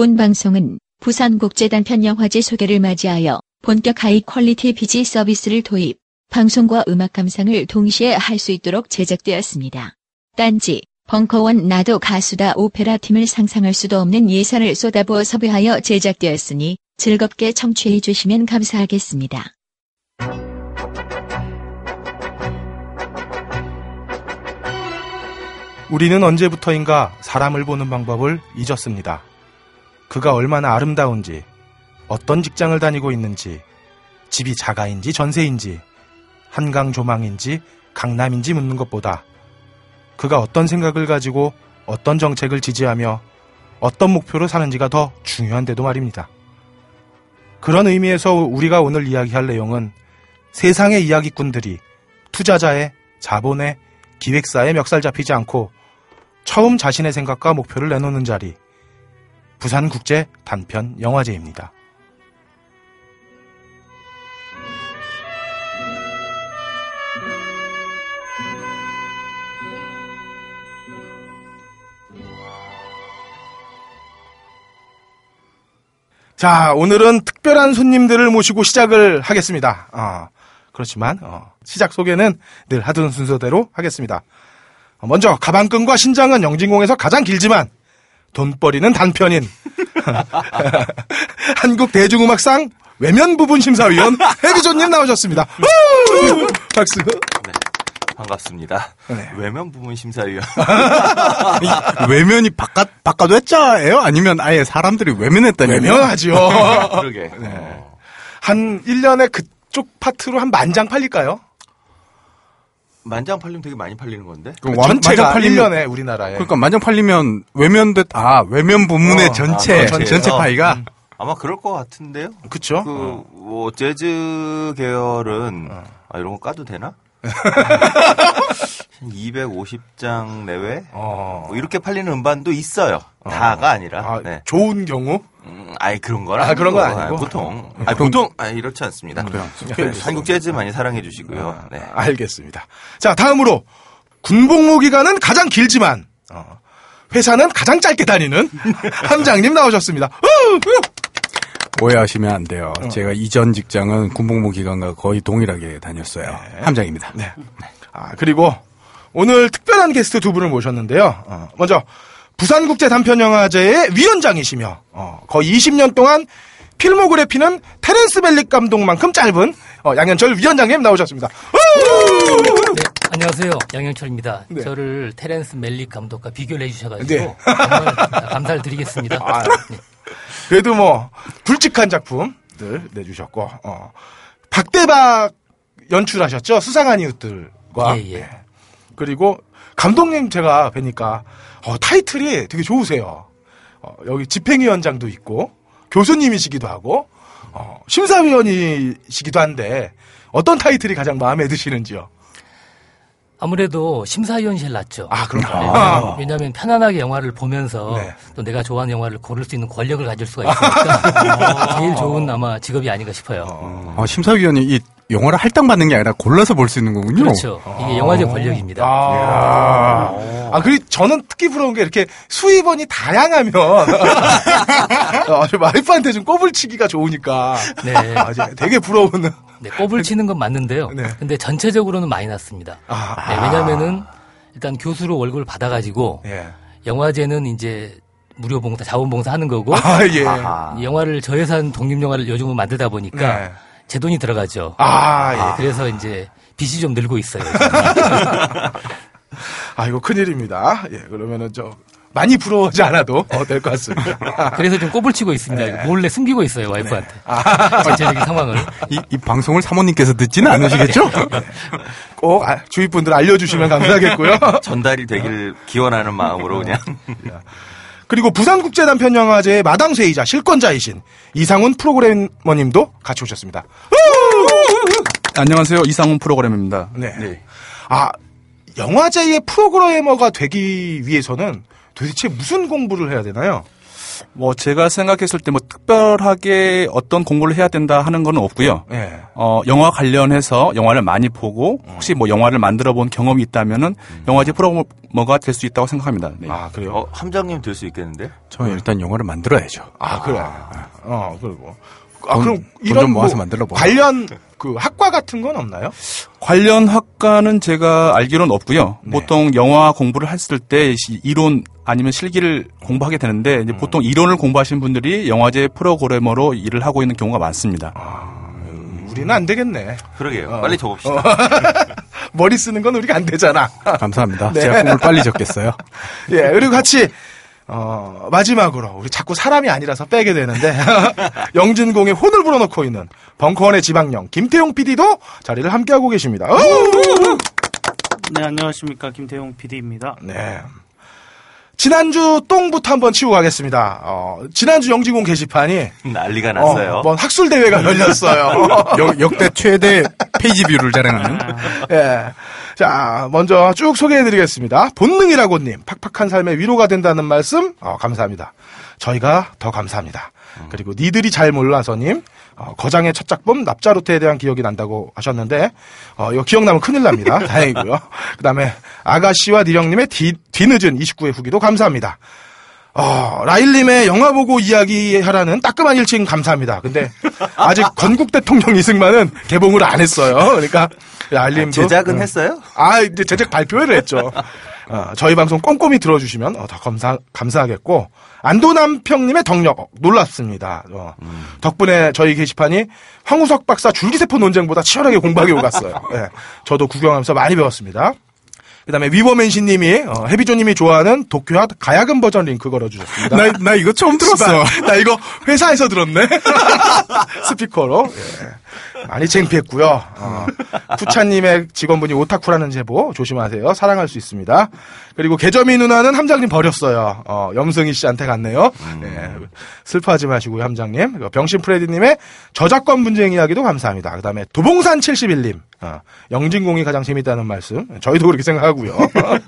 본 방송은 부산국제 단편영화제 소개를 맞이하여 본격 high quality BG 서비스를 도입, 방송과 음악 감상을 동시에 할 수 있도록 제작되었습니다. 딴지, 벙커원 나도 가수다 오페라 팀을 상상할 수도 없는 예산을 쏟아부어 섭외하여 제작되었으니 즐겁게 청취해 주시면 감사하겠습니다. 우리는 언제부터인가 사람을 보는 방법을 잊었습니다. 그가 얼마나 아름다운지, 어떤 직장을 다니고 있는지, 집이 자가인지 전세인지, 한강 조망인지 강남인지 묻는 것보다 그가 어떤 생각을 가지고 어떤 정책을 지지하며 어떤 목표로 사는지가 더 중요한데도 말입니다. 그런 의미에서 우리가 오늘 이야기할 내용은 세상의 이야기꾼들이 투자자의 자본의 기획사의 멱살 잡히지 않고 처음 자신의 생각과 목표를 내놓는 자리 부산국제 단편 영화제입니다. 자, 오늘은 특별한 손님들을 모시고 시작을 하겠습니다. 어, 그렇지만 어, 시작 소개는 늘 하던 순서대로 하겠습니다. 어, 먼저 가방끈과 신장은 영진공에서 가장 길지만 돈벌이는 단편인 한국 대중음악상 외면 부분 심사위원 해비조님 나오셨습니다. 우! 박수. 반갑습니다. 네. 외면 부분 심사위원. 외면이 바깥 바깥 외자예요? 아니면 아예 사람들이 외면했다니? 외면하죠. 그러게. 네. 어. 한 1년에 그쪽 파트로 한 만 장 팔릴까요? 만장 팔리면 되게 많이 팔리는 건데. 그럼 완- 전체가 만장 팔리면 1년에 우리나라에. 그러니까 만장 팔리면 외면됐 아 외면 부문의 어, 전체 아, 전, 전체. 전체 어. 파이가 아마 그럴 것 같은데요. 그쵸? 그, 어. 뭐, 재즈 계열은, 아, 이런 거 까도 되나? 250장 내외? 어. 뭐 이렇게 팔리는 음반도 있어요. 다가 아니라. 아, 네. 좋은 경우? 음, 아예 그런 건 아. 그런 건 아니고? 보통. 아니, 보통, 아니, 이렇지 않습니다. 네. 그 한국 재즈 많이 사랑해 주시고요. 네. 알겠습니다. 자, 다음으로 군복무 기간은 가장 길지만 어, 회사는 가장 짧게 다니는 함장님 나오셨습니다. 우! 우! 오해하시면 안 돼요. 제가 이전 직장은 군복무 기간과 거의 동일하게 다녔어요. 함장입니다. 네. 아, 그리고 오늘 특별한 게스트 두 분을 모셨는데요. 어, 먼저 부산국제 단편영화제의 위원장이시며 어, 거의 20년 동안 필모그래피는 테렌스 벨릭 감독만큼 짧은 어, 양현철 위원장님 나오셨습니다. 우! 네, 안녕하세요. 양영철입니다. 네. 저를 테렌스 멜릭 감독과 비교를 해주셔가지고 네. 정말 감사를 드리겠습니다. 아, 네. 그래도 뭐 굵직한 작품들 내주셨고 어, 박대박 연출하셨죠 수상한 이웃들과 예, 예. 네. 그리고 감독님 제가 뵈니까 어, 타이틀이 되게 좋으세요 어, 여기 집행위원장도 있고 교수님이시기도 하고 어, 심사위원이시기도 한데 어떤 타이틀이 가장 마음에 드시는지요? 아무래도 심사위원실 낫죠. 아 그런가? 왜냐하면 편안하게 영화를 보면서 네. 또 내가 좋아하는 영화를 고를 수 있는 권력을 가질 수가 있으니까 제일 좋은 아마 직업이 아닌가 싶어요. 어, 심사위원이 이 영화를 할당받는 게 아니라 골라서 볼 수 있는 거군요. 그렇죠. 이게 영화제 권력입니다. 아, 아, 그리고 저는 특히 부러운 게 이렇게 수입원이 다양하면, 어, 저 와이프한테 좀 꼬불치기가 좋으니까. 네. 아, 되게 부러운. 네, 꼽을 치는 건 맞는데요. 네. 근데 전체적으로는 많이 났습니다. 아, 네, 왜냐면은 일단 교수로 월급을 받아가지고 예. 영화제는 이제 무료 봉사, 자원봉사 하는 거고 아, 예. 영화를 저예산 독립 영화를 요즘은 만들다 보니까 네. 제 돈이 들어가죠. 아, 예. 네, 그래서 이제 빚이 좀 늘고 있어요. 아, 이거 큰일입니다. 예, 그러면은 저, 많이 부러워하지 않아도 어, 될 것 같습니다. 그래서 좀 꼬불 치고 있습니다. 네. 몰래 숨기고 있어요 와이프한테 아. 전체적인 상황을. 이, 이 방송을 사모님께서 듣지는 않으시겠죠? 꼭 아, 주위 분들 알려주시면 감사하겠고요. 전달이 되길 기원하는 마음으로 그냥. 그리고 부산국제단 편영화제의 마당쇠이자 실권자이신 이상훈 프로그래머님도 같이 오셨습니다. 안녕하세요. 이상훈 프로그램입니다. 네. 네. 아, 영화제의 프로그래머가 되기 위해서는 도대체 무슨 공부를 해야 되나요? 뭐 제가 생각했을 때 뭐 특별하게 어떤 공부를 해야 된다 하는 건 없고요. 예. 어, 영화 관련해서 영화를 많이 보고 혹시 뭐 영화를 만들어 본 경험이 있다면은 영화제 프로모가 될 수 있다고 생각합니다. 네. 아, 그래요? 어, 함장님 될 수 있겠는데? 저 일단 영화를 만들어야죠. 아, 그래. 어, 그리고. 아, 돈- 그럼 돈 이런 좀 모아서 뭐 만들어 보자. 관련 그 학과 같은 건 없나요? 관련 학과는 제가 알기로는 없고요. 네. 보통 영화 공부를 했을 때 시- 이론 아니면 실기를 공부하게 되는데 음. 이제 보통 이론을 공부하신 분들이 영화제 프로그래머로 일을 하고 있는 경우가 많습니다. 우리는 안 되겠네. 그러게요. 어. 빨리 적읍시다. 머리 쓰는 건 우리가 안 되잖아. 감사합니다. 네. 제가 꿈을 빨리 적겠어요. 예, 그리고 같이 어, 마지막으로 우리 자꾸 사람이 아니라서 빼게 되는데 영진공에 혼을 불어넣고 있는 벙커원의 지방령 김태용 PD도 자리를 함께하고 계십니다. 어! 네, 안녕하십니까. 김태용 PD입니다. 네. 지난주 똥부터 한번 치고 가겠습니다. 어, 지난주 영진공 게시판이 난리가 났어요. 어, 뭔 학술 대회가 열렸어요. 역, 역대 최대 page view를 자랑하는 예. 자, 먼저 쭉 소개해드리겠습니다. 본능이라고님, 팍팍한 삶의 위로가 된다는 말씀, 어, 감사합니다. 저희가 더 감사합니다. 그리고 니들이 잘 몰라서님, 어, 거장의 첫 작품 납자루떼에 대한 기억이 난다고 하셨는데, 어, 이거 기억나면 큰일 납니다. 다행이고요. 그 다음에 아가씨와 니령님의 뒤, 뒤늦은 29회 후기도 감사합니다. 어, 라일님의 영화 보고 이야기하라는 따끔한 일침 감사합니다. 근데 아직 건국 대통령 이승만은 개봉을 안 했어요. 그러니까 라일님도 제작은 응. 했어요? 아, 이제 제작 발표를 했죠. 어, 저희 방송 꼼꼼히 들어주시면 어, 더 감사, 감사하겠고, 안도남평님의 덕력, 어, 놀랍습니다. 어, 덕분에 저희 게시판이 황우석 박사 줄기세포 논쟁보다 치열하게 공부하게 오갔어요. 예, 저도 구경하면서 많이 배웠습니다. 그 다음에 위버맨시님이, 어, 해비조님이 좋아하는 도쿄와 가야금 버전 링크 걸어주셨습니다. 나, 나 이거 처음 들었어. 나 이거 회사에서 들었네. 스피커로. 예. 많이 창피했고요. 어, 쿠차님의 직원분이 오타쿠라는 제보 조심하세요. 사랑할 수 있습니다. 그리고 개점이 누나는 함장님 버렸어요. 어, 염승희 씨한테 갔네요. 네, 슬퍼하지 마시고요, 함장님. 병신 프레디님의 저작권 분쟁 이야기도 감사합니다. 그 다음에 도봉산 71님. 어, 영진공이 가장 재밌다는 말씀. 저희도 그렇게 생각하고 요.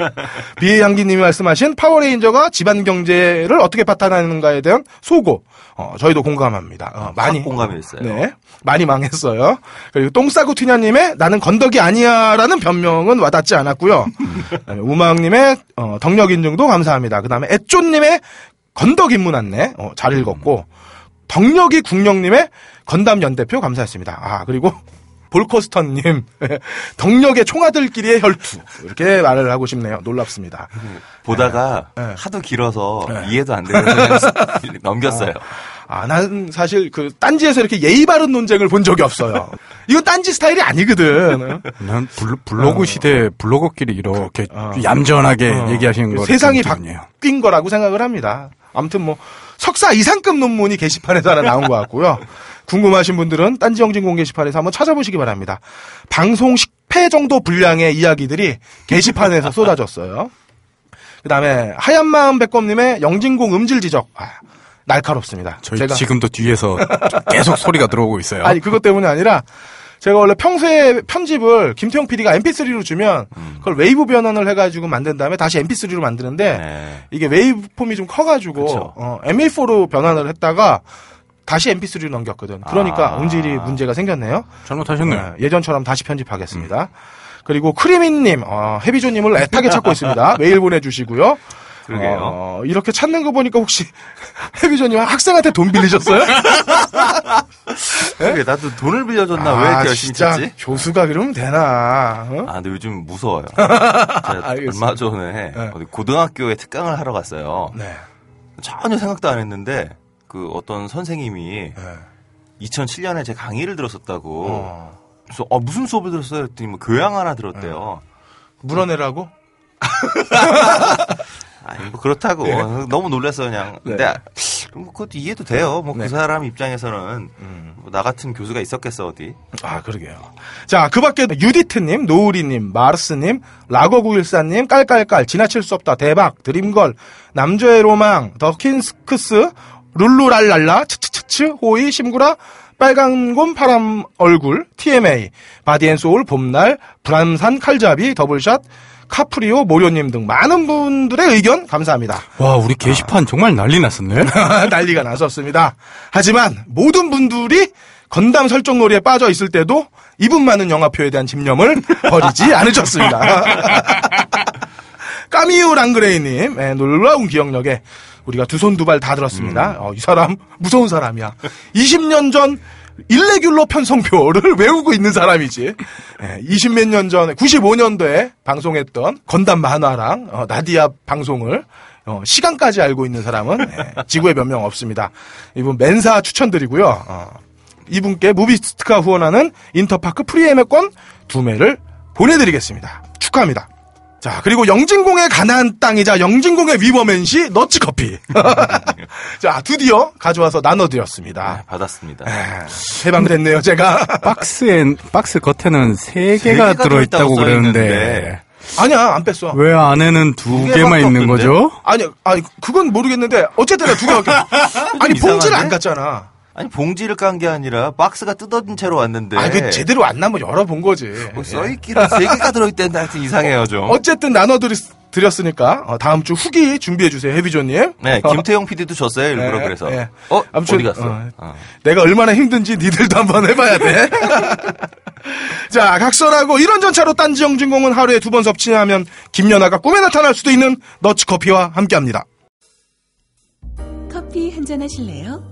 비의 향기님이 말씀하신 파워레인저가 집안 경제를 어떻게 파탄하는가에 대한 소고. 어, 저희도 공감합니다. 어, 많이 확 공감이 있어요. 네. 많이 망했어요. 그리고 똥 싸고 튀냐님의 나는 건덕이 아니야라는 변명은 와닿지 않았고요. 그다음에 우마왕님의 어, 덕력 인증도 감사합니다. 그 다음에 애쪼님의 건덕 인문 안내 어, 잘 읽었고 덕력이 국령님의 건담 연대표 감사했습니다. 아 그리고 볼커스턴님 덕력의 총아들끼리의 혈투 이렇게 말을 하고 싶네요. 놀랍습니다. 보다가 네. 하도 길어서 이해도 안 되는 넘겼어요. 아, 난 사실 그 딴지에서 이렇게 예의 바른 논쟁을 본 적이 없어요. 이거 딴지 스타일이 아니거든. 난 블, 블로 그 시대 블로거끼리 이렇게 어. 얌전하게 어. 얘기하시는 거 세상이 바뀐 거라고 생각을 합니다. 아무튼 뭐 석사 이상급 논문이 게시판에서 하나 나온 것 같고요. 궁금하신 분들은 딴지영진공 게시판에서 한번 찾아보시기 바랍니다. 방송 10회 정도 분량의 이야기들이 게시판에서 쏟아졌어요. 그 다음에 하얀 마음 백검님의 영진공 음질 지적. 아, 날카롭습니다. 저희 지금도 뒤에서 계속 소리가 들어오고 있어요. 아니 그것 때문이 아니라 제가 원래 평소에 편집을 김태형 PD가 MP3로 주면 그걸 웨이브 변환을 해가지고 만든 다음에 다시 MP3로 만드는데 네. 이게 waveform이 좀 커가지고 그쵸. 어, MA4로 변환을 했다가 다시 MP3로 넘겼거든. 그러니까 아. 음질이 문제가 생겼네요. 잘못하셨네요. 네, 예전처럼 다시 편집하겠습니다. 그리고 크리민님, 어, 해비조님을 애타게 찾고 있습니다. 메일 보내주시고요. 그러게요. 어, 이렇게 찾는 거 보니까 혹시 해비조님 학생한테 돈 빌리셨어요? 그러게 나도 돈을 빌려줬나 왜 아, 이렇게 열심히 진짜 찾지? 교수가 그러면 되나? 어? 아, 근데 요즘 무서워요. 얼마 전에 네. 어디 고등학교에 특강을 하러 갔어요. 네. 전혀 생각도 안 했는데 그 어떤 선생님이 네. 2007년에 제 강의를 들었었다고. 어. 그래서 어, 무슨 수업을 들었어요? 그랬더니 뭐 교양 하나 들었대요. 물어내라고? 아니 뭐 그렇다고 네. 너무 놀랐어 그냥. 근데 아, 뭐 그것도 이해도 돼요. 뭐그 네. 사람 입장에서는 음. 뭐 나 같은 교수가 있었겠어 어디. 아, 그러게요. 자, 그 밖에 유디트님, 노우리님, 마르스님, 라거914님, 깔깔깔, 지나칠 수 없다, 대박, 드림걸, 남조의 로망, 더킨스크스, 룰루랄랄라, 츠츠츠츠, 호이, 심구라, 빨간 곰, 파람 얼굴, TMA, 바디앤소울, 봄날, 불암산 칼잡이, 더블샷, 카프리오, 모료님 등 많은 분들의 의견 감사합니다. 와, 우리 게시판 정말 난리 났었네. 난리가 났었습니다. 하지만 모든 분들이 건담 설정놀이에 빠져 있을 때도 이분 많은 영화표에 대한 집념을 버리지 않으셨습니다. 까미우 랑그레이님, 예, 놀라운 기억력에 우리가 두 손 두 발 다 들었습니다. 어, 이 사람 무서운 사람이야. 20년 전 irregular 편성표를 외우고 있는 사람이지. 예, 20몇 년 전에 95년도에 방송했던 건담 만화랑 어, 나디아 방송을 어, 시간까지 알고 있는 사람은 예, 지구에 몇 명 없습니다. 이분 멘사 추천드리고요. 어, 이분께 무비스트가 후원하는 인터파크 프리 예매권 두 매를 보내드리겠습니다. 축하합니다. 자, 그리고 영진공의 가난한 땅이자 영진공의 위버맨시 너츠커피. 자, 드디어 가져와서 나눠드렸습니다. 네, 받았습니다. 에, 해방됐네요, 제가. 박스엔, 박스 겉에는 세세 개가 들어있다고 그러는데. 아니야, 안 뺐어. 왜 안에는 두두 개만 있는? 거죠? 아니, 아니, 그건 모르겠는데, 어쨌든 두 개밖에. 아니, 봉지를 이상한데? 안 갔잖아. 아니 봉지를 깐 게 아니라 박스가 뜯어진 채로 왔는데. 아, 그 제대로 안 나면 열어본 거지. 뭐 써있기는 세 개가 들어있다는데 하여튼 이상해요 좀. 어쨌든 나눠드렸으니까, 어, 다음 주 후기 준비해 주세요, 해비조님. 네, 김태형 PD도 줬어요 일부러 네, 그래서. 네. 어 아무튼, 어디 갔어? 어, 어. 내가 얼마나 힘든지 니들도 한번 해봐야 돼. 자, 각설하고 이런 전차로 딴지 영진공은 하루에 두 번 섭취하면 김연아가 꿈에 나타날 수도 있는 너츠 커피와 함께합니다. 커피 한 잔 하실래요?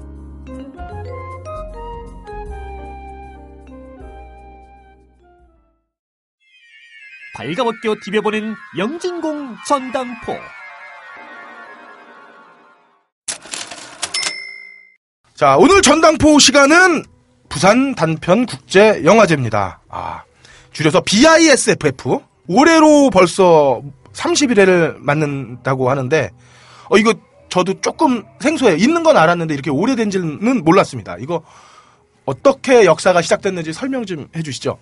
발가벗겨 디벼보는 영진공 전당포. 자, 오늘 전당포 시간은 부산 단편 국제 영화제입니다. 아, 줄여서 BISFF. 올해로 벌써 31회를 맞는다고 하는데, 어, 이거 저도 조금 생소해요. 있는 건 알았는데 이렇게 오래된지는 몰랐습니다. 이거 어떻게 역사가 시작됐는지 설명 좀 해주시죠.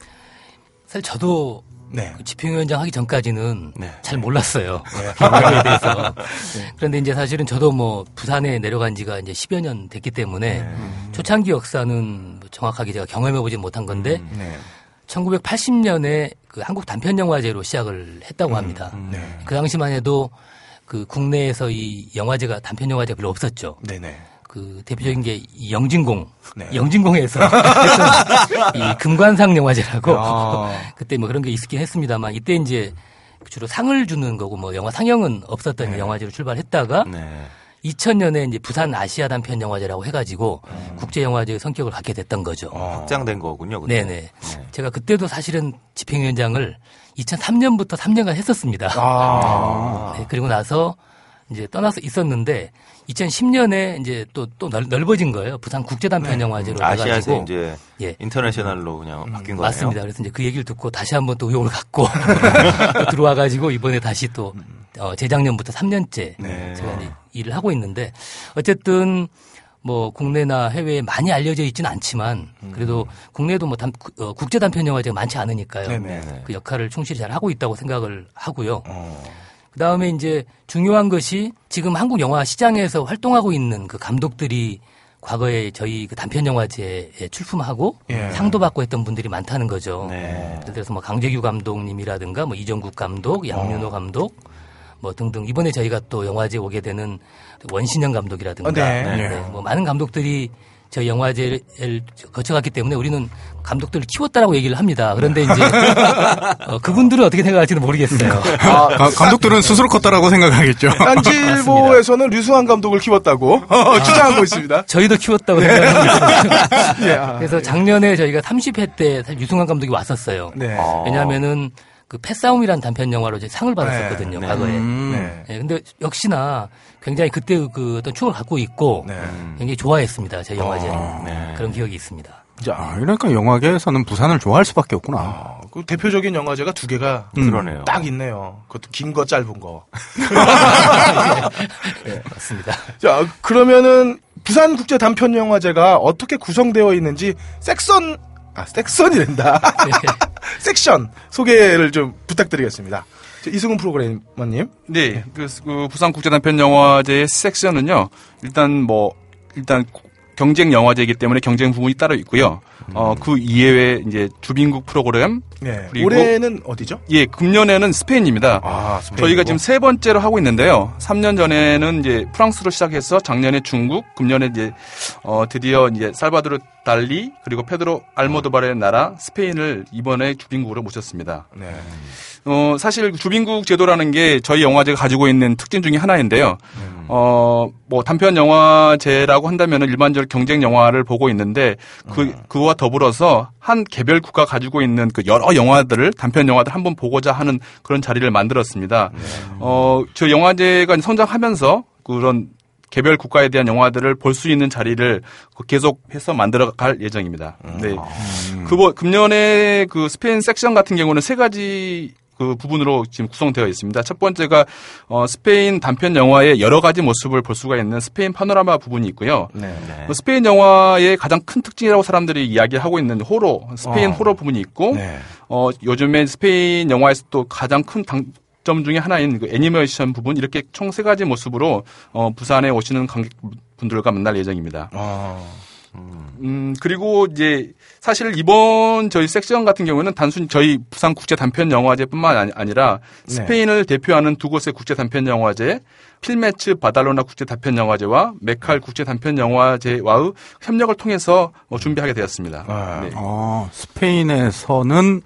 사실 저도 네. 그 집행위원장 하기 전까지는 네. 잘 몰랐어요. 영화에 대해서. 그런데 이제 사실은 저도 뭐 부산에 내려간 지가 이제 10여 년 됐기 때문에 초창기 역사는 뭐 정확하게 제가 경험해 보지 못한 건데 네. 1980년에 그 한국 단편 영화제로 시작을 했다고 합니다. 네. 그 당시만 해도 그 국내에서 이 영화제가 단편 영화제가 별로 없었죠. 네네. 그 대표적인 게이 영진공, 네. 영진공에서 이 금관상 영화제라고 아. 그때 뭐 그런 게 있긴 했습니다만 이때 이제 주로 상을 주는 거고 뭐 영화 상영은 없었던 네. 영화제로 출발했다가 네. 2000년에 이제 부산 아시아 단편 영화제라고 해가지고 음. 국제 영화제의 성격을 갖게 됐던 거죠. 확장된 거군요. 그때. 네네. 제가 그때도 사실은 집행위원장을 2003년부터 3년간 했었습니다. 아. 네, 그리고 나서 이제 떠나서 있었는데 2010년에 이제 또 또 넓어진 거예요. 부산 국제단 편 영화제로 네. 아시아에서 이제 예. 인터내셔널로 그냥 바뀐 거네요. 맞습니다. 그래서 이제 그 얘기를 듣고 다시 한번 또 의욕을 갖고 또 들어와 가지고 이번에 다시 또 어, 재작년부터 3년째 네. 제가 이제 일을 하고 있는데 어쨌든 뭐 국내나 해외에 많이 알려져 있지는 않지만 그래도 국내에도 뭐 단, 어, 국제 단편 영화제가 많지 않으니까요. 네네. 그 역할을 충실히 잘 하고 있다고 생각을 하고요. 어. 그 다음에 이제 중요한 것이 지금 한국 영화 시장에서 활동하고 있는 그 감독들이 과거에 저희 그 단편 영화제에 출품하고 예. 상도 받고 했던 분들이 많다는 거죠. 네. 예를 들어서 뭐 강재규 감독님이라든가 뭐 이정국 감독, 양윤호 어. 감독 뭐 등등 이번에 저희가 또 영화제 오게 되는 원신영 감독이라든가 아, 네. 네, 네. 뭐 많은 감독들이 저희 영화제를 거쳐갔기 때문에 우리는 감독들을 키웠다라고 얘기를 합니다. 그런데 이제 어, 그분들은 어떻게 생각할지는 모르겠어요. 아, 가- 감독들은 스스로 컸다라고 생각하겠죠. 딴지일보에서는 류승환 감독을 키웠다고 주장하고 있습니다. 저희도 키웠다고 생각합니다. 예, 아, 그래서 작년에 저희가 30회 때 사실 유승환 감독이 왔었어요. 네. 아. 왜냐하면은 그 패싸움이라는 단편 영화로 이제 상을 받았었거든요. 네. 과거에. 음. 네. 예, 근데 역시나 굉장히 그때 그 어떤 추억을 갖고 있고 네. 굉장히 좋아했습니다. 제 영화제를. 네. 그런 기억이 있습니다. 아, 그러니까 영화계에서는 부산을 좋아할 수밖에 없구나. 아, 그 대표적인 영화제가 두 개가 음. 그러네요. 딱 있네요. 그것도 긴 거, 짧은 거. 맞습니다. 자, 그러면은 부산 국제 단편 영화제가 어떻게 구성되어 있는지 섹션 아 섹션이 된다. 섹션 소개를 좀 부탁드리겠습니다. 저 이승훈 프로그래머님. 네, 그, 그 부산 국제 단편 영화제의 섹션은요. 일단 뭐 일단 경쟁 영화제이기 때문에 경쟁 부분이 따로 있고요. 어, 그 이외에 이제 주빈국 프로그램. 네. 그리고 올해는 어디죠? 예, 금년에는 스페인입니다. 아, 스페인이고. 저희가 지금 세 번째로 하고 있는데요. 3년 전에는 이제 프랑스로 시작해서 작년에 중국, 금년에 이제 어 드디어 이제 살바도르 달리 그리고 페드로 알모도바르의 나라 스페인을 이번에 주빈국으로 모셨습니다. 네. 어, 사실 주빈국 제도라는 게 저희 영화제가 가지고 있는 특징 중에 하나인데요. 어, 뭐 단편 영화제라고 한다면 일반적으로 경쟁 영화를 보고 있는데 그 그와 더불어서 한 개별 국가 가지고 있는 그 여러 영화들을 단편 영화들 한번 보고자 하는 그런 자리를 만들었습니다. 어, 저 영화제가 성장하면서 그런 개별 국가에 대한 영화들을 볼 수 있는 자리를 계속해서 만들어 갈 예정입니다. 네. 그 뭐, 금년에 그 스페인 섹션 같은 경우는 세 가지 그 부분으로 지금 구성되어 있습니다. 첫 번째가 어 스페인 단편 영화의 여러 가지 모습을 볼 수가 있는 스페인 파노라마 부분이 있고요. 네. 뭐 스페인 영화의 가장 큰 특징이라고 사람들이 이야기하고 있는 호러, 스페인 어. 호러 부분이 있고 네. 어 요즘에 스페인 영화에서 또 가장 큰 장점 중에 하나인 그 애니메이션 부분 이렇게 총 세 가지 모습으로 어 부산에 오시는 관객분들과 만날 예정입니다. 어. 음, 그리고 이제 사실 이번 저희 섹션 같은 경우는 단순히 저희 부산 국제 단편 영화제뿐만 아니- 아니라 네. 스페인을 대표하는 두 곳의 국제 단편 영화제 필메츠 바달로나 국제 단편 영화제와 메칼 국제 단편 영화제와의 협력을 통해서 어, 준비하게 되었습니다. 아. 네. 어, 스페인에서는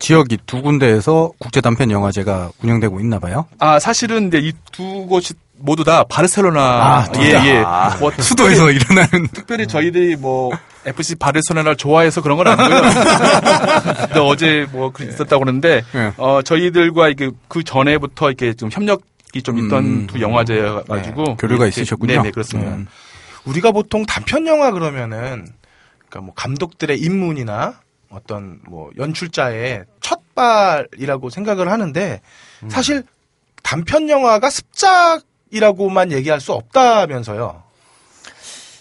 지역이 두 군데에서 국제 단편 영화제가 운영되고 있나 봐요. 아, 사실은 이제 이 두 곳이 모두 다 바르셀로나 아, 둘 예, 다. 예. 아. 뭐 수도에서 일어나는 특별히 저희들이 뭐 FC 바르셀로나를 좋아해서 그런 건 아니고요. 근데 어제 뭐그 있었다고 그러는데 예. 어 저희들과 그, 그 전에부터 이렇게 좀 협력이 좀 있던 음. 두 영화제 가지고 네, 교류가 있으셨군요. 네, 네 그렇습니다. 음. 우리가 보통 단편 영화 그러면은 그러니까 뭐 감독들의 입문이나 어떤 뭐 연출자의 첫발이라고 생각을 하는데 사실 단편 영화가 습작 이라고만 얘기할 수 없다면서요.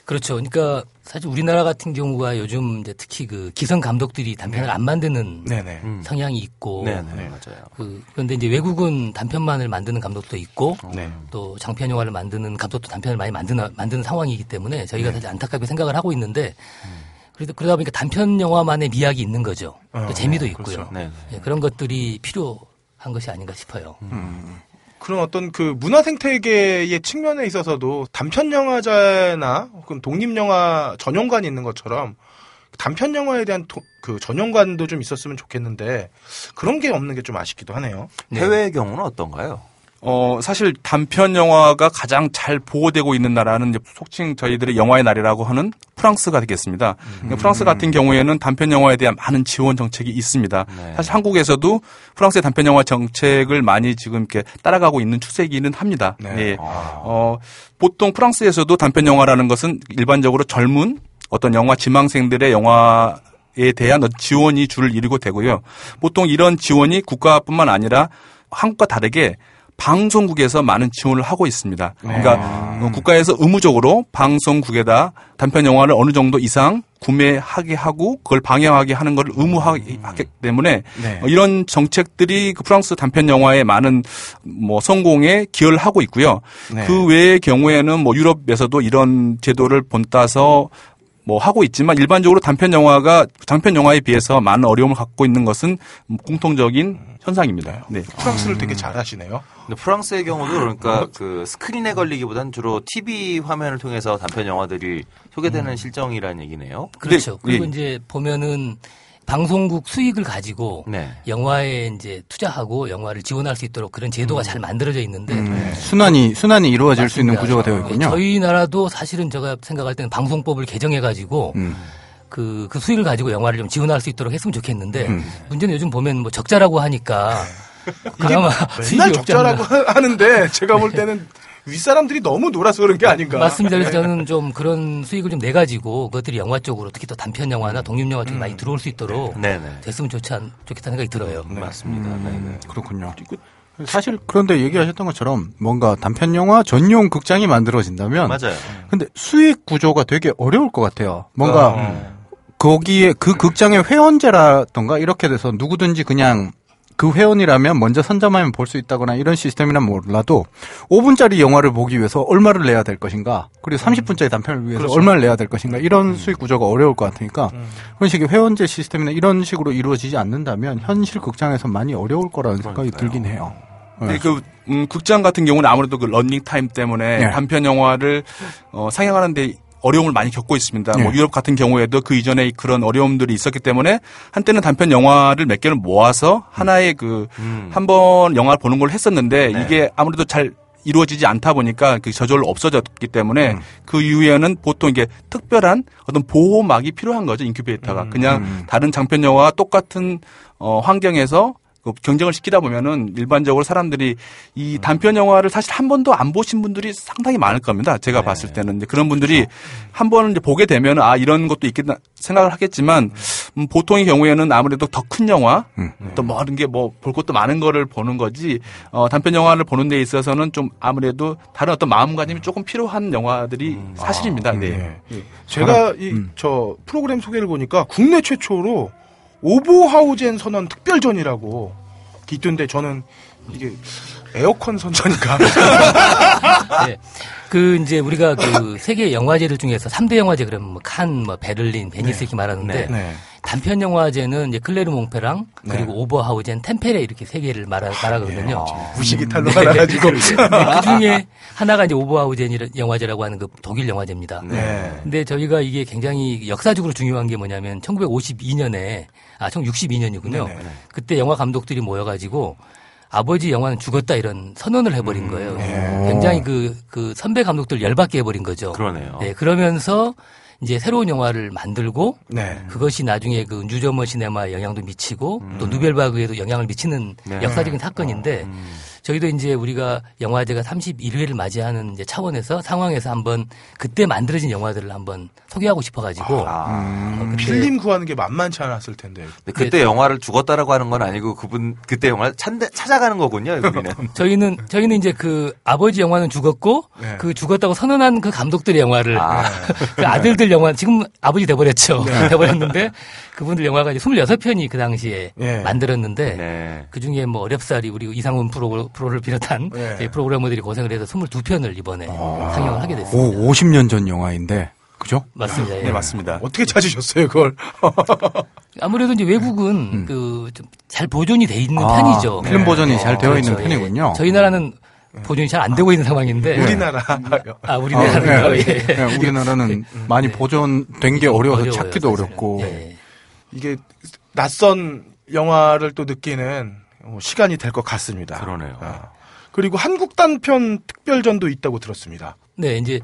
그렇죠. 그러니까 사실 우리나라 같은 경우가 요즘 이제 특히 그 기성 감독들이 단편을 안 만드는 네네. 음. 성향이 있고 네, 네, 맞아요. 그 그런데 이제 외국은 단편만을 만드는 감독도 있고 네. 또 장편 영화를 만드는 감독도 단편을 많이 만드는 만드는 상황이기 때문에 저희가 사실 안타깝게 생각을 하고 있는데 그래도 그러다 보니까 단편 영화만의 미학이 있는 거죠. 또 어, 재미도 네, 있고요. 그렇죠. 네. 예, 그런 것들이 필요한 것이 아닌가 싶어요. 그런 어떤 그 문화 생태계의 측면에 있어서도 단편 영화제나 혹은 독립 영화 전용관이 있는 것처럼 단편 영화에 대한 도- 그 전용관도 좀 있었으면 좋겠는데 그런 게 없는 게 좀 아쉽기도 하네요. 네. 해외의 경우는 어떤가요? 어 사실 단편 영화가 가장 잘 보호되고 있는 나라는 속칭 저희들의 영화의 날이라고 하는 프랑스가 되겠습니다. 프랑스 같은 경우에는 단편 영화에 대한 많은 지원 정책이 있습니다. 네. 사실 한국에서도 프랑스의 단편 영화 정책을 많이 지금 이렇게 따라가고 있는 추세이기는 합니다. 네. 예. 어, 보통 프랑스에서도 단편 영화라는 것은 일반적으로 젊은 어떤 영화 지망생들의 영화 에 대한 어떤 지원이 줄을 이루고 되고요. 보통 이런 지원이 국가뿐만 아니라 한국과 다르게 방송국에서 많은 지원을 하고 있습니다. 그러니까 어, 국가에서 의무적으로 방송국에다 단편 영화를 어느 정도 이상 구매하게 하고 그걸 방영하게 하는 걸 의무하기 하기 때문에 네. 어, 이런 정책들이 그 프랑스 단편 영화의 많은 뭐 성공에 기여를 하고 있고요. 네. 그 외의 경우에는 뭐 유럽에서도 이런 제도를 본따서 뭐 하고 있지만 일반적으로 단편 영화가 장편 영화에 비해서 많은 어려움을 갖고 있는 것은 공통적인 현상입니다. 네. 프랑스를 되게 잘하시네요. 근데 프랑스의 경우도 그러니까 그 스크린에 걸리기보다는 주로 TV 화면을 통해서 단편 영화들이 소개되는 실정이라는 얘기네요. 그렇죠. 그리고 예. 이제 보면은 방송국 수익을 가지고 네. 영화에 이제 투자하고 영화를 지원할 수 있도록 그런 제도가 잘 만들어져 있는데 음, 순환이 순환이 이루어질 수 있는 맞습니다. 구조가 되어 있군요. 저희 나라도 사실은 제가 생각할 때는 방송법을 개정해 가지고 음. 그, 그 수익을 가지고 영화를 좀 지원할 수 있도록 했으면 좋겠는데 음. 문제는 요즘 보면 뭐 적자라고 하니까 그나마 수익이 맨날. 적자라고 하- 하는데 제가 볼 때는 윗사람들이 너무 놀아서 그런 게 아닌가. 맞습니다. 그래서 네. 저는 좀 그런 수익을 좀 내 가지고 그것들이 영화 쪽으로 특히 또 단편 영화나 독립 영화 쪽에 많이 들어올 수 있도록 네네. 됐으면 좋지 않, 좋겠다는 생각이 들어요. 맞습니다. 네네. 그렇군요. 사실 그런데 얘기하셨던 것처럼 뭔가 단편 영화 전용 극장이 만들어진다면 맞아요. 근데 수익 구조가 되게 어려울 것 같아요. 뭔가 어. 거기에 그 극장의 회원제라던가 이렇게 돼서 누구든지 그냥 그 회원이라면 먼저 선점하면 볼 수 있다거나 이런 시스템이란 몰라도 5분짜리 영화를 보기 위해서 얼마를 내야 될 것인가 그리고 30분짜리 단편을 위해서 그렇죠. 얼마를 내야 될 것인가 이런 수익 구조가 어려울 것 같으니까 그런 식의 회원제 시스템이나 이런 식으로 이루어지지 않는다면 현실 극장에서 많이 어려울 거라는 생각이 들긴 해요. 근데 그 음, 극장 같은 경우는 아무래도 그 런닝 타임 때문에 네. 단편 영화를 어, 상영하는데 어려움을 많이 겪고 있습니다. 네. 뭐 유럽 같은 경우에도 그 이전에 그런 어려움들이 있었기 때문에 한때는 단편 영화를 몇 개를 모아서 하나의 그 음. 한번 영화를 보는 걸 했었는데 네. 이게 아무래도 잘 이루어지지 않다 보니까 그 저절로 없어졌기 때문에 음. 그 이후에는 보통 이게 특별한 어떤 보호막이 필요한 거죠 인큐베이터가 음. 그냥 다른 장편 영화와 똑같은 어, 환경에서 그 경쟁을 시키다 보면은 일반적으로 사람들이 이 단편 영화를 사실 한 번도 안 보신 분들이 상당히 많을 겁니다. 제가 봤을 때는 이제 그런 분들이 한 번은 이제 보게 되면 아 이런 것도 있겠다 생각을 하겠지만 음, 보통의 경우에는 아무래도 더 큰 영화 음. 또뭐 이런 게뭐 볼 것도 많은 거를 보는 거지 어, 단편 영화를 보는 데 있어서는 좀 아무래도 다른 어떤 마음가짐이 조금 필요한 영화들이 사실입니다. 네. 예. 제가 이 저 프로그램 소개를 보니까 국내 최초로 오버하우젠 선언 특별전이라고 있던데 저는 이게 에어컨 선전인가? 네. 그 이제 우리가 그 세계 영화제들 중에서 3대 영화제 그러면 뭐 칸, 뭐 베를린, 베니스 이렇게 말하는데 네. 단편 영화제는 이제 클레르 몽페랑 네. 그리고 오버하우젠, 템페레 이렇게 세 개를 말하, 말하거든요. 무식이 탈로 나가지고. 그 중에 하나가 이제 오버하우젠 영화제라고 하는 그 독일 영화제입니다. 네. 근데 저희가 이게 굉장히 역사적으로 중요한 게 뭐냐면 1952년에 아 1962년이군요. 네네. 그때 영화 감독들이 모여가지고 아버지 영화는 죽었다 이런 선언을 해버린 거예요. 네. 굉장히 그, 그 선배 감독들 열받게 해버린 거죠. 그러네요. 네, 그러면서 이제 새로운 영화를 만들고 네. 그것이 나중에 그 뉴저머 시네마에 영향도 미치고 또 누벨바그에도 영향을 미치는 네. 역사적인 사건인데 음. 저희도 이제 우리가 영화제가 31회를 맞이하는 이제 차원에서 상황에서 한번 그때 만들어진 영화들을 한번 소개하고 싶어가지고 아. 어, 근데 필름 구하는 게 만만치 않았을 텐데. 근데 그때 영화를 죽었다라고 하는 건 아니고 그분 그때 영화를 찾- 찾아가는 거군요. 우리는. 저희는 저희는 이제 그 아버지 영화는 죽었고 네. 그 죽었다고 선언한 그 감독들의 영화를 아. 그 아들들 영화 지금 아버지 돼버렸죠 돼버렸는데 그분들 영화가 이제 26편이 그 당시에 네. 만들었는데 네. 그 중에 뭐 어렵사리 우리 이상훈 프로, 프로를 비롯한 네. 프로그래머들이 고생을 해서 22편을 이번에 상영을 하게 됐습니다. 오, 50년 전 영화인데 그죠? 맞습니다. 예. 네, 맞습니다. 어떻게 찾으셨어요, 그걸? 아무래도 이제 외국은 그좀 잘 보존이 돼 있는 아, 편이죠. 필름 버전이 잘 되어 있는 그렇죠. 예. 편이군요. 저희 나라는 보존이 잘 안 되고 있는 상황인데 우리나라. 아 아, 우리나라는 네, 예. 네, 우리나라는 많이 보존된 게 어려워서 어려워요, 찾기도 사실은. 어렵고 예. 이게 낯선 영화를 또 느끼는 어, 시간이 될 것 같습니다. 그러네요. 아. 그리고 한국 단 편 특별전도 있다고 들었습니다. 네, 이제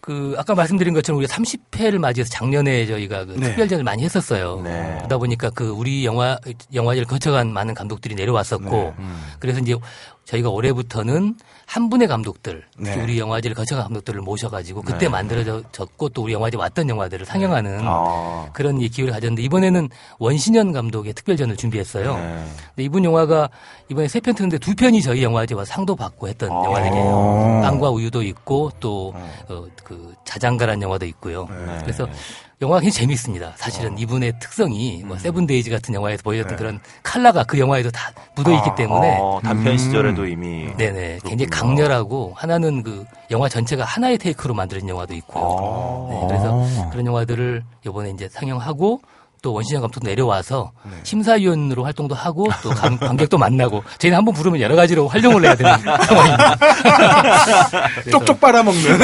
그 아까 말씀드린 것처럼 우리가 30회를 맞이해서 작년에 저희가 그 네. 특별전을 많이 했었어요. 네. 그러다 보니까 그 우리 영화 영화제를 거쳐간 많은 감독들이 내려왔었고 음. 그래서 이제 저희가 올해부터는 한 분의 감독들, 네. 우리 영화제를 거쳐간 감독들을 모셔가지고 그때 네. 만들어졌고 또 우리 영화제 왔던 영화들을 상영하는 아. 그런 이 기회를 가졌는데 이번에는 원신현 감독의 특별전을 준비했어요. 네. 근데 이분 영화가 이번에 세 편 트는데 두 편이 저희 영화제 와 상도 받고 했던 아. 영화들이에요. 빵과 우유도 있고 또 어, 그 자장가란 영화도 있고요. 네. 그래서 영화가 굉장히 재밌습니다. 사실은 이분의 특성이 뭐 세븐데이즈 같은 영화에서 보여줬던 그런 칼라가 그 영화에도 다 묻어 있기 때문에 어, 단편 시절에도 이미 네네 굉장히 그렇군요. 강렬하고 하나는 그 영화 전체가 하나의 테이크로 만들어진 영화도 있고요. 아. 네, 그래서 그런 영화들을 이번에 이제 상영하고 또 원신영 감독도 내려와서 네. 심사위원으로 활동도 하고 또 관- 관객도 만나고 저희는 한 번 부르면 여러 가지로 활용을 해야 되는 상황입니다. 쪽쪽 빨아먹는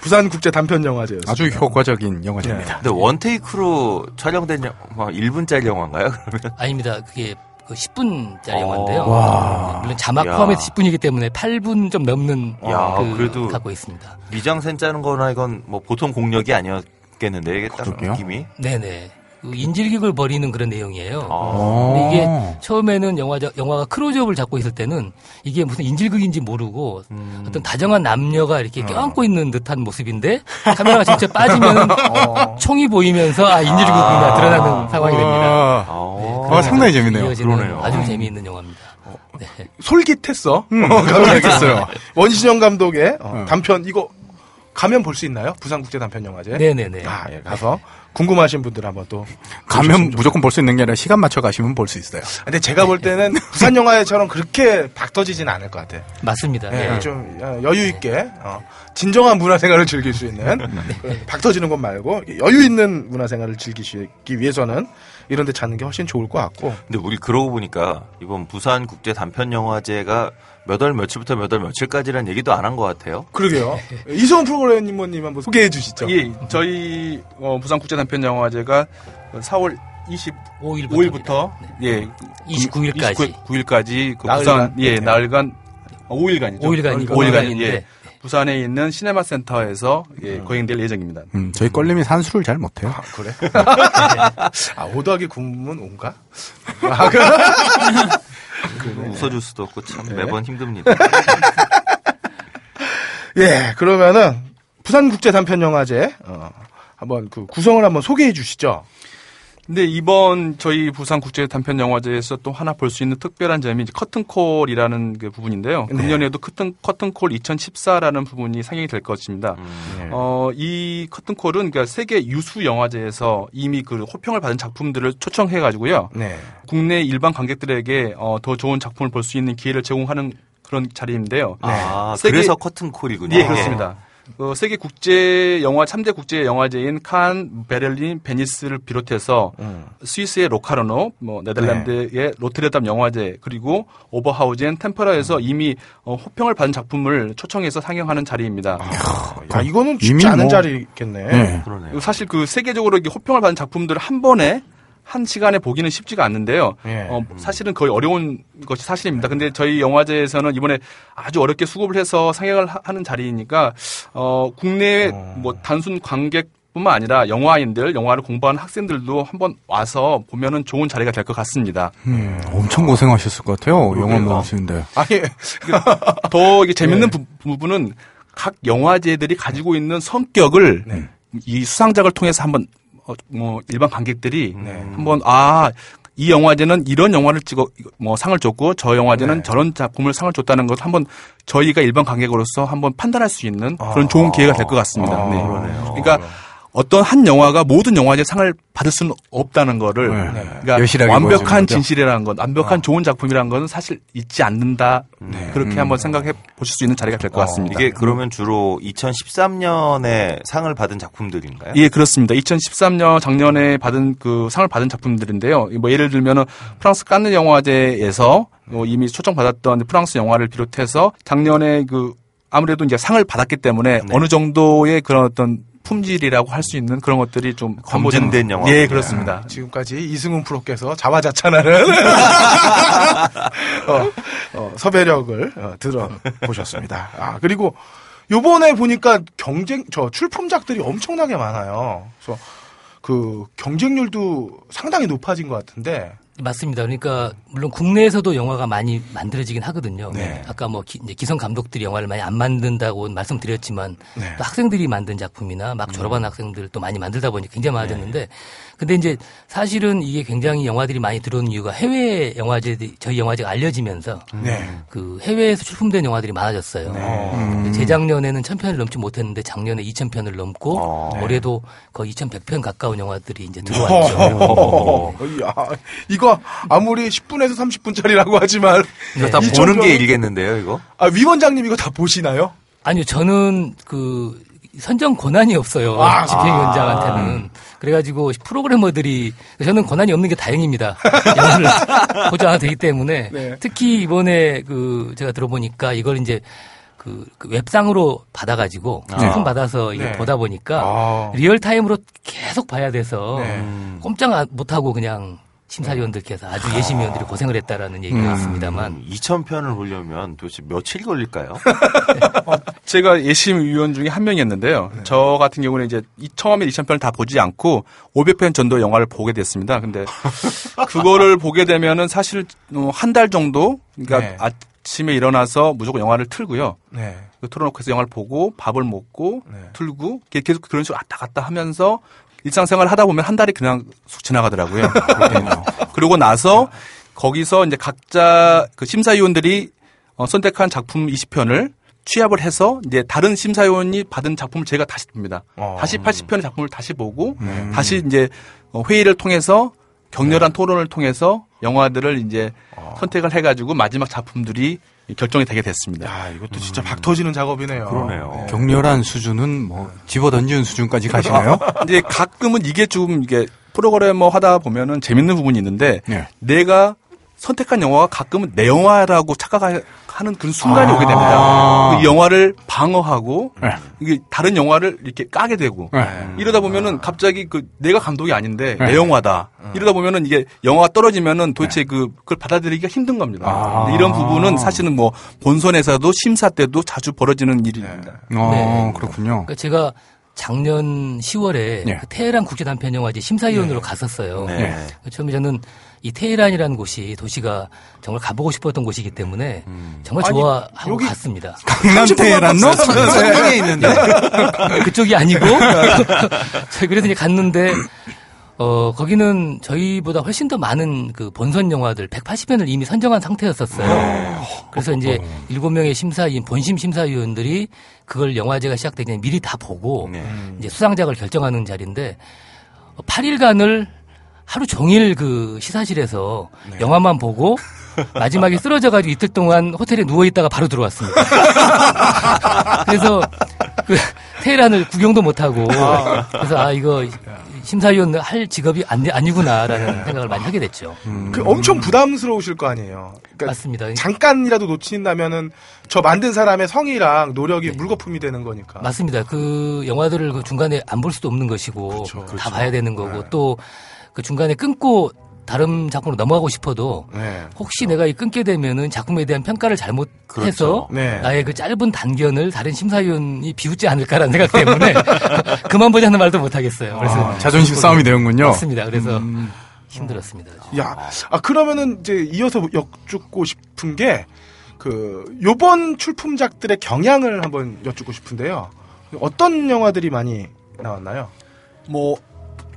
부산국제 단편 영화제였습니다. 아주 효과적인 영화제입니다. 근데 원테이크로 촬영된 영화 1분짜리 영화인가요? 그러면 아닙니다. 그게 그 10분짜리 어. 영화인데요. 와. 물론 자막 야. 포함해서 10분이기 때문에 8분 좀 넘는 야, 그 그래도- 갖고 있습니다. 미장센 짜는 거나 이건 뭐 보통 공력이 아니었 겠는데 이게 딱. 느낌이 네네. 그 인질극을 벌이는 그런 내용이에요. 아. 근데 이게 처음에는 영화 영화가 크로즈업을 잡고 있을 때는 이게 무슨 인질극인지 모르고 음. 어떤 다정한 남녀가 이렇게 껴안고 있는 듯한 모습인데 카메라가 직접 빠지면 총이 보이면서 아 인질극이나 드러나는 상황이 됩니다. 아. 아, 상당히 재밌네요. 그러네요. 아주 재미있는 영화입니다. 네. 솔깃했어. 음, 어, 솔깃했어요. 원시정 감독의 어, 음. 단편 이거 가면 볼 수 있나요? 부산국제 단편영화제. 네네네. 아, 예, 가서 궁금하신 분들 한번 또 가면 무조건 볼 수 있는 게 아니라 시간 맞춰 가시면 볼 수 있어요. 근데 제가 볼 때는 부산 영화처럼 그렇게 박 터지진 않을 것 같아. 맞습니다. 예, 네. 좀 어, 여유 있게 어, 진정한 문화생활을 즐길 수 있는 그박 터지는 것 말고 여유 있는 문화생활을 즐기기 위해서는 이런 데 찾는 게 훨씬 좋을 것 같고 근데 우리 그러고 보니까 이번 부산 국제 단편 영화제가 몇 월 며칠부터 몇 월 며칠까지라는 얘기도 안 한 것 같아요. 그러게요. 이성 프로그래머님 한번 소개해 주시죠. 예, 저희 어, 부산 국제 단편 영화제가 4월 25일부터 예 29일까지. 29일까지 그 나흘간? 부산 예 네. 나흘간 5일간이죠. 5일간이고 5일간 예. 네. 부산에 있는 시네마 센터에서 예, 거행될 예정입니다. 음, 저희 껄림이 산수를 잘 못해요. 아, 그래? 아, 5 더하기 9면 5인가? 아, 그, 웃어줄 수도 없고 참 네. 매번 힘듭니다. 예, 그러면은, 부산국제 단편영화제, 어, 한번 그 구성을 한번 소개해 주시죠. 근데 이번 저희 부산 국제 단편 영화제에서 또 하나 볼 수 있는 특별한 점이 이제 커튼콜이라는 그 부분인데요. 네. 금년에도 커튼 커튼콜 2014라는 부분이 상영이 될 것입니다. 음. 어, 이 커튼콜은 그러니까 세계 유수 영화제에서 이미 그 호평을 받은 작품들을 초청해 가지고요. 네. 국내 일반 관객들에게 어, 더 좋은 작품을 볼 수 있는 기회를 제공하는 그런 자리인데요. 아, 세계- 그래서 커튼콜이군요. 예, 그렇습니다. 어, 세계 국제 영화 3대 국제 영화제인 칸, 베를린, 베니스를 비롯해서 음. 스위스의 로카르노, 뭐 네덜란드의 로테르담 영화제 그리고 오버하우젠, 템페레에서 이미 어, 호평을 받은 작품을 초청해서 상영하는 자리입니다. 야, 이거는 쉽지 않은 뭐- 자리겠네. 네. 그러네요. 사실 그 세계적으로 이렇게 호평을 받은 작품들을 한 번에 한 시간에 보기는 쉽지가 않는데요. 예. 어, 사실은 거의 어려운 것이 사실입니다. 근데 저희 영화제에서는 이번에 아주 어렵게 수급을 해서 상영을 하- 하는 자리이니까 어, 국내 뭐 단순 관객 뿐만 아니라 영화인들, 영화를 공부하는 학생들도 한번 와서 보면은 좋은 자리가 될 것 같습니다. 음, 엄청 고생하셨을 것 같아요. 영화 보시는데. 아니, 더 이게 재밌는 부, 부분은 각 영화제들이 가지고 있는 성격을 이 수상작을 통해서 한번 어, 뭐 일반 관객들이 한번 아. 이 영화제는 이런 영화를 찍어 뭐 상을 줬고 저 영화제는 네. 저런 작품을 상을 줬다는 것을 한번 저희가 일반 관객으로서 한번 판단할 수 있는 아. 그런 좋은 기회가 될 것 같습니다. 아, 네. 그러네요. 그러니까 어떤 한 영화가 모든 영화제 상을 받을 수는 없다는 거를 네. 그러니까 여실하게 완벽한. 진실이라는 것, 완벽한 좋은 작품이라는 것은 사실 있지 않는다. 그렇게 음. 한번 생각해 보실 수 있는 자리가 될 것 같습니다. 이게 그러면 주로 2013년에 상을 받은 작품들인가요? 예, 그렇습니다. 2013년 작년에 받은 그 상을 받은 작품들인데요. 뭐 예를 들면은 프랑스 칸느 영화제에서 뭐 이미 초청받았던 프랑스 영화를 비롯해서 작년에 그 아무래도 이제 상을 받았기 때문에 네. 어느 정도의 그런 어떤 품질이라고 할 수 있는 그런 것들이 좀 검증된 영화. 예, 그렇습니다. 지금까지 이승훈 프로께서 자화자찬하는 어, 어, 섭외력을 어, 들어보셨습니다. 아, 그리고 요번에 보니까 경쟁, 저 출품작들이 엄청나게 많아요. 그래서 그 경쟁률도 상당히 높아진 것 같은데. 맞습니다. 그러니까 물론 국내에서도 영화가 많이 만들어지긴 하거든요. 네. 아까 뭐 기, 성 감독들이 영화를 많이 안 만든다고 말씀드렸지만 네. 또 학생들이 만든 작품이나 막 졸업한 학생들 또 많이 만들다 보니 굉장히 많아졌는데 근데 이제 사실은 이게 굉장히 영화들이 많이 들어오는 이유가 해외 영화제 저희 영화제가 알려지면서 네. 그 해외에서 출품된 영화들이 많아졌어요. 네. 재작년에는 1000편을 넘지 못했는데 작년에 2000편을 넘고 어. 올해도 거의 2100편 가까운 영화들이 이제 어, 들어왔죠. 야, 이거 아무리 10분에서 30분짜리라고 하지만 이거 다2,000 보는 게 일겠는데요, 이거? 아, 위원장님 이거 다 보시나요? 아니요, 저는 그 선정 권한이 없어요. 아. 집행위원장한테는. 그래가지고 프로그래머들이 저는 권한이 없는 게 다행입니다. 영화를 보장이 되기 때문에 네. 특히 이번에 그 제가 들어보니까 이걸 이제 그, 그 웹상으로 받아가지고 출품 받아서 이게 네. 보다 보니까 아. 리얼 타임으로 계속 봐야 돼서 네. 음. 꼼짝 안- 못하고 그냥 심사위원들께서 아주 예심위원들이 고생을 했다라는 얘기가 음. 있습니다만 2,000편을 보려면 도대체 며칠 걸릴까요? 제가 예심 위원 중에 한 명이었는데요. 저 같은 경우는 이제 이 처음에 2,000편을 다 보지 않고 500편 정도 영화를 보게 됐습니다. 근데 그거를 보게 되면은 사실 어, 한달 정도 그러니까 네. 아침에 일어나서 무조건 영화를 틀고요. 네. 그 틀어놓고 해서 영화를 보고 밥을 먹고 네. 틀고 계속 그런 식으로 왔다 갔다 하면서 일상생활을 하다 보면 한 달이 그냥 쑥 지나가더라고요. 그러고 나서 거기서 이제 각자 그 심사위원들이 어, 선택한 작품 20편을 취합을 해서 이제 다른 심사위원이 받은 작품을 제가 다시 봅니다. 어. 다시 80편의 작품을 다시 보고 음. 다시 이제 어, 회의를 통해서 격렬한 토론을 통해서 영화들을 이제 선택을 해가지고 마지막 작품들이 결정이 되게 됐습니다. 야, 이것도 진짜 박 터지는 작업이네요. 그러네요. 격렬한 수준은 뭐 집어 던지는 수준까지 가시나요? 이제 가끔은 이게 좀 이게 프로그래머 하다 보면은 재밌는 부분이 있는데 네. 내가 선택한 영화가 가끔은 내 영화라고 착각 하는 그런 순간이 아. 오게 됩니다. 그 영화를 방어하고 네. 이게 다른 영화를 이렇게 까게 되고 네. 이러다 보면은 갑자기 그 내가 감독이 아닌데 네. 내 영화다. 이러다 보면은 이게 영화가 떨어지면은 도대체 그 그걸 받아들이기가 힘든 겁니다. 아. 이런 부분은 사실은 뭐 본선에서도 심사 때도 자주 벌어지는 일입니다. 어, 네. 그렇군요. 그러니까 제가 작년 10월에 네. 그 테헤란 국제단편영화제 심사위원으로 갔었어요. 네. 처음에 저는 이 테헤란이라는 곳이 도시가 정말 가보고 싶었던 곳이기 때문에 정말 아니, 좋아하고 여기 갔습니다. 강남 테헤란로 성동에 있는데. 그쪽이 아니고 저희 그래서 이제 갔는데 어 거기는 저희보다 훨씬 더 많은 그 본선 영화들 180편을 이미 선정한 상태였었어요. 그래서 이제 일곱 명의 심사위원 본심 심사위원들이 그걸 영화제가 시작되기 전에 미리 다 보고 네. 이제 수상작을 결정하는 자리인데 8일간을 하루 종일 그 시사실에서 영화만 보고 마지막에 쓰러져가지고 이틀 동안 호텔에 누워 있다가 바로 들어왔습니다. 그래서 그 테헤란을 구경도 못 하고 그래서 아 이거 심사위원 할 직업이 아니, 아니구나라는 생각을 많이 하게 됐죠. 그 엄청 부담스러우실 거 아니에요. 그러니까 맞습니다. 잠깐이라도 놓친다면은 저 만든 사람의 성의랑 노력이 물거품이 되는 거니까. 맞습니다. 그 영화들을 그 중간에 안 볼 수도 없는 것이고 그렇죠. 다 그렇죠. 봐야 되는 거고 또 그 중간에 끊고 다른 작품으로 넘어가고 싶어도 네. 혹시 내가 이 끊게 되면은 작품에 대한 평가를 잘못해서 그렇죠. 네. 나의 그 짧은 단견을 다른 심사위원이 비웃지 않을까라는 생각 때문에 그만 보자는 말도 못 하겠어요. 그래서 아, 자존심 싸움이 되는군요. 맞습니다. 그래서 음. 힘들었습니다. 야, 아 그러면은 이제 이어서 여쭙고 싶은 게 그 요번 출품작들의 경향을 한번 여쭙고 싶은데요. 어떤 영화들이 많이 나왔나요? 뭐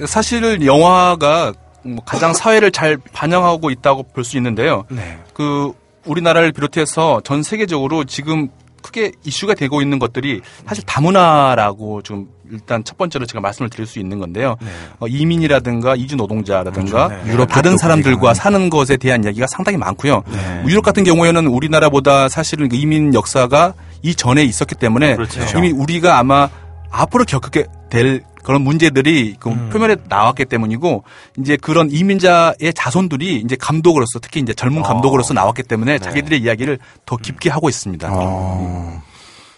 사실 영화가 뭐 가장 사회를 잘 반영하고 있다고 볼 수 있는데요. 네. 그 우리나라를 비롯해서 전 세계적으로 지금 크게 이슈가 되고 있는 것들이 사실 다문화라고 좀 일단 첫 번째로 제가 말씀을 드릴 수 있는 건데요. 어, 이민이라든가 이주 노동자라든가 그렇죠. 네. 유럽 다른 사람들과 사는 것에 대한 이야기가 상당히 많고요. 네. 유럽 같은 경우에는 우리나라보다 사실은 그 이민 역사가 이전에 있었기 때문에 그렇죠. 이미 우리가 아마 앞으로 겪게 될 그런 문제들이 그 음. 표면에 나왔기 때문이고 이제 그런 이민자의 자손들이 이제 감독으로서 특히 이제 젊은 감독으로서 나왔기 때문에 자기들의 이야기를 더 깊게 하고 있습니다. 어.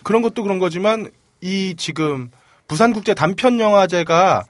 그런 것도 그런 거지만 이 지금 부산국제 단편영화제가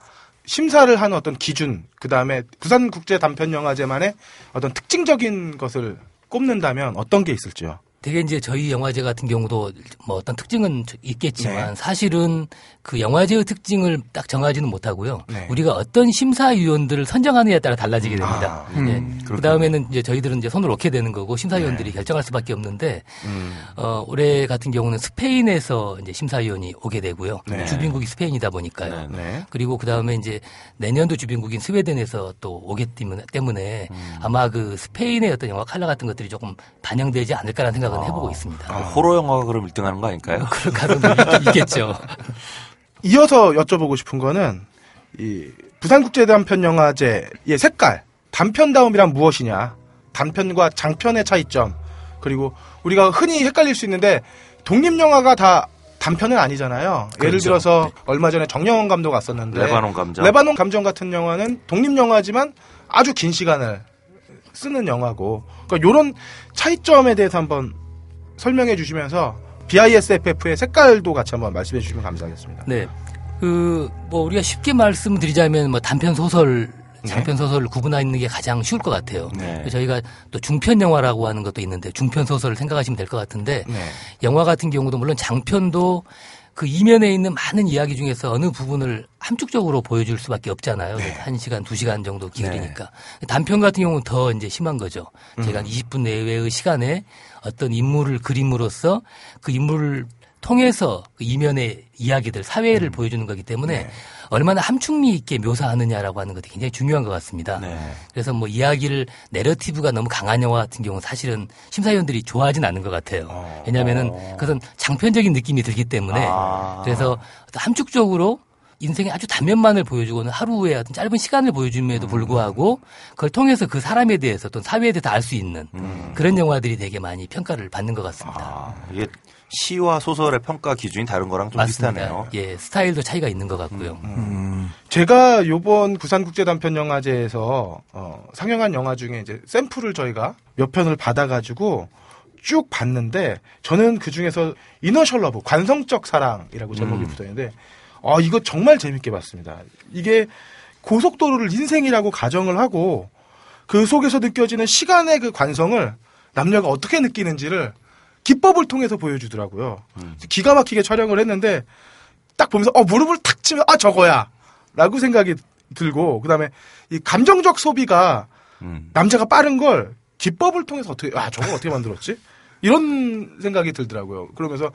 심사를 하는 어떤 기준, 그 다음에 부산국제 단편영화제만의 어떤 특징적인 것을 꼽는다면 어떤 게 있을지요? 되게 이제 저희 영화제 같은 경우도 뭐 어떤 특징은 있겠지만 네. 사실은 그 영화제의 특징을 딱 정하지는 못하고요. 네. 우리가 어떤 심사위원들을 선정하느냐에 따라 달라지게 됩니다. 아, 예. 음, 그 다음에는 이제 저희들은 이제 손을 놓게 되는 거고 심사위원들이 결정할 수밖에 없는데 음. 어, 올해 같은 경우는 스페인에서 이제 심사위원이 오게 되고요. 네. 주빈국이 스페인이다 보니까요. 네. 네. 그리고 그 다음에 이제 내년도 주빈국인 스웨덴에서 또 오기 때문에, 때문에 음. 아마 그 스페인의 어떤 영화 칼라 같은 것들이 조금 반영되지 않을까라는 생각 은 해보고 있습니다. 호러 영화가 그럼 1등하는 거 아닐까요? 그럴 가능성이 있겠죠. 이어서 여쭤보고 싶은 거는 이 부산국제 단편 영화제의 색깔, 단편다움이란 무엇이냐, 단편과 장편의 차이점, 그리고 우리가 흔히 헷갈릴 수 있는데 독립 영화가 다 단편은 아니잖아요. 예를 그렇죠. 들어서 얼마 전에 정영원 감독 왔었는데 레바논 감정. 레바논 감정 같은 영화는 독립 영화지만 아주 긴 시간을 쓰는 영화고, 그러니까 이런 차이점에 대해서 한번 설명해 주시면서 BISFF의 색깔도 같이 한번 말씀해 주시면 감사하겠습니다. 네. 그, 뭐, 우리가 쉽게 말씀드리자면, 뭐, 단편 소설 장편 소설을 구분하는 게 가장 쉬울 것 같아요. 네. 저희가 또 중편 영화라고 하는 것도 있는데 중편 소설을 생각하시면 될 것 같은데 네. 영화 같은 경우도 물론 장편도 그 이면에 있는 많은 이야기 중에서 어느 부분을 함축적으로 보여줄 수밖에 없잖아요. 한 시간, 두 시간 정도 기울이니까. 단편 같은 경우는 더 이제 심한 거죠. 제가 한 20분 내외의 시간에 어떤 인물을 그림으로써 그 인물을 통해서 그 이면의 이야기들, 사회를 보여주는 거기 때문에 얼마나 함축미 있게 묘사하느냐라고 하는 것이 굉장히 중요한 것 같습니다. 네. 그래서 뭐 이야기를 내러티브가 너무 강한 영화 같은 경우는 사실은 심사위원들이 좋아하진 않는 것 같아요. 왜냐하면은 그것은 장편적인 느낌이 들기 때문에 아. 그래서 함축적으로 인생의 아주 단면만을 보여주고는 하루의 어떤 짧은 시간을 보여줌에도 불구하고 그걸 통해서 그 사람에 대해서 또는 사회에 대해서 알 수 있는 그런 영화들이 되게 많이 평가를 받는 것 같습니다. 아, 이게 시와 소설의 평가 기준이 다른 거랑 좀 맞습니다. 비슷하네요. 예, 스타일도 차이가 있는 것 같고요. 제가 요번 부산국제단편영화제에서 어, 상영한 영화 중에 이제 샘플을 저희가 몇 편을 받아가지고 쭉 봤는데 저는 그 중에서 Inertial Love 관성적 사랑이라고 제목이 붙어 있는데 아 이거 정말 재밌게 봤습니다. 이게 고속도로를 인생이라고 가정을 하고 그 속에서 느껴지는 시간의 그 관성을 남녀가 어떻게 느끼는지를 기법을 통해서 보여주더라고요. 기가 막히게 촬영을 했는데 딱 보면서 어 무릎을 탁 치면 아 저거야 라고 생각이 들고 그다음에 이 감정적 소비가 음. 남자가 빠른 걸 기법을 통해서 어떻게 아 저거 어떻게 만들었지 이런 생각이 들더라고요 그러면서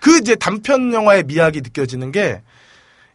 그 이제 단편 영화의 미학이 느껴지는 게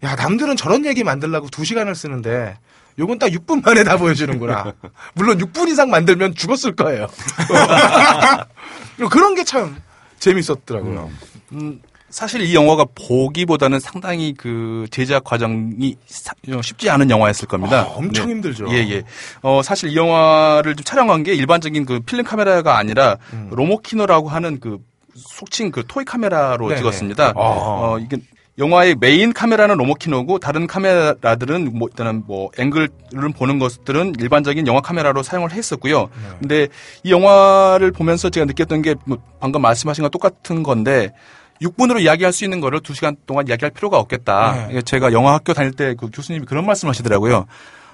야 남들은 저런 얘기 만들려고 두 시간을 쓰는데 요건 딱 6분 만에 다 보여주는구나 물론 6분 이상 만들면 죽었을 거예요 그런 게 참 재밌었더라고요 음, 사실 이 영화가 보기보다는 상당히 그 제작 과정이 사- 어, 쉽지 않은 영화였을 겁니다. 아, 엄청 네. 힘들죠. 예, 예. 어, 사실 이 영화를 좀 촬영한 게 일반적인 그 필름 카메라가 아니라 음. 로모키노라고 하는 그 속칭 그 toy 카메라로 네네. 찍었습니다. 아. 어, 이게 영화의 메인 카메라는 로모키노고 다른 카메라들은 뭐 일단은 뭐 앵글을 보는 것들은 일반적인 영화 카메라로 사용을 했었고요. 네. 근데 이 영화를 보면서 제가 느꼈던 게 뭐 방금 말씀하신 것 똑같은 건데 6분으로 이야기할 수 있는 거를 2시간 동안 이야기할 필요가 없겠다. 네. 제가 영화 학교 다닐 때 그 교수님이 그런 말씀 하시더라고요.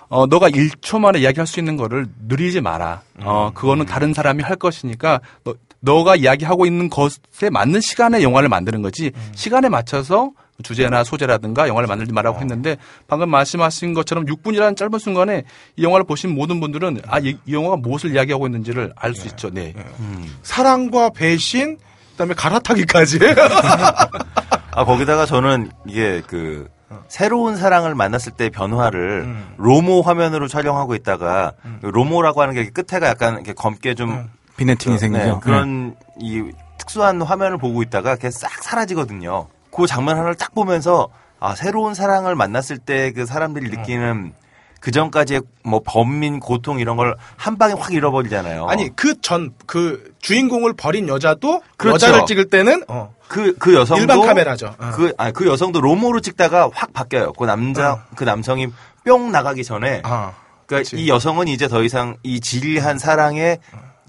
어, 너가 1초 만에 이야기할 수 있는 거를 느리지 마라. 어, 그거는 다른 사람이 할 것이니까 너, 너가 이야기하고 있는 것에 맞는 시간에 영화를 만드는 거지 시간에 맞춰서 주제나 소재라든가 영화를 만들지 말라고 했는데 방금 말씀하신 것처럼 6분이라는 짧은 순간에 이 영화를 보신 모든 분들은 아, 이, 이 영화가 무엇을 이야기하고 있는지를 알 수 있죠. 네. 사랑과 배신 그다음에 갈아타기까지. 아 거기다가 저는 이게 그 새로운 사랑을 만났을 때 변화를 로모 화면으로 촬영하고 있다가 로모라고 하는 게 끝에가 약간 이렇게 검게 좀 비네팅이 네, 생기죠. 그런 이 특수한 화면을 보고 있다가 이렇게 싹 사라지거든요. 그 장면 하나를 딱 보면서 아 새로운 사랑을 만났을 때 그 사람들이 느끼는 그 전까지의 뭐 범민 고통 이런 걸 한 방에 확 잃어버리잖아요. 아니 그 전그 주인공을 버린 여자도 그렇죠. 여자를 찍을 때는 어, 그, 그 여성도 일반 카메라죠. 어. 그, 아니, 그 여성도 로모로 찍다가 확 바뀌어요. 그 남자, 그 남성이 뿅 나가기 전에. 아, 그러니까 그치. 이 여성은 이제 더 이상 이 지리한 사랑에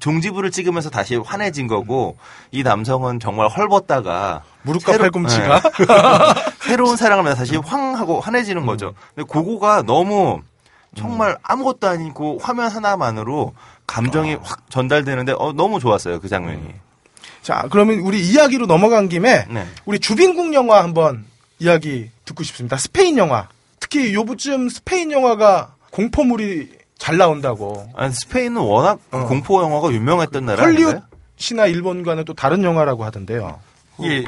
종지부를 찍으면서 다시 환해진 거고 이 남성은 정말 헐벗다가 무릎과 새로- 팔꿈치가 네. 새로운 사랑을 만나 다시 황 하고 환해지는 거죠. 근데 그거가 너무 정말 아무것도 아니고 화면 하나만으로 감정이 확 전달되는데 어, 너무 좋았어요 그 장면이. 자 그러면 우리 이야기로 넘어간 김에 네. 우리 주빈국 영화 한번 이야기 듣고 싶습니다. 스페인 영화 특히 요즘쯤 스페인 영화가 공포물이 잘 나온다고 아니, 스페인은 워낙 어. 공포 영화가 유명했던 나라? 헐리우드나 일본과는 또 다른 영화라고 하던데요. 예. 네.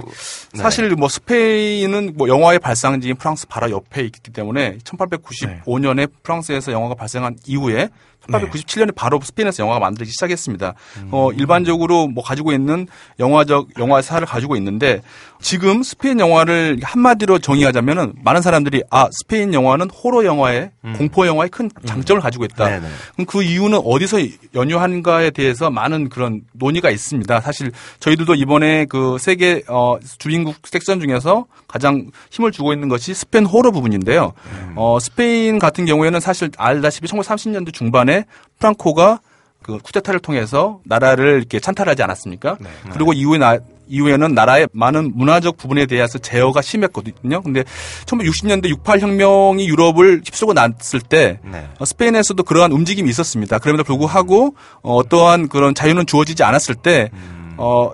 사실 뭐 스페인은 뭐 영화의 발상지인 프랑스 바로 옆에 있기 때문에 1895년에 프랑스에서 영화가 발생한 이후에 1897년에 바로 스페인에서 영화가 만들기 시작했습니다. 어, 일반적으로 뭐 가지고 있는 영화적 영화사를 가지고 있는데 지금 스페인 영화를 한마디로 정의하자면은 많은 사람들이 아 스페인 영화는 호러 영화의 공포 영화의 큰 장점을 가지고 있다. 네네. 그럼 그 이유는 어디서 연유한가에 대해서 많은 그런 논의가 있습니다. 사실 저희들도 이번에 그 세계 어 주인국 섹션 중에서 가장 힘을 주고 있는 것이 스페인 호러 부분인데요. 어 스페인 같은 경우에는 사실 알다시피 1930년대 중반에 프랑코가 그 쿠데타를 통해서 나라를 이렇게 찬탈하지 않았습니까? 그리고 이후에 나, 이후에는 나라의 많은 문화적 부분에 대해서 제어가 심했거든요. 근데 1960년대 68 혁명이 유럽을 휩쓸고 났을 때 네. 어, 스페인에서도 그러한 움직임이 있었습니다. 그럼에도 불구하고 어, 어떠한 그런 자유는 주어지지 않았을 때 어,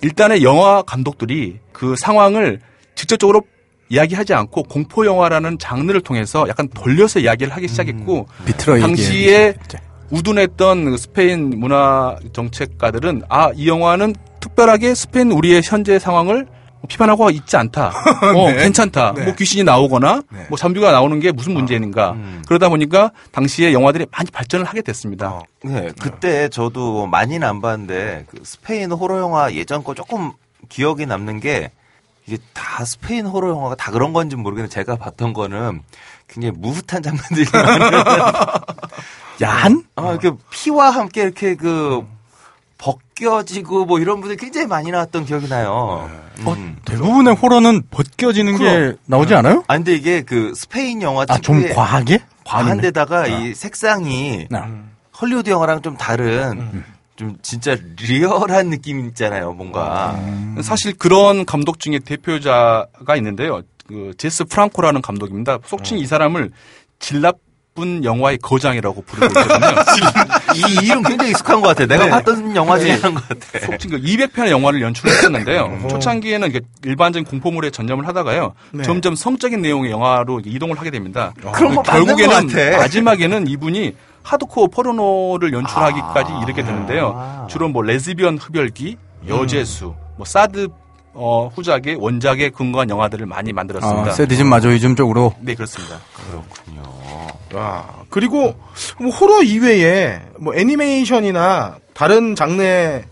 일단의 영화 감독들이 그 상황을 직접적으로 이야기하지 않고 공포 영화라는 장르를 통해서 약간 돌려서 이야기를 하기 시작했고 비틀어 당시에. 우둔했던 그 스페인 문화 정책가들은 아 이 영화는 특별하게 스페인 우리의 현재 상황을 비판하고 있지 않다. 어, 네. 괜찮다. 네. 뭐 귀신이 나오거나 네. 뭐 잠비가 나오는 게 무슨 문제인가. 음. 그러다 보니까 당시에 영화들이 많이 발전을 하게 됐습니다. 어. 네, 그때 저도 많이는 안 봤는데 그 스페인 호러 영화 예전 거 조금 기억이 남는 게 이게 다 스페인 호러 영화가 다 그런 건지 는 모르겠는데 제가 봤던 거는 굉장히 무흐한 장면들이 야한? 아, 이렇게 피와 함께 이렇게 그 벗겨지고 뭐 이런 분들이 굉장히 많이 나왔던 기억이 나요. 음. 대부분의 호러는 벗겨지는 게 그럼. 나오지 않아요? 아 근데 이게 그 스페인 영화 아, 좀 과하게? 과한 아니네. 데다가 이 색상이 네. 헐리우드 영화랑 좀 다른 좀 진짜 리얼한 느낌 있잖아요, 뭔가. 사실 그런 감독 중에 대표자가 있는데요. 그 제스 프랑코라는 감독입니다. 속칭 이 사람을 질 나쁜 영화의 거장이라고 부르고 있거든요. 이 이름 굉장히 익숙한 것 같아. 내가 봤던 영화 중에 하는 것 같아. 속칭 그 200편의 영화를 연출했었는데요. 초창기에는 이게 일반적인 공포물에 전념을 하다가요. 네. 점점 성적인 내용의 영화로 이동을 하게 됩니다. 그런 거것 결국에는. 마지막에는 이분이 하드코어 포르노를 연출하기까지 아. 이르게 되는데요. 주로 뭐 레즈비언 흡혈귀, 여제수, 뭐 사드 어, 후작의 원작에 근거한 영화들을 많이 만들었습니다. 아, 세디즘 마조이즘 쪽으로. 네 그렇습니다. 아, 그리고 뭐 호러 이외에 뭐 애니메이션이나 다른 장르의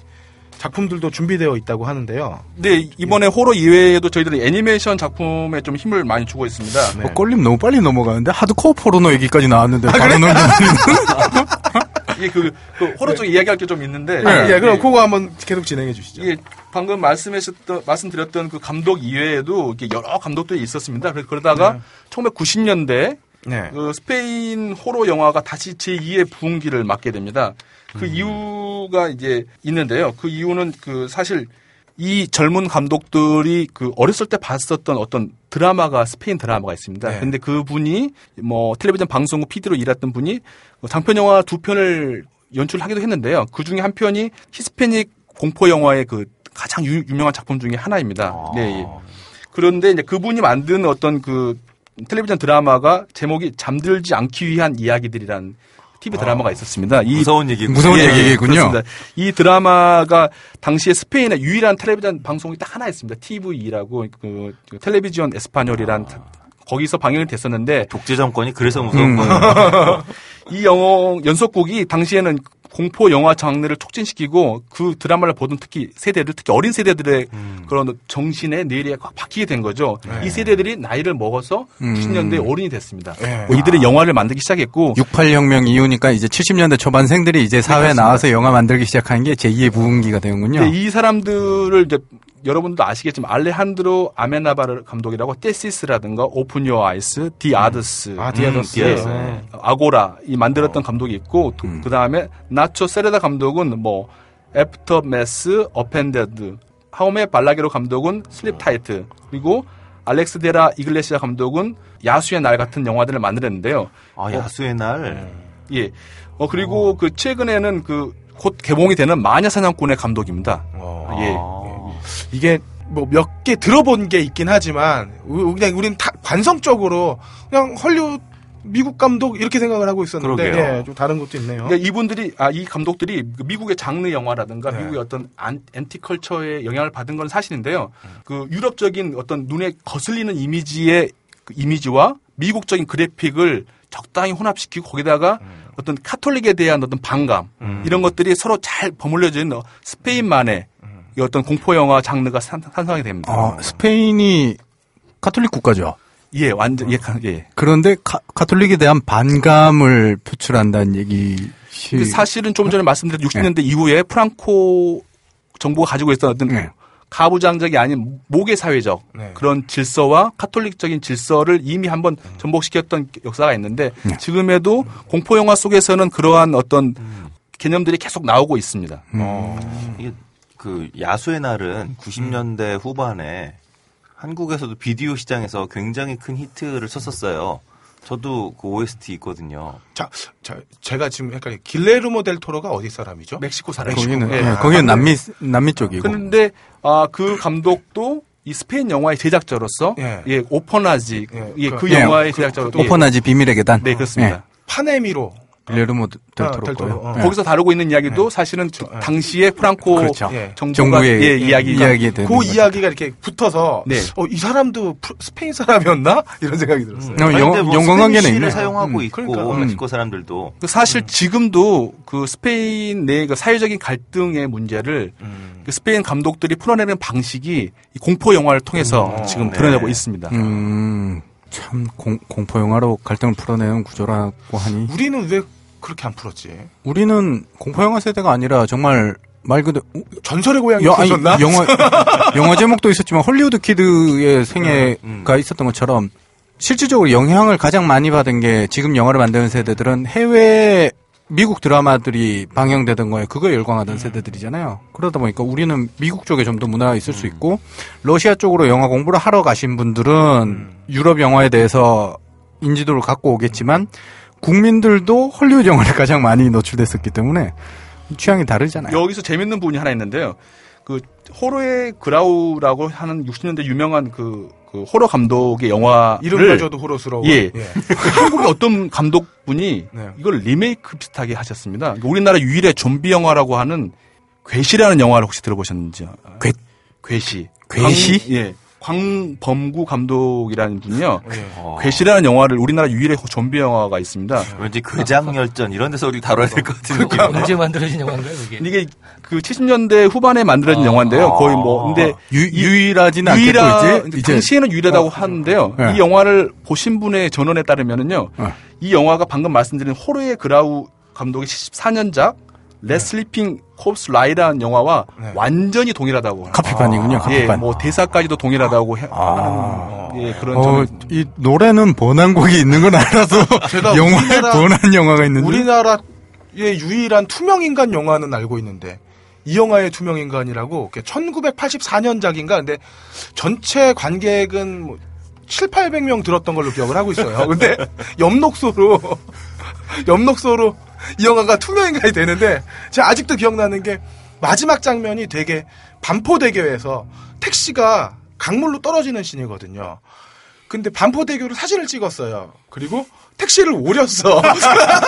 작품들도 준비되어 있다고 하는데요. 네 이번에 호러 이외에도 저희들이 애니메이션 작품에 좀 힘을 많이 주고 있습니다. 네. 어, 꼴림 너무 빨리 넘어가는데 하드코어 포르노 얘기까지 나왔는데 바로 넘기는 이게 그, 그 호러 쪽에 이야기할 게 좀 있는데 아, 이게 예, 그럼 그거 한번 계속 진행해 주시죠. 이게 방금 말씀하셨던 말씀드렸던 그 감독 이외에도 이게 여러 감독들이 있었습니다. 그래서 그러다가 1990년대 네. 그 스페인 호러 영화가 다시 제2의 부흥기를 맞게 됩니다. 그 이유가 이제 있는데요. 그 이유는 그 사실 이 젊은 감독들이 그 어렸을 때 봤었던 어떤 드라마가 스페인 드라마가 있습니다. 네. 근데 그 분이 뭐 텔레비전 방송국 PD로 일했던 분이 장편 영화 두 편을 연출하기도 했는데요. 그 중에 한 편이 히스패닉 공포 영화의 그 가장 유, 명한 작품 중에 하나입니다. 네. 예. 그런데 이제 그분이 만든 어떤 그 텔레비전 드라마가 제목이 잠들지 않기 위한 이야기들이란 TV 드라마가 있었습니다. 이 무서운 얘기. 무서운 예, 얘기겠군요. 그렇습니다. 이 드라마가 당시에 스페인의 유일한 텔레비전 방송이 딱 하나 있습니다. TV라고 그, 그 텔레비전 에스파뇰이란 거기서 방영이 됐었는데 독재 정권이 그래서 무서운 음. 거예요. 이 영어 연속곡이 당시에는 공포 영화 장르를 촉진시키고 그 드라마를 보던 특히 세대들 특히 어린 세대들의 음. 그런 정신의 뇌리에 꽉 박히게 된 거죠. 이 세대들이 나이를 먹어서 음. 90년대 어른이 됐습니다. 네. 뭐 이들이 영화를 만들기 시작했고 68혁명 이후니까 이제 70년대 초반생들이 이제 사회에 나와서 영화 만들기 시작한 게 제2의 부흥기가 되는군요. 근데 이 사람들을 이제 여러분도 아시겠지만 알레한드로 아메나바르 감독이라고 Tesis라든가 Open Your Eyes, The Others, 아, The Others. The Others. 네. 아고라 이 만들었던 감독이 있고 음. 그 다음에 나초 세르다 감독은 뭐 Aftermath, Abandoned, 하우메 발라게로 감독은 Sleep Tight 그리고 알렉스 데라 이글레시아 감독은 야수의 날 같은 영화들을 만들었는데요. 아, 야수의 날. 예. 어 그리고 그 최근에는 그 곧 개봉이 되는 마녀 사냥꾼의 감독입니다. 어, 예. 이게 뭐 몇 개 들어본 게 있긴 하지만 우- 그냥 우리는 다 관성적으로 그냥 헐리우드 미국 감독 이렇게 생각을 하고 있었는데. 예, 좀 다른 것도 있네요. 그러니까 이분들이 아 이 감독들이 그 미국의 장르 영화라든가 네. 미국의 어떤 안, 엔티컬처의 영향을 받은 건 사실인데요. 그 유럽적인 어떤 눈에 거슬리는 이미지의 그 이미지와 미국적인 그래픽을 적당히 혼합시키고 거기다가 어떤 카톨릭에 대한 어떤 반감 이런 것들이 서려 있는 스페인만의 이 어떤 공포 영화 장르가 산, 산성이 됩니다. 아, 스페인이 카톨릭 국가죠. 예, 완전 예, 가- 예. 그런데 카, 카톨릭에 대한 반감을 표출한다는 얘기. 근데 사실은 좀 전에 말씀드린 60년대 이후에 프랑코 정부가 가지고 있었던 어떤 네. 가부장적이 아닌 모계 사회적 네. 그런 질서와 카톨릭적인 질서를 이미 한번 전복시켰던 역사가 있는데 네. 지금에도 공포 영화 속에서는 그러한 어떤 개념들이 계속 나오고 있습니다. 어, 이게 그 야수의 날은 90년대 후반에 한국에서도 비디오 시장에서 굉장히 큰 히트를 쳤었어요. 저도 그 OST 있거든요. 자, 자, 제가 지금 헷갈려. 길레르모 델 토로가 어디 사람이죠? 멕시코 사람. 거기는 예. 예, 거기는 남미 남미 쪽이고. 그런데 아, 그 감독도 이 스페인 영화의 제작자로서 예. 예, 오퍼나지 예, 예, 그- 그, 예, 영화의 그- 제작자로 그- 예. 오퍼나지 비밀의 계단. 네 그렇습니다. 판의 미로. 기예르모 델 아, 델 토로고요. 토로, 어. 예. 거기서 다루고 있는 이야기도 사실은 저- 예. 당시에 프랑코 그렇죠. 예. 정부가 정부의 예, 이야기 이야기에 대한 그 거죠. 이야기가 이렇게 붙어서 네. 어, 이 사람도 스페인 사람이었나? 이런 생각이 들었어요. 어, 영- 근데 뭐 연관 관계는 Spanish를 있네. 사용하고 음, 있고 그러니까. 멕시코 사람들도 그 사실 지금도 그 스페인 내 그 사회적인 갈등의 문제를 음. 그 스페인 감독들이 풀어내는 방식이 이 공포 영화를 통해서 음, 지금 네. 드러내고 있습니다. 음, 참 공, 공포 영화로 갈등을 풀어내는 구조라고 하니 우리는 왜 그렇게 안 풀었지? 우리는 공포 영화 세대가 아니라 정말 말 그대로 전설의 고향이 여, 아니? 영화 영화 제목도 있었지만 할리우드 키드의 생애가 음. 있었던 것처럼 실질적으로 영향을 가장 많이 받은 게 지금 영화를 만드는 세대들은 해외 미국 드라마들이 방영되던 거에 그거에 열광하던 세대들이잖아요. 그러다 보니까 우리는 미국 쪽에 좀 더 문화가 있을 수 있고 러시아 쪽으로 영화 공부를 하러 가신 분들은 유럽 영화에 대해서 인지도를 갖고 오겠지만 국민들도 헐리우드 영화를 가장 많이 노출됐었기 때문에 취향이 다르잖아요. 여기서 재밌는 부분이 하나 있는데요. 그 호러의 그라우라고 하는 60년대 유명한 그, 그 호러 감독의 영화를 이름마저도 호러스러워. 예. 한국의 어떤 감독분이 네. 이걸 리메이크 비슷하게 하셨습니다. 그러니까 우리나라 유일의 좀비 영화라고 하는 괴시라는 영화를 혹시 들어보셨는지? 괴- 괴시. 괴시? 광, 예. 광범구 감독이라는 분이요. 예. 어, 괴시라는 영화를 우리나라 유일의 좀비 영화가 있습니다. 왠지 괴장열전 이런 데서 우리 다뤄야 될 것 같은 느낌. 언제 만들어진 영화인가요, 그게? 이게 그 70년대 후반에 만들어진 아. 영화인데요. 거의 뭐 근데 유, 유일하 않겠고 이제, 이제 당시에는 유일하다고 하는데요. 네. 이 영화를 보신 분의 전원에 따르면은요. 네. 이 영화가 방금 말씀드린 호르의 그라우 감독의 74년작 Let Sleeping Corpses Lie라는 영화와 네. 완전히 동일하다고. 카피판이군요. 예, 카피판. 뭐 대사까지도 동일하다고 해, 아. 하는 예, 그런 어, 점이 이 노래는 번안곡이 있는 건 알아서 영화에 우리나라- 번안 영화가 있는데 우리나라의 유일한 투명인간 영화는 알고 있는데 이 영화의 투명인간이라고 1984년작인가 근데 전체 관객은 뭐 7, 800명 들었던 걸로 기억을 하고 있어요. 근데 엽록소로 엽록소로 이 영화가 투명인간이 되는데 제가 아직도 기억나는 게 마지막 장면이 되게 반포대교에서 택시가 강물로 떨어지는 씬이거든요. 근데 반포대교로 사진을 찍었어요. 그리고 택시를 오렸어.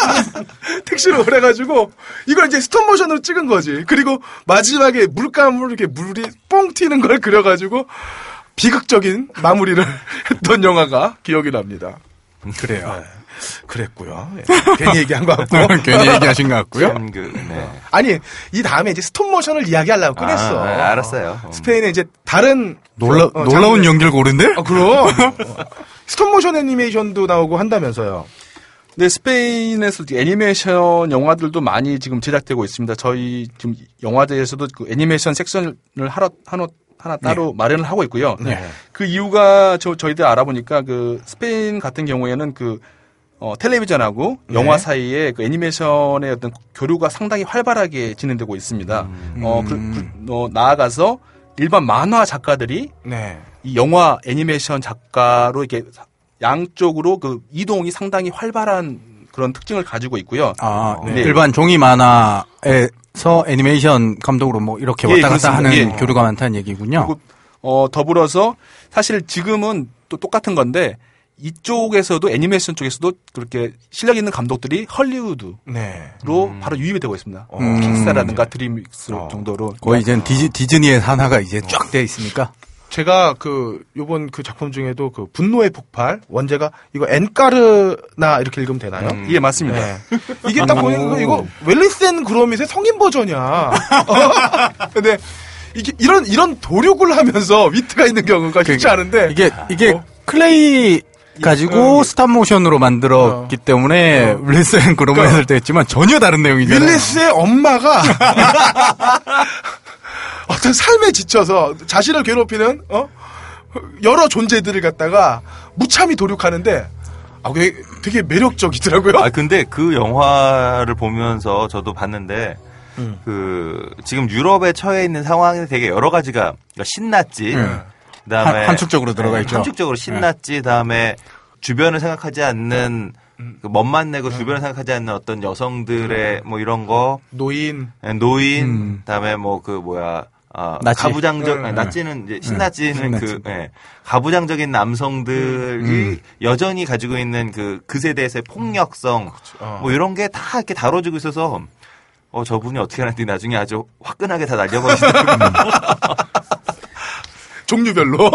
택시를 오래가지고 이걸 이제 스톱모션으로 찍은 거지. 그리고 마지막에 물감으로 이렇게 물이 뽕 튀는 걸 그려가지고 비극적인 마무리를 했던 영화가 기억이 납니다. 그래요. 네. 그랬고요. 예. 괜히 얘기한 것 같고. 괜히 얘기하신 것 같고요. 참 그, 네. 아니 이 다음에 이제 스톱모션을 이야기하려고 꺼냈어. 아, 네, 알았어요. 음. 스페인에 이제 다른 놀라 어, 놀라운 장르- 연결 고른데? 아, 그럼 스톱모션 애니메이션도 나오고 한다면서요. 근데 스페인에서 애니메이션 영화들도 많이 지금 제작되고 있습니다. 저희 지금 영화제에서도 그 애니메이션 섹션을 하나, 하나, 하나 따로 마련을 하고 있고요. 네. 그 이유가 저, 저희들 알아보니까 그 스페인 같은 경우에는 그 어, 텔레비전하고 네. 영화 사이에 그 애니메이션의 어떤 교류가 상당히 활발하게 진행되고 있습니다. 어, 그, 그, 어, 나아가서 일반 만화 작가들이 네. 이 영화 애니메이션 작가로 이렇게 양쪽으로 그 이동이 상당히 활발한 그런 특징을 가지고 있고요. 아, 네. 일반 종이 만화에서 애니메이션 감독으로 뭐 이렇게 예, 왔다 갔다 그렇습니다. 하는 예. 교류가 많다는 얘기군요. 그리고 어, 더불어서 사실 지금은 또 똑같은 건데 이쪽에서도 애니메이션 쪽에서도 그렇게 실력 있는 감독들이 헐리우드로 네. 바로 유입이 되고 있습니다. 음. 픽사라든가 드림웍스 어. 정도로 거의 이제 디즈, 디즈니의 산하가 이제 쫙돼 있으니까. 제가 그 요번 그 작품 중에도 그 분노의 폭발 원제가 이거 엔까르나 이렇게 읽으면 되나요? 음. 예 맞습니다. 네. 이게 딱 보니까 이거 Wallace and Gromit의 성인 버전이야. 어? 근데 이게 이런 이런 도륙을 하면서 위트가 있는 경우가 쉽지 않은데 이게 이게 어. 클레이 가지고 어, 스탑 모션으로 만들었기 때문에 Wallace and Gromit 했을 때 했지만 전혀 다른 내용이잖아요. 윌리스의 엄마가 어떤 삶에 지쳐서 자신을 괴롭히는 어? 여러 존재들을 갖다가 무참히 도륙하는데 아, 그게 되게 매력적이더라고요. 아 근데 그 영화를 보면서 저도 봤는데 음. 그 지금 유럽에 처해 있는 상황이 되게 여러 가지가 그러니까 신났지. 음. 그다음에 한- 함축적으로 들어가 있죠. 함축적으로 신났지. 다음에 주변을 생각하지 않는 그 멋만 내고 주변을 생각하지 않는 어떤 여성들의 뭐 이런 거 노인 예, 노인 음. 그다음에 뭐 그 뭐야 아, 나치. 가부장적 음, 음. 나치는 이제 신나치는 신나치. 그 예, 가부장적인 남성들이 음. 여전히 가지고 있는 그그 세대에서의 폭력성 어. 뭐 이런 게 다 이렇게 다뤄지고 있어서 어 저분이 어떻게 하는지 나중에 아주 화끈하게 다 날려버리시더라고요. 종류별로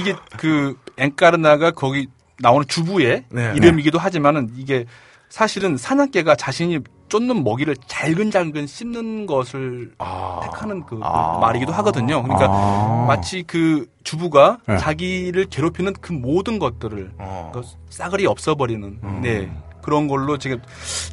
이게 그 엔카르나가 거기 나오는 주부의 네. 이름이기도 하지만은 이게 사실은 사냥개가 자신이 쫓는 먹이를 잘근잘근 씹는 것을 아. 택하는 그 아. 말이기도 하거든요. 그러니까 아. 마치 그 주부가 네. 자기를 괴롭히는 그 모든 것들을 어. 그 싸그리 없어버리는 네 그런 걸로 지금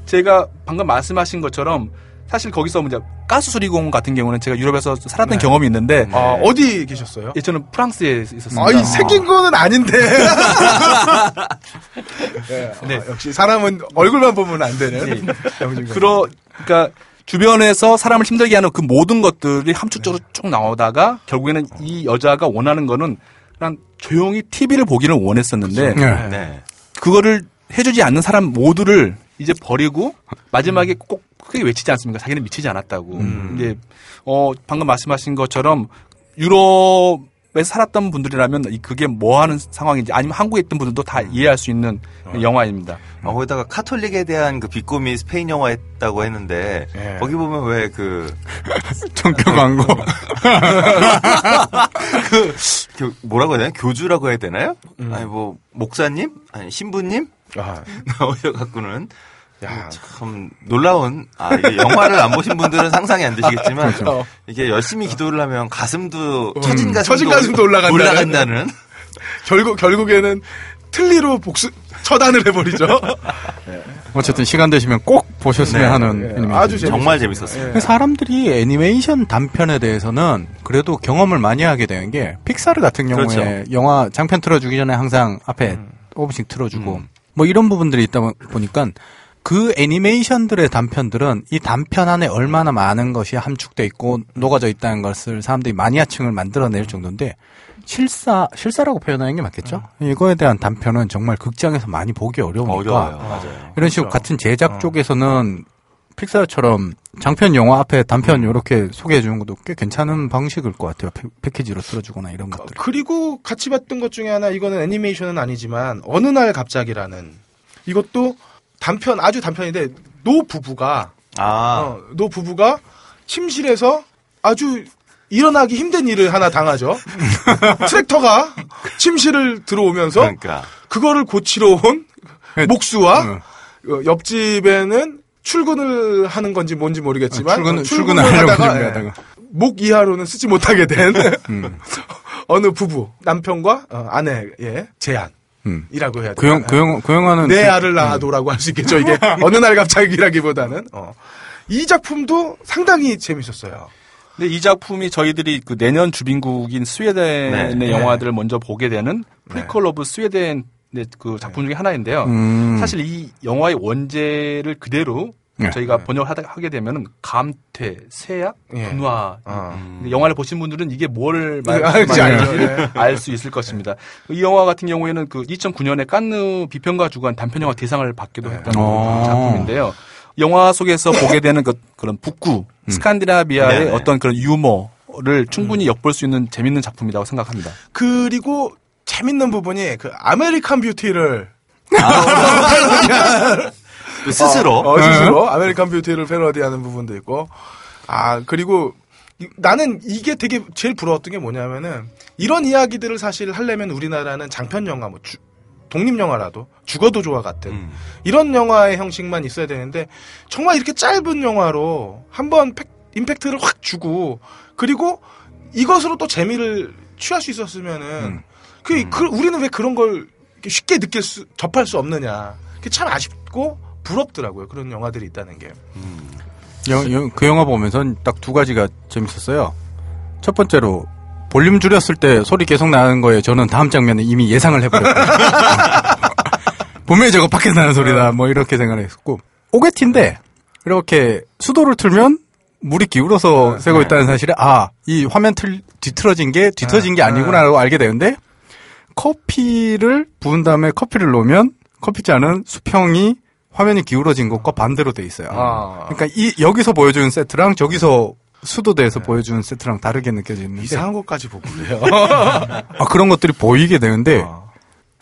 제가 방금 말씀하신 것처럼 사실 거기서 이제 가스 수리공 같은 경우는 제가 유럽에서 살았던 네. 경험이 있는데 아, 어디 계셨어요? 예, 저는 프랑스에 있었습니다. 아, 이 생긴 거는 아닌데. 네, 네. 어, 역시 사람은 얼굴만 보면 안 되는. 영진공. 그러 그러니까 주변에서 사람을 힘들게 하는 그 모든 것들이 함축적으로 쭉 나오다가 결국에는 이 여자가 원하는 거는 그냥 조용히 TV를 보기를 원했었는데 네. 네. 그거를 해주지 않는 사람 모두를 이제 버리고 마지막에 꼭 크게 외치지 않습니까? 자기는 미치지 않았다고. 이제 어 방금 말씀하신 것처럼 유럽에 살았던 분들이라면 이 그게 뭐 하는 상황인지 아니면 한국에 있던 분들도 다 이해할 수 있는 영화입니다. 어, 거기다가 카톨릭에 대한 그 비꼬미 스페인 영화 했다고 했는데 예. 거기 보면 왜 그 정표 광고. 그 뭐라고 해야 되나 교주라고 해야 되나요? 아니 뭐 목사님 아니 신부님 아, 나오셔 갖고는 야, 참 놀라운 아 이게 영화를 안 보신 분들은 상상이 안 되시겠지만 이게 열심히 기도를 하면 가슴도 처진 가슴도, 처진 가슴도 올라간다는. 올라간다는 결국, 결국에는 틀리로 복수, 처단을 해버리죠. 어쨌든 시간 되시면 꼭 보셨으면 네. 하는 예, 애니메이션. 아주 재밌어요. 정말 재밌었어요. 예. 사람들이 애니메이션 단편에 대해서는 그래도 경험을 많이 하게 되는 게 픽사르 같은 경우에 그렇죠. 영화 장편 틀어주기 전에 항상 앞에 음. 5분씩 틀어주고 뭐 이런 부분들이 있다 보니까 그 애니메이션들의 단편들은 이 단편 안에 얼마나 많은 것이 함축돼 있고 녹아져 있다는 것을 사람들이 마니아층을 만들어낼 정도인데 실사 실사라고 표현하는 게 맞겠죠? 이거에 대한 단편은 정말 극장에서 많이 보기 어려우니까 어려워요. 맞아요. 이런 식으로 그렇죠. 같은 제작 어. 쪽에서는 픽사처럼 장편 영화 앞에 단편 이렇게 소개해 주는 것도 꽤 괜찮은 방식일 것 같아요. 패, 패키지로 틀어주거나 이런 것들. 그리고 같이 봤던 것 중에 하나, 이거는 애니메이션은 아니지만, 어느 날 갑자기라는, 이것도 단편, 아주 단편인데, 노 부부가, 아 어, 노 부부가 침실에서 아주 일어나기 힘든 일을 하나 당하죠. 트랙터가 침실을 들어오면서 그러니까 그거를 고치러 온 네. 목수와 응. 어, 옆집에는 출근을 하는 건지 뭔지 모르겠지만 출근 어, 출근을 하려고 하다가. 예, 목 이하로는 쓰지 못하게 된 음. 어느 부부 남편과 어, 아내의 제안 이라고 음. 해야 되나? 그, 영, 그, 영, 그 영화는 내 그- 알을 낳아도라고 할 수 있겠죠. 이게 어느 날 갑자기라기보다는 어. 이 작품도 상당히 재밌었어요. 근데 이 작품이 저희들이 그 내년 주빈국인 스웨덴의 네. 영화들을 먼저 보게 되는 Prequel of Sweden의 그 작품 중에 하나인데요. 음. 사실 이 영화의 원제를 그대로 네. 저희가 번역을 하다, 하게 되면은 감퇴, 쇠약, 예. 분화. 어. 근데 영화를 보신 분들은 이게 뭘. 예. 말하는지 알 수 있을 것입니다. 이 영화 같은 경우에는 그 2009년에 칸느 비평가 주간 단편 영화 대상을 받기도 했던 어. 작품인데요. 영화 속에서 보게 되는 그, 그런 북구, 스칸디나비아의 네네. 어떤 그런 유머를 충분히 엿볼 수 있는 재밌는 작품이라고 생각합니다. 그리고 재밌는 부분이 그 아메리칸 뷰티를 그 스스로? 어, 스스로. 아메리칸 뷰티를 패러디하는 부분도 있고. 아 그리고 이- 나는 이게 되게 제일 부러웠던 게 뭐냐면은 이런 이야기들을 사실 하려면 우리나라는 장편 영화 뭐 주- 독립 영화라도 죽어도 좋아 같은 음. 이런 영화의 형식만 있어야 되는데 정말 이렇게 짧은 영화로 한번 팩- 임팩트를 확 주고 그리고 이것으로 또 재미를 취할 수 있었으면은 그, 그 우리는 왜 그런 걸 쉽게 느낄 수 접할 수 없느냐. 그게 참 아쉽고 부럽더라고요. 그런 영화들이 있다는 게. 영- 영- 그 영화 보면서 딱 두 가지가 재밌었어요. 첫 번째로 볼륨 줄였을 때 소리 계속 나는 거에 저는 다음 장면에 이미 예상을 해버렸거든요. 분명히 저거 밖에서 나는 소리다. 뭐 이렇게 생각을 했었고. 오게티인데 이렇게 수도를 틀면 물이 기울어서 새고 있다는 사실에 아 이 화면 틀, 뒤틀어진 게 뒤틀어진 게 아니구나라고 알게 되는데 커피를 부은 다음에 커피를 놓으면 커피잔은 수평이 화면이 기울어진 것과 반대로 돼 있어요. 아. 그러니까 이 여기서 보여주는 세트랑 저기서 수도대에서 보여주는 세트랑 다르게 느껴지는데 이상한 것까지 보고 그래요. 아, 그런 것들이 보이게 되는데 어.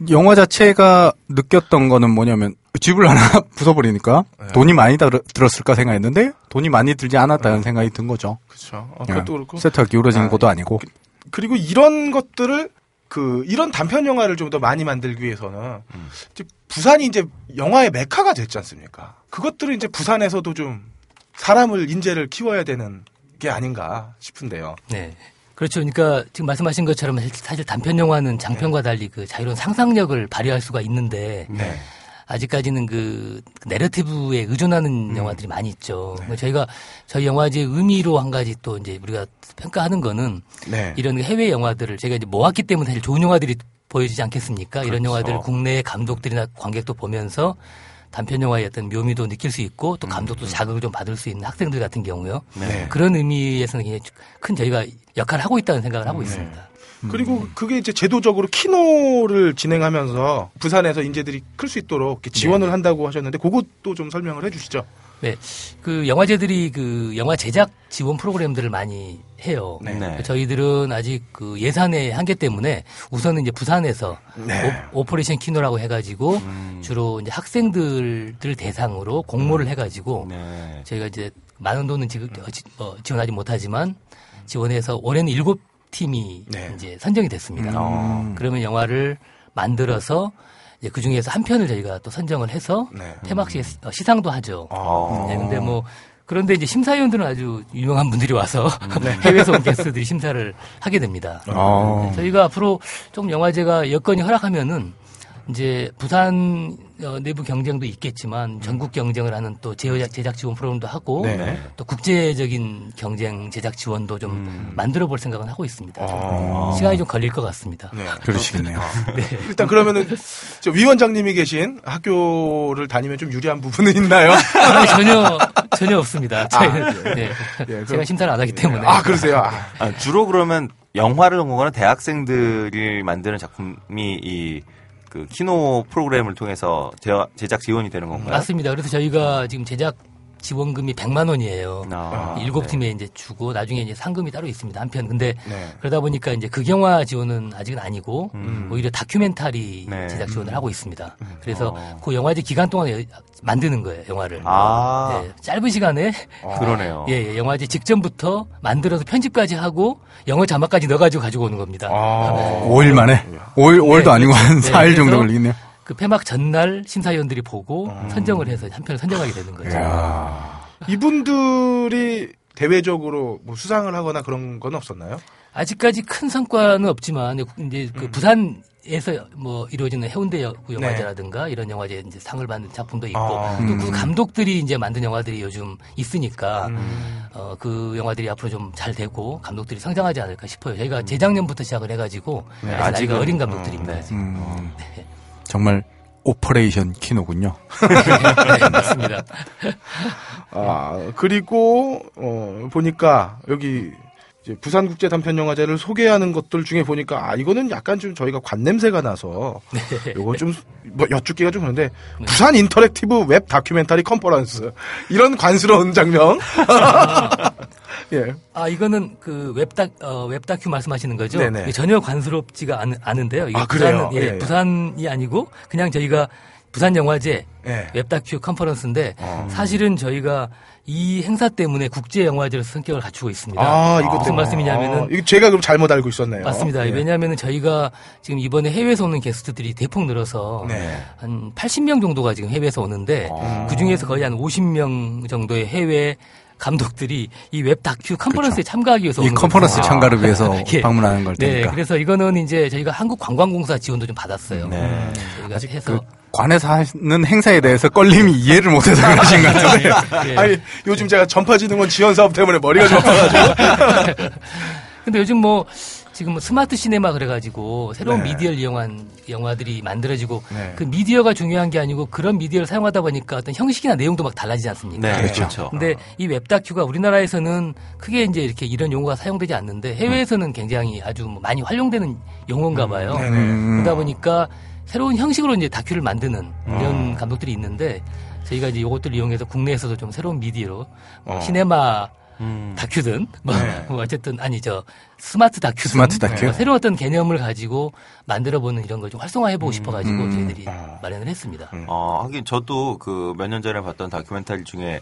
영화 자체가 느꼈던 거는 뭐냐면 집을 하나 부숴버리니까 네. 돈이 많이 들, 들었을까 생각했는데 돈이 많이 들지 않았다는 생각이 든 거죠. 그렇죠. 어, 예. 그것도 그렇고 세트가 기울어진 아, 것도 아니고. 그 리고 이런 것들을 그 이런 단편 영화를 좀 더 많이 만들기 위해서는 음. 이제 부산이 이제 영화의 메카가 됐지 않습니까? 그것들을 이제 부산에서도 좀 사람을 인재를 키워야 되는 게 아닌가 싶은데요. 네. 그렇죠. 그러니까 지금 말씀하신 것처럼 사실 단편 영화는 장편과 달리 그 자유로운 상상력을 발휘할 수가 있는데 네. 아직까지는 그 내러티브에 의존하는 음. 영화들이 많이 있죠. 네. 그러니까 저희가 저희 영화제의 의미로 한 가지 또 이제 우리가 평가하는 거는 네. 이런 해외 영화들을 저희가 이제 모았기 때문에 사실 좋은 영화들이 보여지지 않겠습니까? 이런 그렇죠. 영화들을 국내 감독들이나 관객도 보면서 단편 영화의 어떤 묘미도 느낄 수 있고 또 감독도 자극을 좀 받을 수 있는 학생들 같은 경우요. 네. 그런 의미에서는 굉장히 큰 저희가 역할을 하고 있다는 생각을 하고 있습니다. 그리고 그게 이제 제도적으로 키노를 진행하면서 부산에서 인재들이 클 수 있도록 지원을 한다고 하셨는데 그것도 좀 설명을 해주시죠. 네. 그 영화제들이 그 영화 제작 지원 프로그램들을 많이 해요. 네. 네. 저희들은 아직 그 예산의 한계 때문에 우선은 이제 부산에서 네. Operation 키노라고 해가지고 음. 주로 이제 학생들을 대상으로 공모를 해가지고 네. 저희가 이제 많은 돈은 지금 어, 지- 어, 지원하지 못하지만 지원해서 올해는 일곱 팀이 네. 이제 선정이 됐습니다. 어. 그러면 영화를 만들어서 이제 그 중에서 한 편을 저희가 또 선정을 해서 네. 시- 어, 시상도 하죠. 어. 네, 근데 뭐 그런데 이제 심사위원들은 아주 유명한 분들이 와서 네. 해외에서 온 게스트들이 심사를 하게 됩니다. 어. 네, 저희가 앞으로 좀 영화제가 여건이 허락하면은 이제 부산 어, 내부 경쟁도 있겠지만 전국 경쟁을 하는 또 제작, 제작 지원 프로그램도 하고 네. 또 국제적인 경쟁 제작 지원도 좀 음. 만들어 볼 생각은 하고 있습니다. 어. 시간이 좀 걸릴 것 같습니다. 네. 그러시겠네요. 일단 그러면은 저 위원장님이 계신 학교를 다니면 좀 유리한 부분은 있나요? 아니, 전혀 전혀 없습니다. 저희는 네. 예, 그럼- 제가 심사를 안 하기 때문에. 아 그러세요. 아, 아, 주로 그러면 영화를 전공하는 대학생들이 만드는 작품이 이 그 키노 프로그램을 통해서 제- 제작 지원이 되는 건가요? 맞습니다. 그래서 저희가 지금 제작 지원금이 100만 원이에요. 아, 일곱 네. 팀에 이제 주고 나중에 이제 상금이 따로 있습니다. 한편 근데 네. 그러다 보니까 이제 극영화 지원은 아직은 아니고 음. 오히려 다큐멘터리 네. 제작 지원을 하고 있습니다. 그래서 어. 그 영화제 기간 동안에 만드는 거예요, 영화를. 아, 네, 짧은 시간에 그러네요. 예, 예, 영화제 직전부터 만들어서 편집까지 하고 영어 자막까지 넣어 가지고 가지고 오는 겁니다. 아. 5일 만에. 5일, 5일도 네, 아니고 한 네, 4일 정도 걸리겠네요. 그 폐막 전날 심사위원들이 보고 음. 선정을 해서 한 편을 선정하게 되는 거죠. 이분들이 대외적으로 뭐 수상을 하거나 그런 건 없었나요? 아직까지 큰 성과는 없지만 이제 그 부산 에서 뭐 이루어지는 해운대 여- 영화제라든가 이런 영화제 이제 상을 받는 작품도 있고 아. 또그 감독들이 이제 만든 영화들이 요즘 있으니까 음. 어, 그 영화들이 앞으로 좀 잘 되고 감독들이 성장하지 않을까 싶어요. 저희가 재작년부터 시작을 해가지고 네, 아직 어린 감독들입니다. 네. 정말 Operation 키노군요. 네, 맞습니다. 아 그리고 어 보니까 여기 이제 부산국제 단편영화제를 소개하는 것들 중에 보니까 아 이거는 약간 좀 저희가 관 냄새가 나서 요거 좀뭐 여쭙기가 좀 그런데 부산 interactive 웹 다큐멘터리 컨퍼런스 이런 관스러운 장면 예 아 이거는 그 웹다 어, 웹다큐 말씀하시는 거죠? 네네. 전혀 관스럽지가 않, 않은데요. 이게 아, 그래요? 부산은, 예, 예, 예. 부산이 아니고 그냥 저희가 부산 영화제 예. 웹다큐 컨퍼런스인데 어. 사실은 저희가 이 행사 때문에 국제 영화제로서 성격을 갖추고 있습니다. 아 이거 무슨. 말씀이냐면은 아, 이거 제가 그럼 잘못 알고 있었네요 맞습니다. 예. 왜냐하면 저희가 지금 이번에 해외에서 오는 게스트들이 대폭 늘어서 네. 한 80명 정도가 지금 해외에서 오는데 아. 그 중에서 거의 한 50명 정도의 해외 감독들이 이 웹 다큐 컨퍼런스에 참가하기 위해서 이 컨퍼런스 거죠. 참가를 위해서 예. 방문하는 걸 네, 테니까. 그래서 이거는 이제 저희가 한국 관광공사 지원도 좀 받았어요. 네. 저희가 해서 그 관에서 하는 행사에 대해서 껄림이 이해를 못해서 그러신 것 같은데. 예. 아니 요즘 제가 전파진흥원 지원 사업 때문에 머리가 좀 아파가지고 근데 요즘 뭐 지금 뭐 스마트 시네마 그래가지고 새로운 네. 미디어를 이용한 영화들이 만들어지고 네. 그 미디어가 중요한 게 아니고 그런 미디어를 사용하다 보니까 어떤 형식이나 내용도 막 달라지지 않습니까? 네, 그렇죠. 그렇죠. 근데 이 웹다큐가 우리나라에서는 크게 이제 이렇게 이런 용어가 사용되지 않는데 해외에서는 굉장히 아주 뭐 많이 활용되는 용어인가 봐요. 네네. 음. 그러다 보니까 새로운 형식으로 이제 다큐를 만드는 이런 음. 감독들이 있는데 저희가 이제 이것들을 이용해서 국내에서도 좀 새로운 미디어로 뭐 어. 시네마 음. 다큐든 뭐, 네. 뭐 어쨌든 아니 저 스마트 다큐든 스마트 다큐. 뭐 새로운 어떤 개념을 가지고 만들어보는 이런 걸 좀 활성화해보고 싶어가지고 음. 저희들이 어. 마련을 했습니다. 어, 하긴 저도 그 몇 년 전에 봤던 다큐멘터리 중에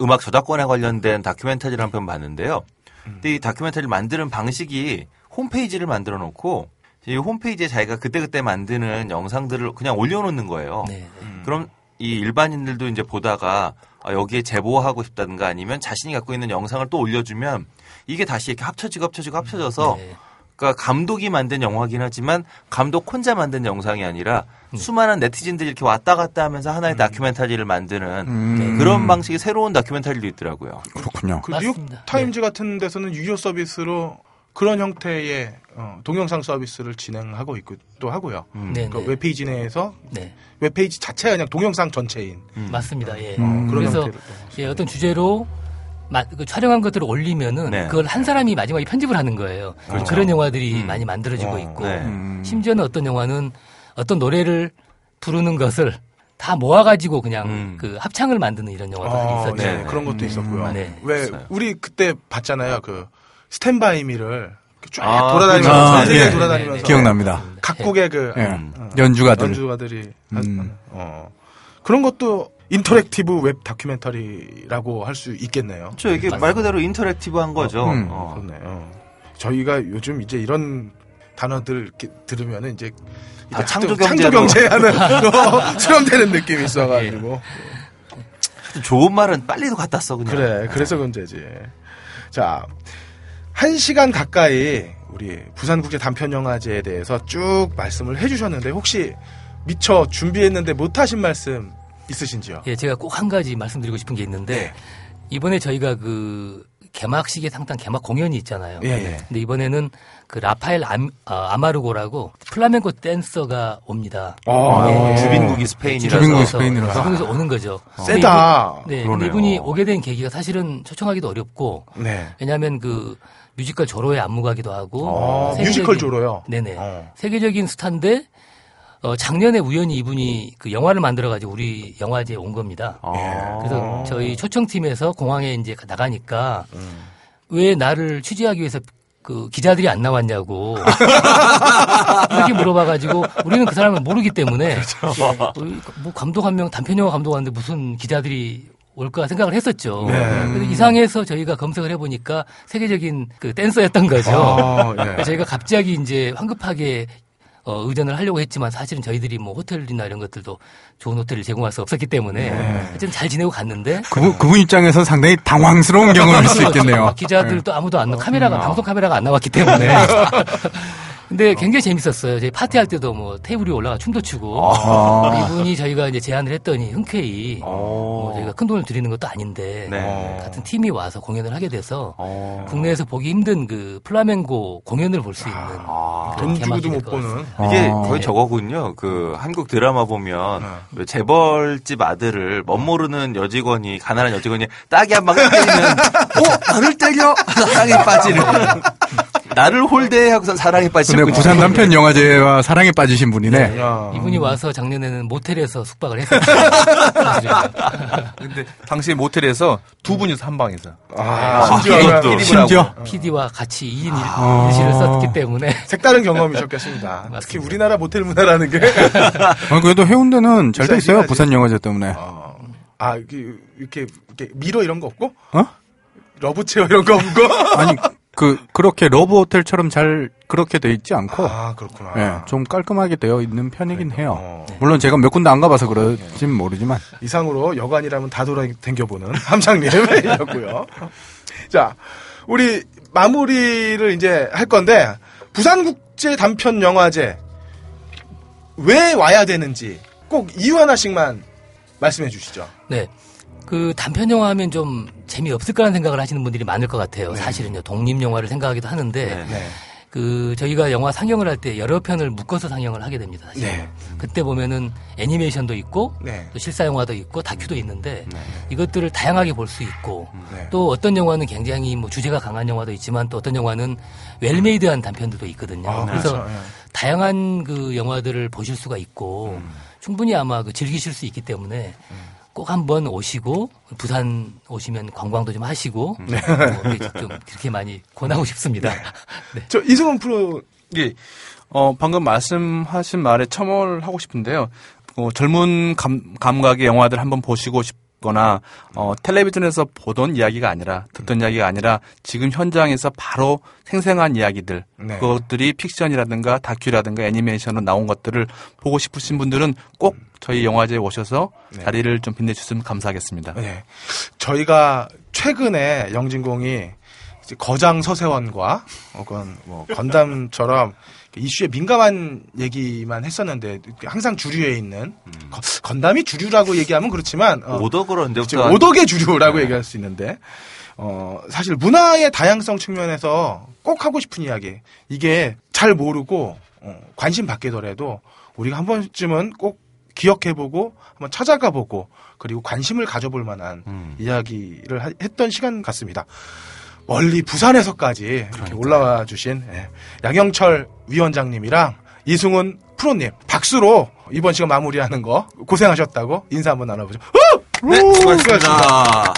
음악 저작권에 관련된 다큐멘터리를 한 편 봤는데요. 근데 이 다큐멘터리를 만드는 방식이 홈페이지를 만들어 놓고 이 홈페이지에 자기가 그때그때 만드는 영상들을 그냥 올려놓는 거예요. 네, 네. 그럼 이 일반인들도 이제 보다가 아, 여기에 제보하고 싶다든가 아니면 자신이 갖고 있는 영상을 또 올려주면 이게 다시 이렇게 합쳐지고 합쳐지고 합쳐져서 네. 그러니까 감독이 만든 영화긴 하지만 감독 혼자 만든 영상이 아니라 음. 수많은 네티즌들이 이렇게 왔다 갔다 하면서 하나의 다큐멘터리를 만드는 음. 그런 방식의 새로운 다큐멘터리도 있더라고요. 그렇군요. 그. 뉴욕 타임즈 같은 데서는 유료 서비스로 그런 형태의 어, 동영상 서비스를 진행하고 있고 또 하고요. 음. 네, 그 네. 웹페이지 내에서 네. 웹페이지 자체가 그냥 동영상 전체인 맞습니다. 예. 음. 그런 그래서. 예, 어떤 주제로 마- 그 촬영한 것들을 올리면은 네. 그걸 한 사람이 마지막에 편집을 하는 거예요. 그렇죠. 그런 영화들이 음. 많이 만들어지고 어, 있고 네. 음. 심지어는 어떤 영화는 어떤 노래를 부르는 것을 다 모아가지고 그냥 음. 그 합창을 만드는 이런 영화들이 어, 있었죠. 네, 네. 그런 것도 있었고요. 네. 왜 있어요. 우리 그때 봤잖아요. 그 Stand by Me를 쫙 아, 돌아다니면서 그렇죠. 전 세계 예. 돌아다니면서 기억납니다. 각국의 그 예. 음. 어, 연주가들. 연주가들이 한- 음. 어, 그런 것도 interactive 웹 다큐멘터리라고 할 수 있겠네요. 그렇죠. 이게 말 그대로 interactive한 거죠. 음. 어. 그렇네. 어. 저희가 요즘 이제 이런 단어들 들으면은 이제 다 이제 창조. 창조 경제 하는 거 수렴되는 느낌이 있어가지고 좋은 말은 빨리도 갖다 써 그냥. 그래 그래서 문제지. 자, 한 시간 가까이 우리 부산국제 단편영화제에 대해서 쭉 말씀을 해주셨는데 혹시 미처 준비했는데 못하신 말씀 있으신지요? 예, 제가 꼭 한 가지 말씀드리고 싶은 게 있는데 네. 이번에 저희가 그 개막식에 상당 개막 공연이 있잖아요. 예, 예. 근데 이번에는 그 라파엘 암, 아, 마르고라고 플라멩코 댄서가 옵니다. 어, 아, 예. 주빈국이 스페인이라서. 주빈국이 스페인이라서. 주빈국에서 오는 거죠. 세다. 네, 그러네요. 근데 이분이 오게 된 계기가 사실은 초청하기도 어렵고 네. 왜냐하면 그 뮤지컬 조로의 안무가기도 하고 어, 세계적인- 뮤지컬 조로요. 네네 어. 세계적인 스타인데 어, 작년에 우연히 이분이 그 영화를 만들어가지고 우리 영화제에 온 겁니다. 아. 그래서 저희 초청팀에서 공항에 이제 나가니까 음. 왜 나를 취재하기 위해서 그 기자들이 안 나왔냐고 이렇게 물어봐가지고 우리는 그 사람을 모르기 때문에 어, 뭐 감독 한 명 단편 영화 감독 하는데 무슨 기자들이 올까 생각을 했었죠. 네. 이상해서 저희가 검색을 해보니까 세계적인 그 댄서였던 거죠. 아, 예. 그래서 저희가 갑자기 이제 황급하게 어, 의전을 하려고 했지만 사실은 저희들이 뭐 호텔이나 이런 것들도 좋은 호텔을 제공할 수 없었기 때문에 네. 하여튼 잘 지내고 갔는데 그분, 그분 입장에서 상당히 당황스러운 경험일 수 있겠네요. 기자들도 아무도 안 나, 음. 카메라가, 방송 카메라가 안 나왔기 때문에. 근데 굉장히 재밌었어요. 저희 파티할 때도 뭐 테이블 위에 올라가 춤도 추고. 아. 이분이 저희가 이제 제안을 했더니 흔쾌히 뭐 어. 저희가 큰 돈을 드리는 것도 아닌데 네. 같은 팀이 와서 공연을 하게 돼서 어. 국내에서 보기 힘든 그 플라멩고 공연을 볼 수 있는 아. 돈 주고도 못 보는. 이게 아. 거의 저거군요. 그 한국 드라마 보면 네. 왜 재벌집 아들을 멋모르는 여직원이 가난한 여직원이 딱이 한 방 때리면 어 나를 때려 사랑에 빠지는 나를 홀대해 하고선 사랑에 근데 부산 단편 영화제와 사랑에 빠지신 분이네. 야. 이분이 와서 작년에는 모텔에서 숙박을 했어요. 근데 당시 모텔에서 두 분이서 한 방에서. 아, 심지어 심지어 이것도. 심지어 PD와 같이 2인 아. 1실을 썼기 때문에 색다른 경험이셨겠습니다. 특히. 우리나라 모텔 문화라는 게. 아, 그래도 해운대는 잘 돼 있어요. 부산 영화제 때문에. 어, 아, 이렇게, 이렇게, 이렇게 mirror 이런 거 없고? 어? love chair 이런 거 없고? 아니 그 그렇게 러브 호텔처럼 잘 그렇게 돼 있지 않고 아, 그렇구나. 예, 좀 깔끔하게 되어 있는 편이긴 해요. 어. 물론 제가 몇 군데 안 가봐서 그럴진 모르지만 이상으로 여관이라면 다 돌아댕겨보는 함장님이었고요. 자, 우리 마무리를 이제 할 건데, 부산국제 단편 영화제, 왜 와야 되는지, 꼭 이유 하나씩만 말씀해 주시죠. 네. 그 단편 영화 하면 좀 재미없을 거라는 생각을 하시는 분들이 많을 것 같아요. 네. 사실은요. 독립 영화를 생각하기도 하는데 네. 네. 그 저희가 영화 상영을 할 때 여러 편을 묶어서 상영을 하게 됩니다. 사실. 네. 그때 보면은 애니메이션도 있고 네. 또 실사 영화도 있고 다큐도 있는데 네. 이것들을 다양하게 볼 수 있고 네. 또 어떤 영화는 굉장히 뭐 주제가 강한 영화도 있지만 또 어떤 영화는 웰메이드한 단편들도 있거든요. 아, 그래서 그렇죠. 예. 다양한 그 영화들을 보실 수가 있고 음. 충분히 아마 그 즐기실 수 있기 때문에 꼭 한번 오시고 부산 오시면 관광도 좀 하시고 네. 좀 그렇게 많이 권하고 싶습니다. 네. 저 이승훈 프로 예. 어, 방금 말씀하신 말에 첨언을 하고 싶은데요. 어, 젊은 감, 감각의 영화들 한번 보시고 싶 거나, 어, 텔레비전에서 보던 이야기가 아니라, 듣던 이야기가 아니라, 지금 현장에서 바로 생생한 이야기들, 네. 그것들이 픽션이라든가 다큐라든가 애니메이션으로 나온 것들을 보고 싶으신 분들은 꼭 저희 영화제에 오셔서 네. 자리를 좀 빛내주시면 감사하겠습니다. 네. 저희가 최근에 영진공이 거장 서세원과 혹은 뭐 건담처럼 이슈에 민감한 얘기만 했었는데 항상 주류에 있는 거- 건담이 주류라고 얘기하면 그렇지만 어, 오더 그런데 오덕의 주류라고 얘기할 수 있는데 어 사실 문화의 다양성 측면에서 꼭 하고 싶은 이야기 이게 잘 모르고 어, 관심 받게더라도 우리가 한 번쯤은 꼭 기억해보고 한번 찾아가보고 그리고 관심을 가져볼 만한 음. 이야기를 하- 했던 시간 같습니다. 멀리 부산에서까지 이렇게 올라와 주신 예, 양영철 위원장님이랑 이승훈 프로님 박수로 이번 시간 마무리하는 거 고생하셨다고 인사 한번 나눠보죠. 어! 네, 오, 수고하셨습니다.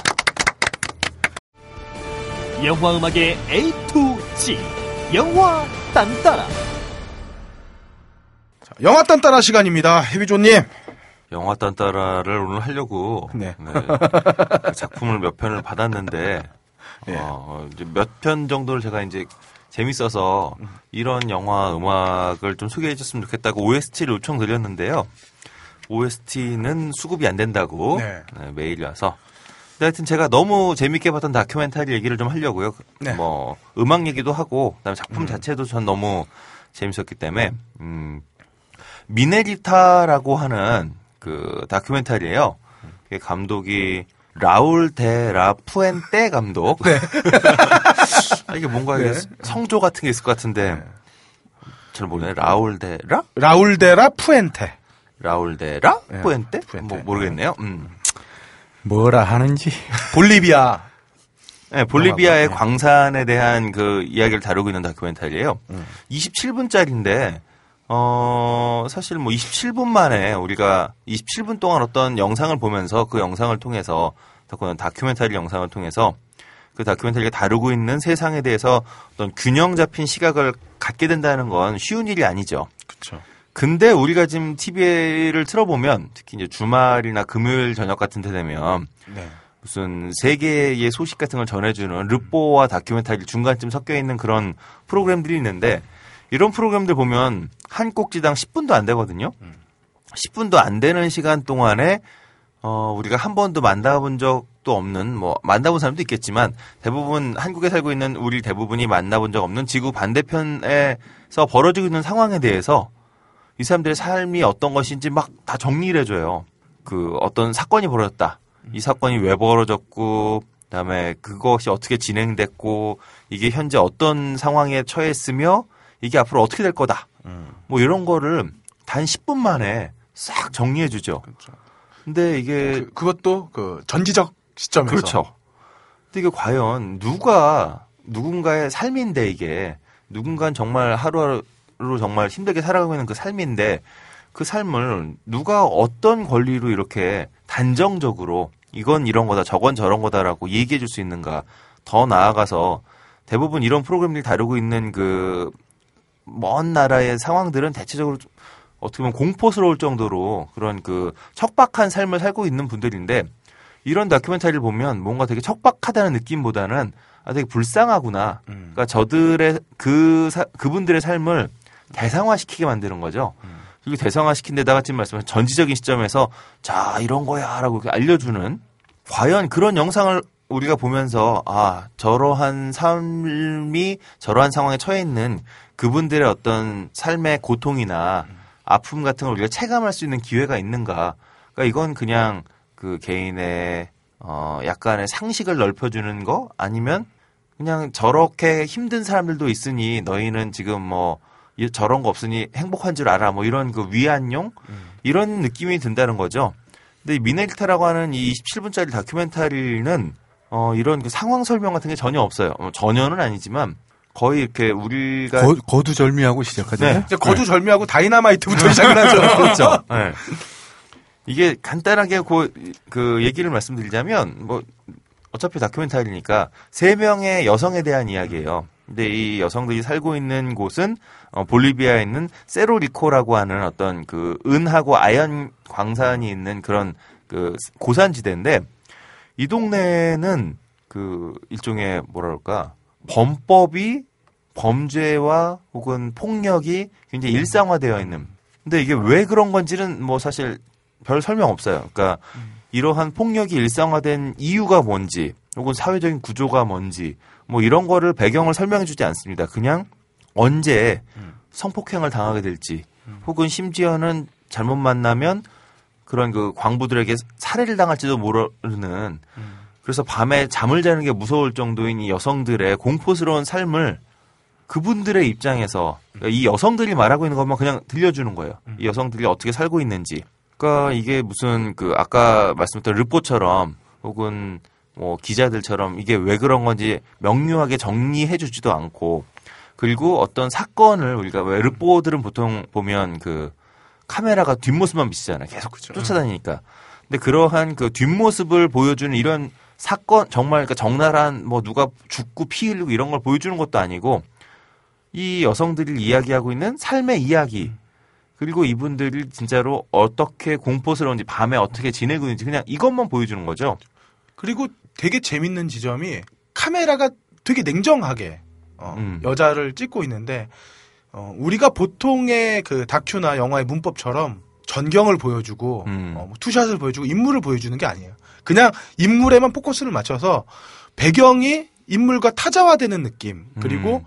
영화 음악의 A to G 영화 딴따라 자, 영화 딴따라 시간입니다. 해비조님. 영화 딴따라를 오늘 하려고 네. 그 작품을 몇 편을 받았는데 네. 어, 이제 몇편 정도를 제가 이제 재밌어서 이런 영화 음악을 좀 소개해 줬으면 좋겠다고 OST를 요청드렸는데요. OST는 수급이 안 된다고 네. 네, 메일이 와서. 근데 하여튼 제가 너무 재밌게 봤던 다큐멘터리 얘기를 좀 하려고요. 네. 뭐 음악 얘기도 하고 그다음에 작품 음. 자체도 전 너무 재밌었기 때문에 음, 미네리타라고 하는 그 다큐멘터리예요. 감독이 라울 데 라 푸엔테 감독. 아, 이게 뭔가 이게 네. 성조 같은 게 있을 것 같은데 잘 모르네. 라울 데 라? 라울 데라 푸엔테. 라울 데 라? 네, 푸엔테? 푸엔테. 뭐 모르겠네요. 음. 뭐라 하는지. 볼리비아. 네, 볼리비아의 네. 광산에 대한 그 이야기를 다루고 있는 다큐멘터리예요. 음. 27분짜리인데 어 사실 뭐 27분 만에 우리가 27분 동안 어떤 영상을 보면서 그 영상을 통해서 다큐 다큐멘터리 영상을 통해서 그 다큐멘터리가 다루고 있는 세상에 대해서 어떤 균형 잡힌 시각을 갖게 된다는 건 쉬운 일이 아니죠. 그렇죠. 근데 우리가 지금 TV를 틀어보면 특히 이제 주말이나 금요일 저녁 같은 때 되면 네. 무슨 세계의 소식 같은 걸 전해주는 르뽀와 다큐멘터리 중간쯤 섞여 있는 그런 프로그램들이 있는데 이런 프로그램들 보면 한 꼭지당 10분도 안 되거든요. 10분도 안 되는 시간 동안에 어 우리가 한 번도 만나본 적도 없는 뭐 만나본 사람도 있겠지만 대부분 한국에 살고 있는 우리 대부분이 만나본 적 없는 지구 반대편에서 벌어지고 있는 상황에 대해서 이 사람들의 삶이 어떤 것인지 막 다 정리를 해줘요. 그 어떤 사건이 벌어졌다. 이 사건이 왜 벌어졌고, 그 다음에 그것이 어떻게 진행됐고, 이게 현재 어떤 상황에 처했으며, 이게 앞으로 어떻게 될 거다. 뭐 이런 거를 단 10분 만에 싹 정리해 주죠. 근데 이게 그, 그것도 그 전지적 시점에서. 그렇죠. 근데 이게 과연 누가 누군가의 삶인데 이게 누군가는 정말 하루하루 정말 힘들게 살아가고 있는 그 삶인데 그 삶을 누가 어떤 권리로 이렇게 단정적으로 이건 이런 거다 저건 저런 거다라고 얘기해 줄 수 있는가 더 나아가서 대부분 이런 프로그램들이 다루고 있는 그 먼 나라의 상황들은 대체적으로 좀 어떻게 보면 공포스러울 정도로 그런 그 척박한 삶을 살고 있는 분들인데 이런 다큐멘터리를 보면 뭔가 되게 척박하다는 느낌보다는 아 되게 불쌍하구나. 음. 그러니까 저들의 그 사- 그분들의 삶을 대상화시키게 만드는 거죠. 그리고 대상화시킨 데다가 지금 말씀하신 전지적인 시점에서 자 이런 거야라고 알려주는 과연 그런 영상을 우리가 보면서 아 저러한 삶이 저러한 상황에 처해 있는 그분들의 어떤 삶의 고통이나 아픔 같은 걸 우리가 체감할 수 있는 기회가 있는가? 그러니까 이건 그냥 그 개인의 어 약간의 상식을 넓혀주는 거 아니면 그냥 저렇게 힘든 사람들도 있으니 너희는 지금 뭐 이- 저런 거 없으니 행복한 줄 알아. 뭐 이런 그 위안용 이런 느낌이 든다는 거죠. 근데 이 미넬타라고 하는 이 27분짜리 다큐멘터리는 어 이런 그 상황 설명 같은 게 전혀 없어요. 어, 전혀는 아니지만 거의 이렇게 우리가 거, 거두절미하고 시작하잖아요. 네. 이제 거두절미하고 다이나마이트부터 시작을 하죠. 그렇죠. 네. 이게 간단하게 그, 그 얘기를 말씀드리자면 뭐 어차피 다큐멘터리니까 세 명의 여성에 대한 이야기예요. 근데 이 여성들이 살고 있는 곳은 어, 볼리비아에 있는 세로리코라고 하는 어떤 그 은하고 아연 광산이 있는 그런 그 고산지대인데 이 동네는 그 일종의 그럴까 범법이 범죄와 혹은 폭력이 굉장히 일상화되어 있는. 근데 이게 왜 그런 건지는 뭐 사실 별 설명 없어요. 그러니까 이러한 폭력이 일상화된 이유가 뭔지 혹은 사회적인 구조가 뭔지 뭐 이런 거를 배경을 설명해 주지 않습니다. 그냥 언제 성폭행을 당하게 될지 혹은 심지어는 잘못 만나면 그런 그 광부들에게 살해를 당할지도 모르는 그래서 밤에 잠을 자는 게 무서울 정도인 이 여성들의 공포스러운 삶을 그분들의 입장에서 그러니까 이 여성들이 말하고 있는 것만 그냥 들려주는 거예요. 이 여성들이 어떻게 살고 있는지. 그러니까 이게 무슨 그 아까 말씀드린 르포처럼 혹은 뭐 기자들처럼 이게 왜 그런 건지 명료하게 정리해 주지도 않고 그리고 어떤 사건을 우리가 왜 르포들은 보통 보면 그 카메라가 뒷모습만 비치잖아요. 계속 쫓아다니니까. 근데 그러한 그 뒷모습을 보여주는 이런 사건 정말 그러니까 적나라한 뭐 누가 죽고 피 흘리고 이런 걸 보여주는 것도 아니고 이 여성들이 이야기하고 있는 삶의 이야기 그리고 이분들이 진짜로 어떻게 공포스러운지 밤에 어떻게 지내고 있는지 그냥 이것만 보여주는 거죠. 그리고 되게 재밌는 지점이 카메라가 되게 냉정하게 어, 음. 여자를 찍고 있는데 어, 우리가 보통의 그 다큐나 영화의 문법처럼 전경을 보여주고 음. 어, 뭐 투샷을 보여주고 인물을 보여주는 게 아니에요. 그냥 인물에만 포커스를 맞춰서 배경이 인물과 타자화되는 느낌 그리고 음.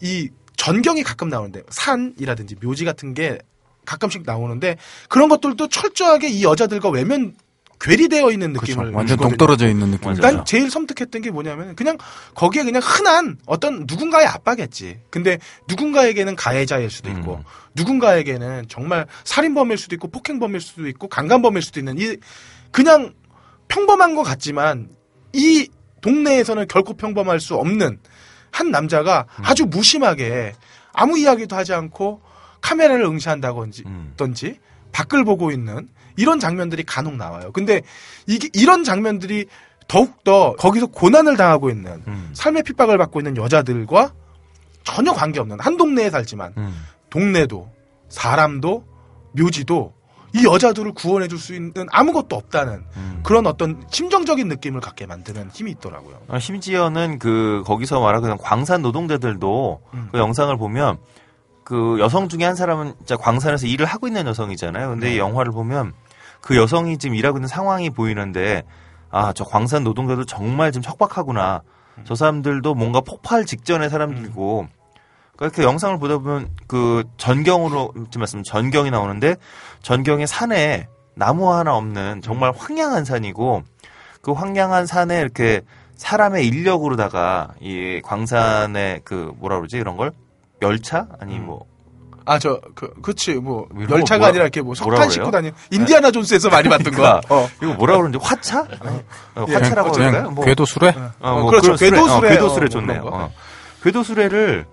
이 전경이 가끔 나오는데 산이라든지 묘지 같은 게 가끔씩 나오는데 그런 것들도 철저하게 이 여자들과 외면 괴리되어 있는 그렇죠. 느낌을 완전 주거든요. 동떨어져 있는 느낌. 난 제일 섬뜩했던 게 뭐냐면 그냥 거기에 그냥 흔한 어떤 누군가의 아빠겠지. 근데 누군가에게는 가해자일 수도 있고 음. 누군가에게는 정말 살인범일 수도 있고 폭행범일 수도 있고 강간범일 수도 있는 이 그냥 평범한 것 같지만 이 동네에서는 결코 평범할 수 없는 한 남자가 음. 아주 무심하게 아무 이야기도 하지 않고 카메라를 응시한다든지 음. 밖을 보고 있는 이런 장면들이 간혹 나와요. 근데 이게 이런 장면들이 더욱더 거기서 고난을 당하고 있는 음. 삶의 핍박을 받고 있는 여자들과 전혀 관계없는 한 동네에 살지만 음. 동네도 사람도 묘지도 이 여자들을 구원해 줄 수 있는 아무것도 없다는 음. 그런 어떤 심정적인 느낌을 갖게 만드는 힘이 있더라고요. 아, 심지어는 그 거기서 말하는 광산 노동자들도 음. 그 영상을 보면 그 여성 중에 한 사람은 진짜 광산에서 일을 하고 있는 여성이잖아요. 근데 네. 이 영화를 보면 그 여성이 지금 일하고 있는 상황이 보이는데 아 저 광산 노동자도 정말 지금 척박하구나. 저 사람들도 뭔가 폭발 직전의 사람들이고. 그러니까 그 영상을 보다 보면 그 전경으로 지금 말씀 전경이 나오는데 전경의 산에 나무 하나 없는 정말 황량한 산이고 그 황량한 산에 이렇게 사람의 인력으로다가 이 광산의 그 뭐라 그러지? 이런 걸? 열차? 아니 뭐 아 저 그 그치 뭐거 열차가 뭐라- 아니라 이렇게 뭐 석탄 싣고? 다니는 인디아나 존스에서 많이 봤던 그러니까 거. 어. 이거 뭐라 그러는지 화차 어, 예, 화차라고 할까요? 뭐 궤도 수레? 어, 어, 뭐 그렇죠. 궤도 수레, 어, 궤도 어, 수레 뭐 좋네요. 어. 궤도 수레를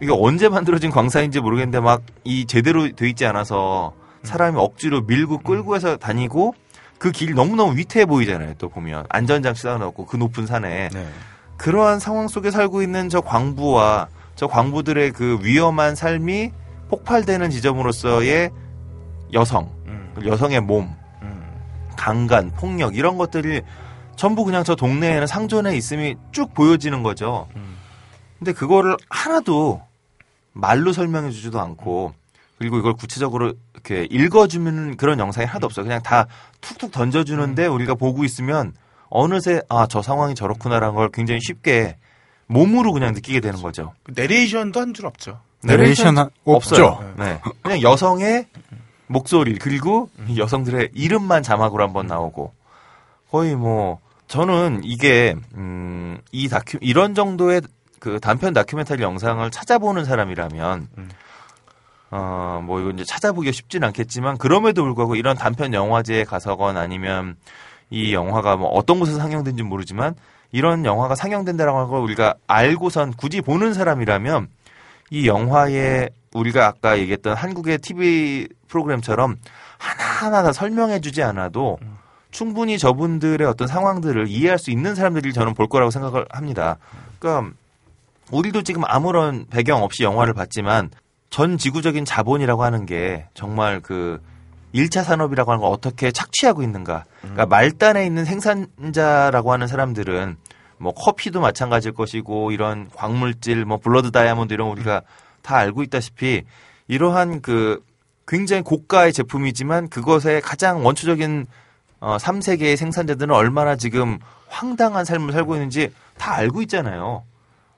이게 언제 만들어진 광산인지 모르겠는데 막 이 제대로 돼 있지 않아서 사람이 억지로 밀고 끌고 해서 다니고 그 길 너무너무 위태해 보이잖아요. 또 보면 안전장치 쌓아놓고 그 높은 산에 네. 그러한 상황 속에 살고 있는 저 광부와 저 광부들의 그 위험한 삶이 폭발되는 지점으로서의 여성, 음. 여성의 몸, 음. 강간, 폭력 이런 것들이 전부 그냥 저 동네에는 상존해 있음이 쭉 보여지는 거죠. 음. 근데 그거를 하나도 말로 설명해 주지도 않고 그리고 이걸 구체적으로 이렇게 읽어주는 그런 영상이 하나도 없어요. 그냥 다 툭툭 던져주는데 우리가 보고 있으면 어느새 아 저 상황이 저렇구나라는 걸 굉장히 쉽게 몸으로 그냥 느끼게 되는 거죠. 그 내레이션도 한 줄 없죠. 내레이션 하- 없어요. 네. 그냥 여성의 목소리 그리고 이 여성들의 이름만 자막으로 한번 나오고 거의 뭐 저는 이게 음, 이 다큐 이런 정도의 그 단편 다큐멘터리 영상을 찾아보는 사람이라면 어, 뭐 이거 이제 찾아보기가 쉽진 않겠지만 그럼에도 불구하고 이런 단편 영화제에 가서건 아니면 이 영화가 뭐 어떤 곳에서 상영된지 모르지만 이런 영화가 상영된다라고 걸 우리가 알고선 굳이 보는 사람이라면 이 영화에 우리가 아까 얘기했던 한국의 TV 프로그램처럼 하나하나 다 설명해 주지 않아도 충분히 저분들의 어떤 상황들을 이해할 수 있는 사람들이 저는 볼 거라고 생각을 합니다. 그러니까 우리도 지금 아무런 배경 없이 영화를 봤지만 전 지구적인 자본이라고 하는 게 정말 그 1차 산업이라고 하는 걸 어떻게 착취하고 있는가. 그러니까 말단에 있는 생산자라고 하는 사람들은 뭐 커피도 마찬가지일 것이고 이런 광물질 뭐 블러드 다이아몬드 이런 거 우리가 다 알고 있다시피 이러한 그 굉장히 고가의 제품이지만 그것의 가장 원초적인 어 3세계의 생산자들은 얼마나 지금 황당한 삶을 살고 있는지 다 알고 있잖아요.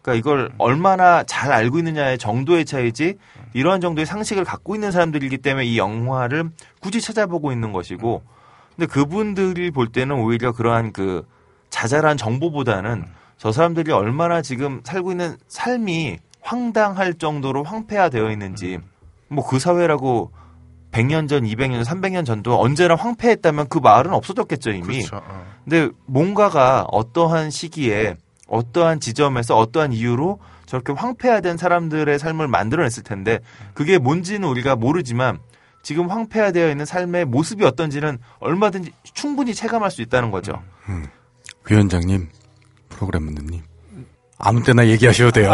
그러니까 이걸 얼마나 잘 알고 있느냐의 정도의 차이지 이러한 정도의 상식을 갖고 있는 사람들이기 때문에 이 영화를 굳이 찾아보고 있는 것이고 근데 그분들이 볼 때는 오히려 그러한 그 자잘한 정보보다는 저 사람들이 얼마나 지금 살고 있는 삶이 황당할 정도로 황폐화되어 있는지 뭐 그 사회라고 100년 전, 200년, 300년 전도 언제나 황폐했다면 그 말은 없어졌겠죠 이미. 그렇죠. 어. 근데 뭔가가 어떠한 시기에 어떠한 지점에서 어떠한 이유로 저렇게 황폐화된 사람들의 삶을 만들어냈을 텐데 그게 뭔지는 우리가 모르지만 지금 황폐화되어 있는 삶의 모습이 어떤지는 얼마든지 충분히 체감할 수 있다는 거죠. 위원장님, 프로그램 문님. 아무 때나 얘기하셔도 돼요.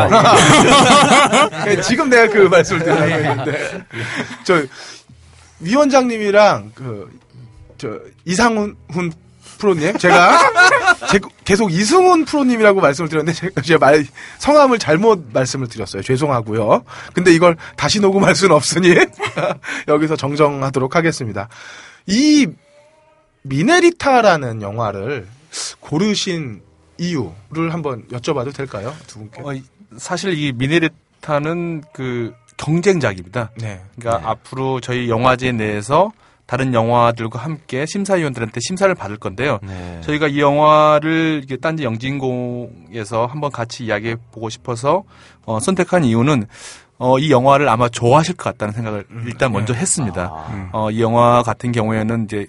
네, 지금 내가 그 말씀을 드리려고 했는데. 저 위원장님이랑 그 저 이상훈 훈 프로님 제가 제- 계속 이승훈 프로님이라고 말씀을 드렸는데 제가 제말 성함을 잘못 말씀을 드렸어요. 죄송하고요. 근데 이걸 다시 녹음할 수는 없으니 여기서 정정하도록 하겠습니다. 이 미네리타라는 영화를 고르신 이유를 한번 여쭤봐도 될까요? 두 분께. 어, 이- 사실 이 미네리타는 그 경쟁작입니다. 네. 그러니까 앞으로 저희 영화제 내에서 다른 영화들과 함께 심사위원들한테 심사를 받을 건데요. 네. 저희가 이 영화를 딴지 영진공에서 한번 같이 이야기해 보고 싶어서 어, 선택한 이유는 어, 이 영화를 아마 좋아하실 것 같다는 생각을 일단 먼저 했습니다. 아, 어, 이 영화 같은 경우에는 이제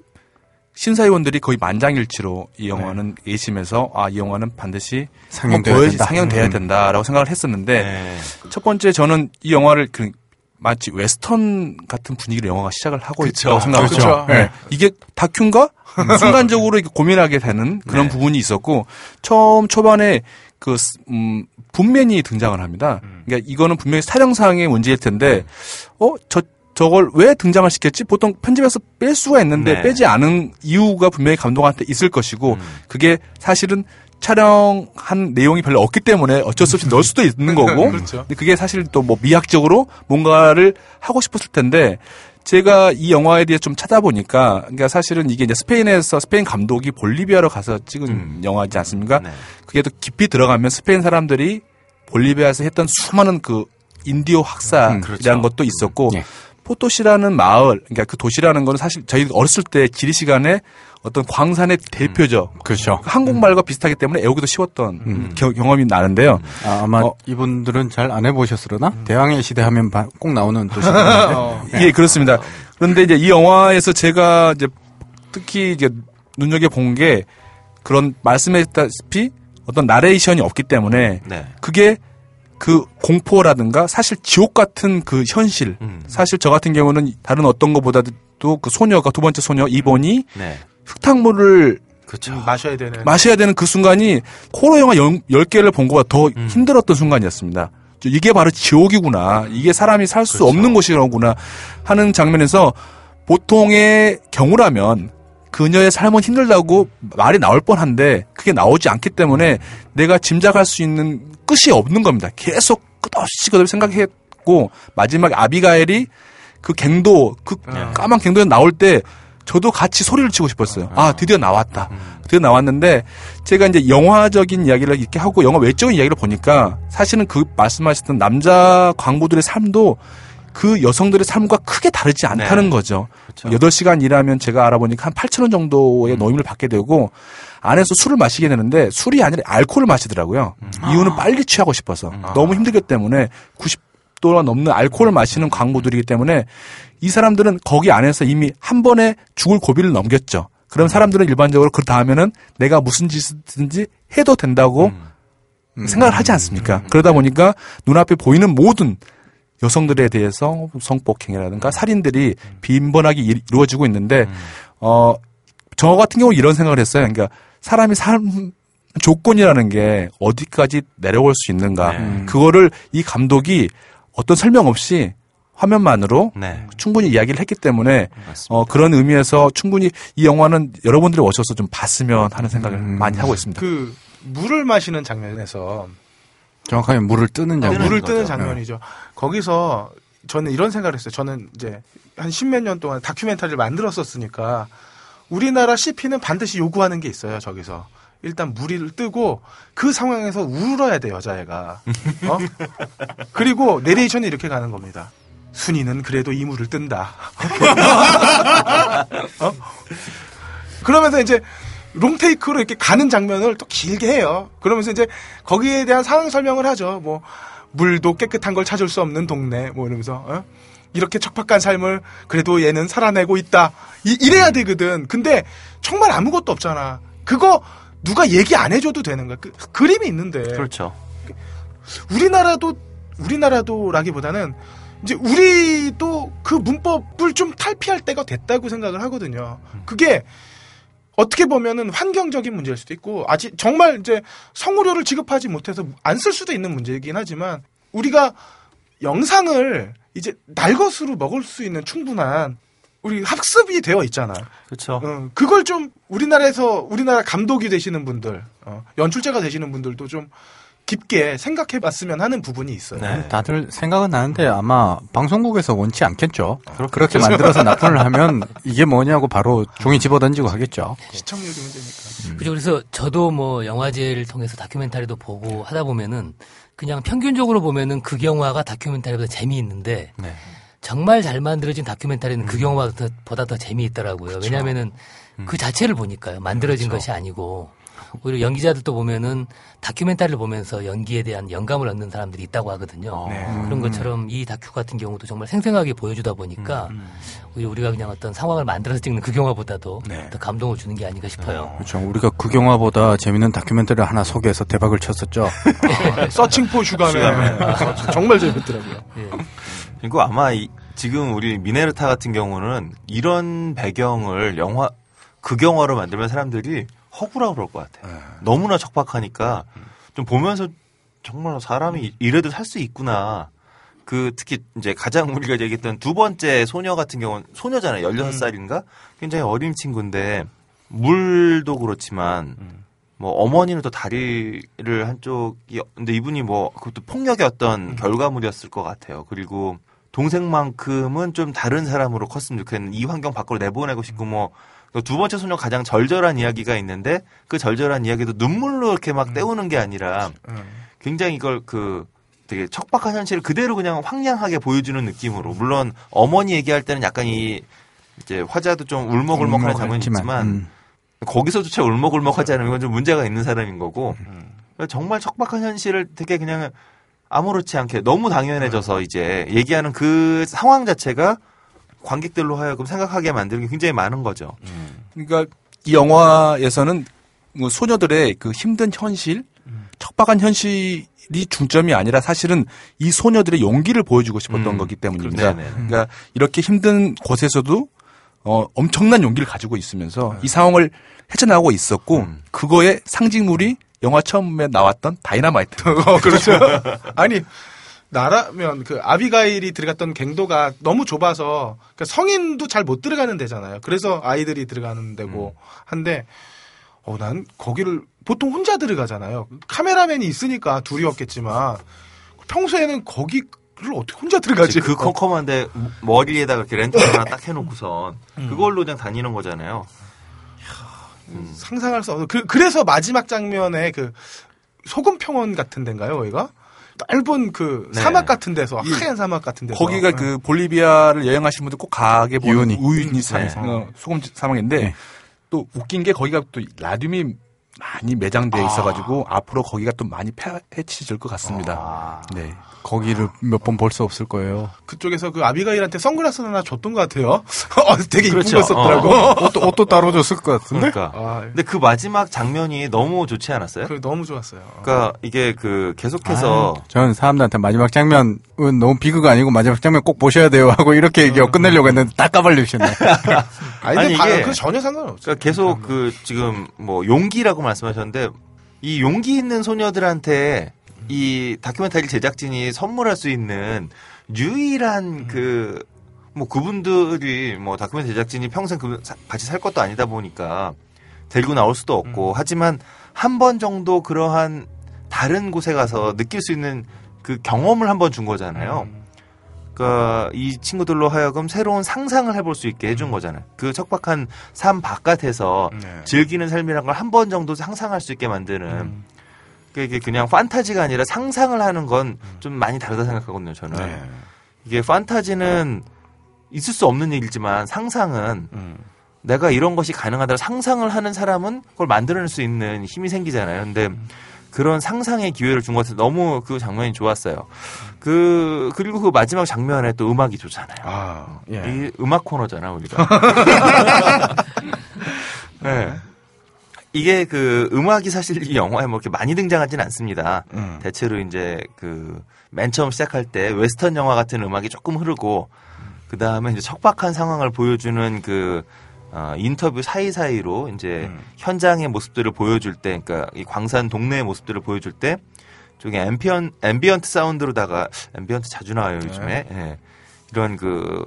심사위원들이 거의 만장일치로 이 영화는 예심해서 아, 이 영화는 반드시 상영돼야 보여지- 된다. 상영돼야 음. 된다라고 생각을 했었는데 네. 첫 번째 저는 이 영화를 그 마치 웨스턴 같은 분위기로 영화가 시작을 하고 그쵸. 있다고 그쵸. 했죠. 네. 이게 다큐인가? 순간적으로 고민하게 되는 그런 네. 부분이 있었고 처음 초반에 그 스- 음, boom man이 등장을 합니다. 그러니까 이거는 분명히 촬영상의 문제일 텐데 어저 저걸 왜 등장을 시켰지? 보통 편집에서 뺄 수가 있는데 네. 빼지 않은 이유가 분명히 감독한테 있을 것이고 음. 그게 사실은 촬영한 내용이 별로 없기 때문에 어쩔 수 없이 넣을 수도 있는 거고 그렇죠. 근데 그게 사실 또 뭐 미학적으로 뭔가를 하고 싶었을 텐데 제가 이 영화에 대해 좀 찾아보니까 그러니까 사실은 이게 이제 스페인에서 스페인 감독이 볼리비아로 가서 찍은 음. 영화지 않습니까? 네. 그게 또 깊이 들어가면 스페인 사람들이 볼리비아에서 했던 수많은 그 인디오 학살이라는 음, 그렇죠. 것도 있었고 예. 포토시라는 마을, 그러니까 그 도시라는 거는 사실 저희 어렸을 때 지리 시간에 어떤 광산의 대표죠. 그렇죠. 한국말과 비슷하기 때문에 애우기도 쉬웠던 음. 겨- 경험이 나는데요. 아, 아마 어. 이분들은 잘 안 해보셨으려나? 대항해 시대 하면 바- 꼭 나오는 도시. 예, 그렇습니다. 그런데 이제 이 영화에서 제가 이제 특히 이제 눈여겨 본 게 그런 말씀했다시피 어떤 나레이션이 없기 때문에 네. 그게 그 공포라든가 사실 지옥 같은 그 현실. 음. 사실 저 같은 경우는 다른 어떤 것보다도 그 소녀가 두 번째 소녀 이번이 네. 흙탕물을 그렇죠. 마셔야 되는. 마셔야 되는 그 순간이 코로 영화 10 개를 본 것보다 더 음. 힘들었던 순간이었습니다. 저 이게 바로 지옥이구나. 이게 사람이 살수 그렇죠. 없는 곳이구나 하는 장면에서 보통의 경우라면 그녀의 삶은 힘들다고 말이 나올 뻔한데 그게 나오지 않기 때문에 내가 짐작할 수 있는 끝이 없는 겁니다. 계속 끝없이 끝없이 생각했고 마지막 아비가엘이 그 갱도 그 까만 갱도에 나올 때 저도 같이 소리를 치고 싶었어요. 아 드디어 나왔다. 드디어 나왔는데 제가 이제 영화적인 이야기를 이렇게 하고 영화 외적인 이야기를 보니까 사실은 그 말씀하셨던 남자 광부들의 삶도 그 여성들의 삶과 크게 다르지 않다는 네. 거죠. 그렇죠. 8시간 일하면 제가 알아보니까 한 8천 원 정도의 음. 노임을 받게 되고 안에서 술을 마시게 되는데 술이 아니라 알코올을 마시더라고요. 음. 이유는 빨리 취하고 싶어서. 너무 힘들기 때문에 90 도가 넘는 알코올을 마시는 광부들이기 때문에 이 사람들은 거기 안에서 이미 한 번에 죽을 고비를 넘겼죠. 그럼 사람들은 일반적으로 그 다음에는 내가 무슨 짓이든지 해도 된다고 생각을 하지 않습니까? 그러다 보니까 눈앞에 보이는 모든 여성들에 대해서 성폭행이라든가 살인들이 빈번하게 이- 이루어지고 있는데 어, 저 같은 경우 이런 생각을 했어요. 그러니까 사람이 삶 조건이라는 게 어디까지 내려올 수 있는가. 네. 그거를 이 감독이 어떤 설명 없이 화면만으로 네. 충분히 이야기를 했기 때문에 맞습니다. 어, 그런 의미에서 충분히 이 영화는 여러분들이 오셔서 좀 봤으면 하는 생각을 많이 하고 있습니다. 그 물을 마시는 장면에서 정확하게 물을 뜨는 장면. 물을 거죠. 뜨는 장면이죠. 거기서 저는 이런 생각을 했어요. 저는 이제 한 십몇 년 동안 다큐멘터리를 만들었었으니까 우리나라 CP는 반드시 요구하는 게 있어요. 저기서 일단 물을 뜨고 그 상황에서 울어야 돼 여자애가. 어? 그리고 내레이션이 이렇게 가는 겁니다. 순이는 그래도 이 물을 뜬다. 어? 그러면서 이제 롱테이크로 이렇게 가는 장면을 또 길게 해요. 그러면서 이제 거기에 대한 상황 설명을 하죠. 뭐 물도 깨끗한 걸 찾을 수 없는 동네 뭐 이러면서 어? 이렇게 척박한 삶을 그래도 얘는 살아내고 있다. 이, 래야 되거든. 근데 정말 아무것도 없잖아. 그거 누가 얘기 안 해줘도 되는 거야. 그, 그림이 있는데 그렇죠. 우리나라도 우리나라도라기보다는 이제 우리도 그 문법을 좀 탈피할 때가 됐다고 생각을 하거든요. 그게 어떻게 보면은 환경적인 문제일 수도 있고 아직 정말 이제 성우료를 지급하지 못해서 안 쓸 수도 있는 문제이긴 하지만 우리가 영상을 이제 날것으로 먹을 수 있는 충분한 우리 학습이 되어 있잖아. 그렇죠. 어, 그걸 좀 우리나라에서 우리나라 감독이 되시는 분들, 어, 연출자가 되시는 분들도 좀 깊게 생각해 봤으면 하는 부분이 있어요. 네. 다들 생각은 나는데 아마 방송국에서 원치 않겠죠. 그렇게 만들어서 납품을 하면 이게 뭐냐고 바로 종이 집어던지고 하겠죠. 시청률이 문제니까. 그죠. 그래서 저도 뭐 영화제를 통해서 다큐멘터리도 보고 하다 보면은 그냥 평균적으로 보면은 그 영화가 다큐멘터리보다 재미있는데 네. 정말 잘 만들어진 다큐멘터리는 그 영화보다 더 재미있더라고요. 왜냐하면은 그 자체를 보니까요. 만들어진 것이 아니고 오히려 연기자들도 보면은 다큐멘터리를 보면서 연기에 대한 영감을 얻는 사람들이 있다고 하거든요. 네. 그런 것처럼 이 다큐 같은 경우도 정말 생생하게 보여주다 보니까 오히려 우리가 그냥 어떤 상황을 만들어서 찍는 그 영화보다도 네. 더 감동을 주는 게 아닌가 싶어요. 그렇죠. 우리가 그 영화보다 재밌는 다큐멘터리 하나 소개해서 대박을 쳤었죠. Searching for Sugar Man 아, 정말 재밌더라고요. 예. 그리고 아마 이- 지금 우리 미네리타 같은 경우는 이런 배경을 영화 극영화로 만들면 사람들이 허구라고 그럴 것 같아요. 너무나 척박하니까 좀 보면서 정말 사람이 이래도 살 수 있구나. 그 특히 이제 가장 우리가 얘기했던 두 번째 소녀 같은 경우는 소녀잖아요. 16살인가? 굉장히 어린 친구인데 물도 그렇지만 뭐 어머니는 또 다리를 한쪽이 근데 이분이 뭐 그것도 폭력의 어떤 결과물이었을 것 같아요. 그리고 동생만큼은 좀 다른 사람으로 컸으면 좋겠는 이 환경 밖으로 내보내고 싶고 뭐 두 번째 소녀 가장 절절한 이야기가 있는데 그 절절한 이야기도 눈물로 이렇게 막 때우는 게 아니라 굉장히 이걸 그 되게 척박한 현실을 그대로 그냥 황량하게 보여주는 느낌으로. 물론 어머니 얘기할 때는 약간 이 이제 화자도 좀 울먹울먹하는 장면이 있지만 음. 거기서조차 울먹울먹하지 않으면 이건 좀 문제가 있는 사람인 거고. 그러니까 정말 척박한 현실을 되게 그냥 아무렇지 않게 너무 당연해져서 이제 얘기하는 그 상황 자체가 관객들로 하여금 생각하게 만드는 게 굉장히 많은 거죠. 그러니까 이 영화에서는 뭐 소녀들의 그 힘든 현실, 척박한 현실이 중점이 아니라 사실은 이 소녀들의 용기를 보여주고 싶었던 음. 거기 때문입니다. 네네. 그러니까 이렇게 힘든 곳에서도 어, 엄청난 용기를 가지고 있으면서 이 상황을 헤쳐나가고 있었고 음. 그거의 상징물이 영화 처음에 나왔던 다이나마이트. 어, 그렇죠. 아니 나라면 그 아비가일이 들어갔던 갱도가 너무 좁아서 그러니까 성인도 잘 못 들어가는 데잖아요. 그래서 아이들이 들어가는 데고 한데 어, 난 거기를 보통 혼자 들어가잖아요. 카메라맨이 있으니까 둘이었겠지만 평소에는 거기 를 어떻게 혼자 들어가지? 그 컴컴한데 머리에다가 이렇게 렌즈 하나 딱 해놓고선 그걸로 그냥 다니는 거잖아요. 음. 상상할 수 없어. 그, 그래서 마지막 장면에 그 소금 평원 같은 데인가요, 거기가? 짧은 그 네. 사막 같은 데서 이- 하얀 사막 같은 데서 거기가 그 볼리비아를 여행하신 분들 꼭 가게 보는. 우유니 사- 네. 어, 소금 사막인데 네. 또 웃긴 게 거기가 또 라듐이 많이 매장돼 있어가지고 앞으로 거기가 또 많이 패해치질 것 같습니다. 아. 네. 거기를 몇 번 볼 수 없을 거예요. 그쪽에서 그 아비가일한테 선글라스 하나 줬던 것 같아요. 어, 되게 이쁜 그렇죠. 거 썼더라고. 어. 옷도, 옷도 따로 줬을 것 같은데? 그러니까. 아, 근데 그 마지막 장면이 너무 좋지 않았어요? 그 너무 좋았어요. 그러니까 이게 그 계속해서 저는 사람들한테 마지막 장면은 너무 비극 아니고 마지막 장면 꼭 보셔야 돼요 하고 이렇게 얘기하고 끝내려고 했는데 다 까발리셨네. 아니, 아니, 이게- 그 전혀 상관없어요. 그러니까 계속 그 지금 뭐 용기라고 말씀하셨는데 이 용기 있는 소녀들한테 이 다큐멘터리 제작진이 선물할 수 있는 유일한 그 뭐 그분들이 뭐 다큐멘터리 제작진이 평생 그 같이 살 것도 아니다 보니까 데리고 나올 수도 없고 하지만 한 번 정도 그러한 다른 곳에 가서 느낄 수 있는 그 경험을 한 번 준 거잖아요. 그러니까 이 친구들로 하여금 새로운 상상을 해볼 수 있게 해준 거잖아요. 그 척박한 삶 바깥에서 네. 즐기는 삶이란 걸 한 번 정도 상상할 수 있게 만드는 그러니까 이게 그냥 판타지가 아니라 상상을 하는 건 좀 많이 다르다 생각하거든요. 저는 네. 이게 판타지는 있을 수 없는 일이지만 상상은 음. 내가 이런 것이 가능하다 상상을 하는 사람은 그걸 만들어낼 수 있는 힘이 생기잖아요. 근데 그런 상상의 기회를 준 것 같아서 너무 그 장면이 좋았어요. 그 그리고 그 마지막 장면에 또 음악이 좋잖아요. 아, 예. 이 음악 코너잖아 우리가. 네. 이게 그 음악이 사실 이 영화에 뭐 이렇게 많이 등장하지는 않습니다. 음. 대체로 이제 그 맨 처음 시작할 때 웨스턴 영화 같은 음악이 조금 흐르고 그 다음에 이제 척박한 상황을 보여주는 그 어, 인터뷰 사이사이로 이제 음. 현장의 모습들을 보여줄 때, 그러니까 이 광산 동네의 모습들을 보여줄 때, 저기 ambien- ambient 사운드로다가 ambient 자주 나와요 요즘에 예. 이런 그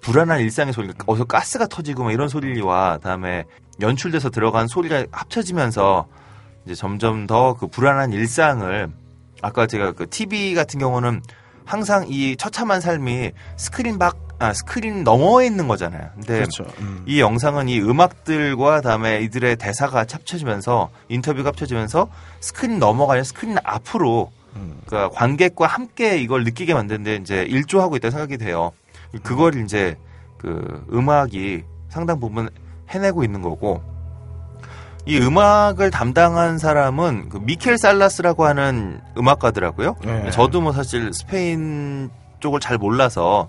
불안한 일상의 소리, 어서 가스가 터지고 막 이런 소리와 다음에 연출돼서 들어간 소리가 합쳐지면서 이제 점점 더 그 불안한 일상을 아까 제가 그 TV 같은 경우는 항상 이 처참한 삶이 스크린 밖, 아, 스크린 너머에 있는 거잖아요. 근데 그렇죠. 음. 이 영상은 이 음악들과 다음에 이들의 대사가 합쳐지면서 인터뷰가 합쳐지면서 스크린 너머가 아니라 스크린 앞으로 음. 그러니까 관객과 함께 이걸 느끼게 만드는데 이제 일조하고 있다 생각이 돼요. 그걸 이제 그 음악이 상당 부분 해내고 있는 거고 이 음악을 담당한 사람은 그 미켈 살라스라고 하는 음악가더라고요. 네. 저도 뭐 사실 스페인 쪽을 잘 몰라서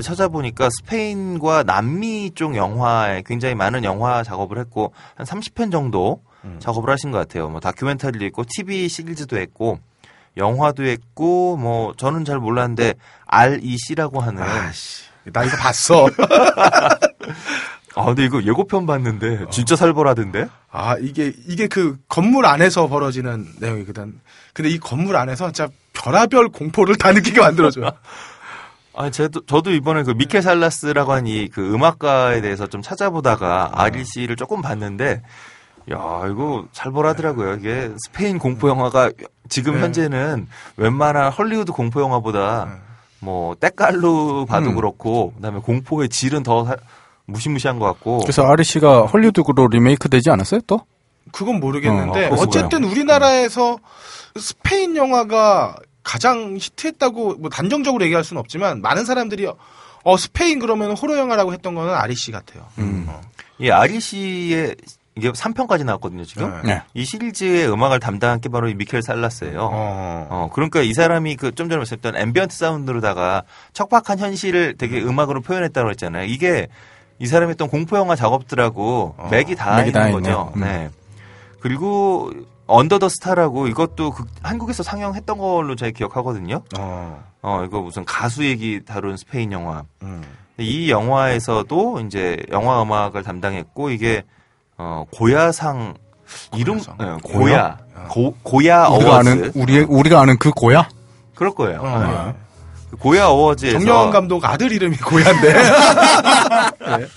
찾아보니까 스페인과 남미 쪽 영화에 굉장히 많은 영화 작업을 했고 한 30편 정도 음. 작업을 하신 것 같아요. 뭐 다큐멘터리도 있고 TV 시리즈도 했고 영화도 했고 뭐 저는 잘 몰랐는데 REC라고 하는 아씨, 나 이거 봤어. 아 근데 이거 예고편 봤는데 진짜 살벌하던데? 아, 이게, 이게 그 건물 안에서 벌어지는 내용이거든. 근데 이 건물 안에서 진짜 별하별 공포를 다 느끼게 만들어줘요. 아, 저도, 저도 이번에 그 미켈 살라스라고 한 이 그 음악가에 대해서 좀 찾아보다가 REC를 조금 봤는데, 야, 이거 살벌하더라고요. 이게 스페인 공포 영화가 지금 네. 현재는 웬만한 헐리우드 공포 영화보다 뭐 때깔로 봐도 음. 그렇고, 그다음에 공포의 질은 더 사- 무시무시한 것 같고. 그래서 아리 씨가 헐리우드로 리메이크 되지 않았어요 또? 그건 모르겠는데, 어, 어, 쨌든 우리나라에서 스페인 영화가 가장 히트했다고 뭐 단정적으로 얘기할 수는 없지만, 많은 사람들이 어, 스페인 그러면 호러 영화라고 했던 거는 아리씨 같아요. 음. 어. 이 REC의 이게 3편까지 나왔거든요, 지금. 네. 네. 이 시리즈의 음악을 담당한 게 바로 이 미켈 살라스예요. 어. 어, 그러니까 이 사람이 그 좀 전에 말씀했던 ambient 사운드로다가 척박한 현실을 되게 음악으로 표현했다고 했잖아요. 이게 이 사람이 했던 공포 영화 작업들하고 어, 맥이 다 맥이 있는 다 거죠. 음. 네. 그리고 Under the Star라고 이것도 극- 한국에서 상영했던 걸로 제가 기억하거든요. 어. 어, 이거 무슨 가수 얘기 다룬 스페인 영화. 음. 이 영화에서도 이제 영화 음악을 담당했고 이게 어, 고야상 이름 고야상. 네, 고야 고야? 고, 고야 우리가 어워즈 아는 우리 우리가 아는 그 고야? 그럴 거예요. 어. 네. 그 고야 어워즈에서 정영환 감독 아들 이름이 고야인데.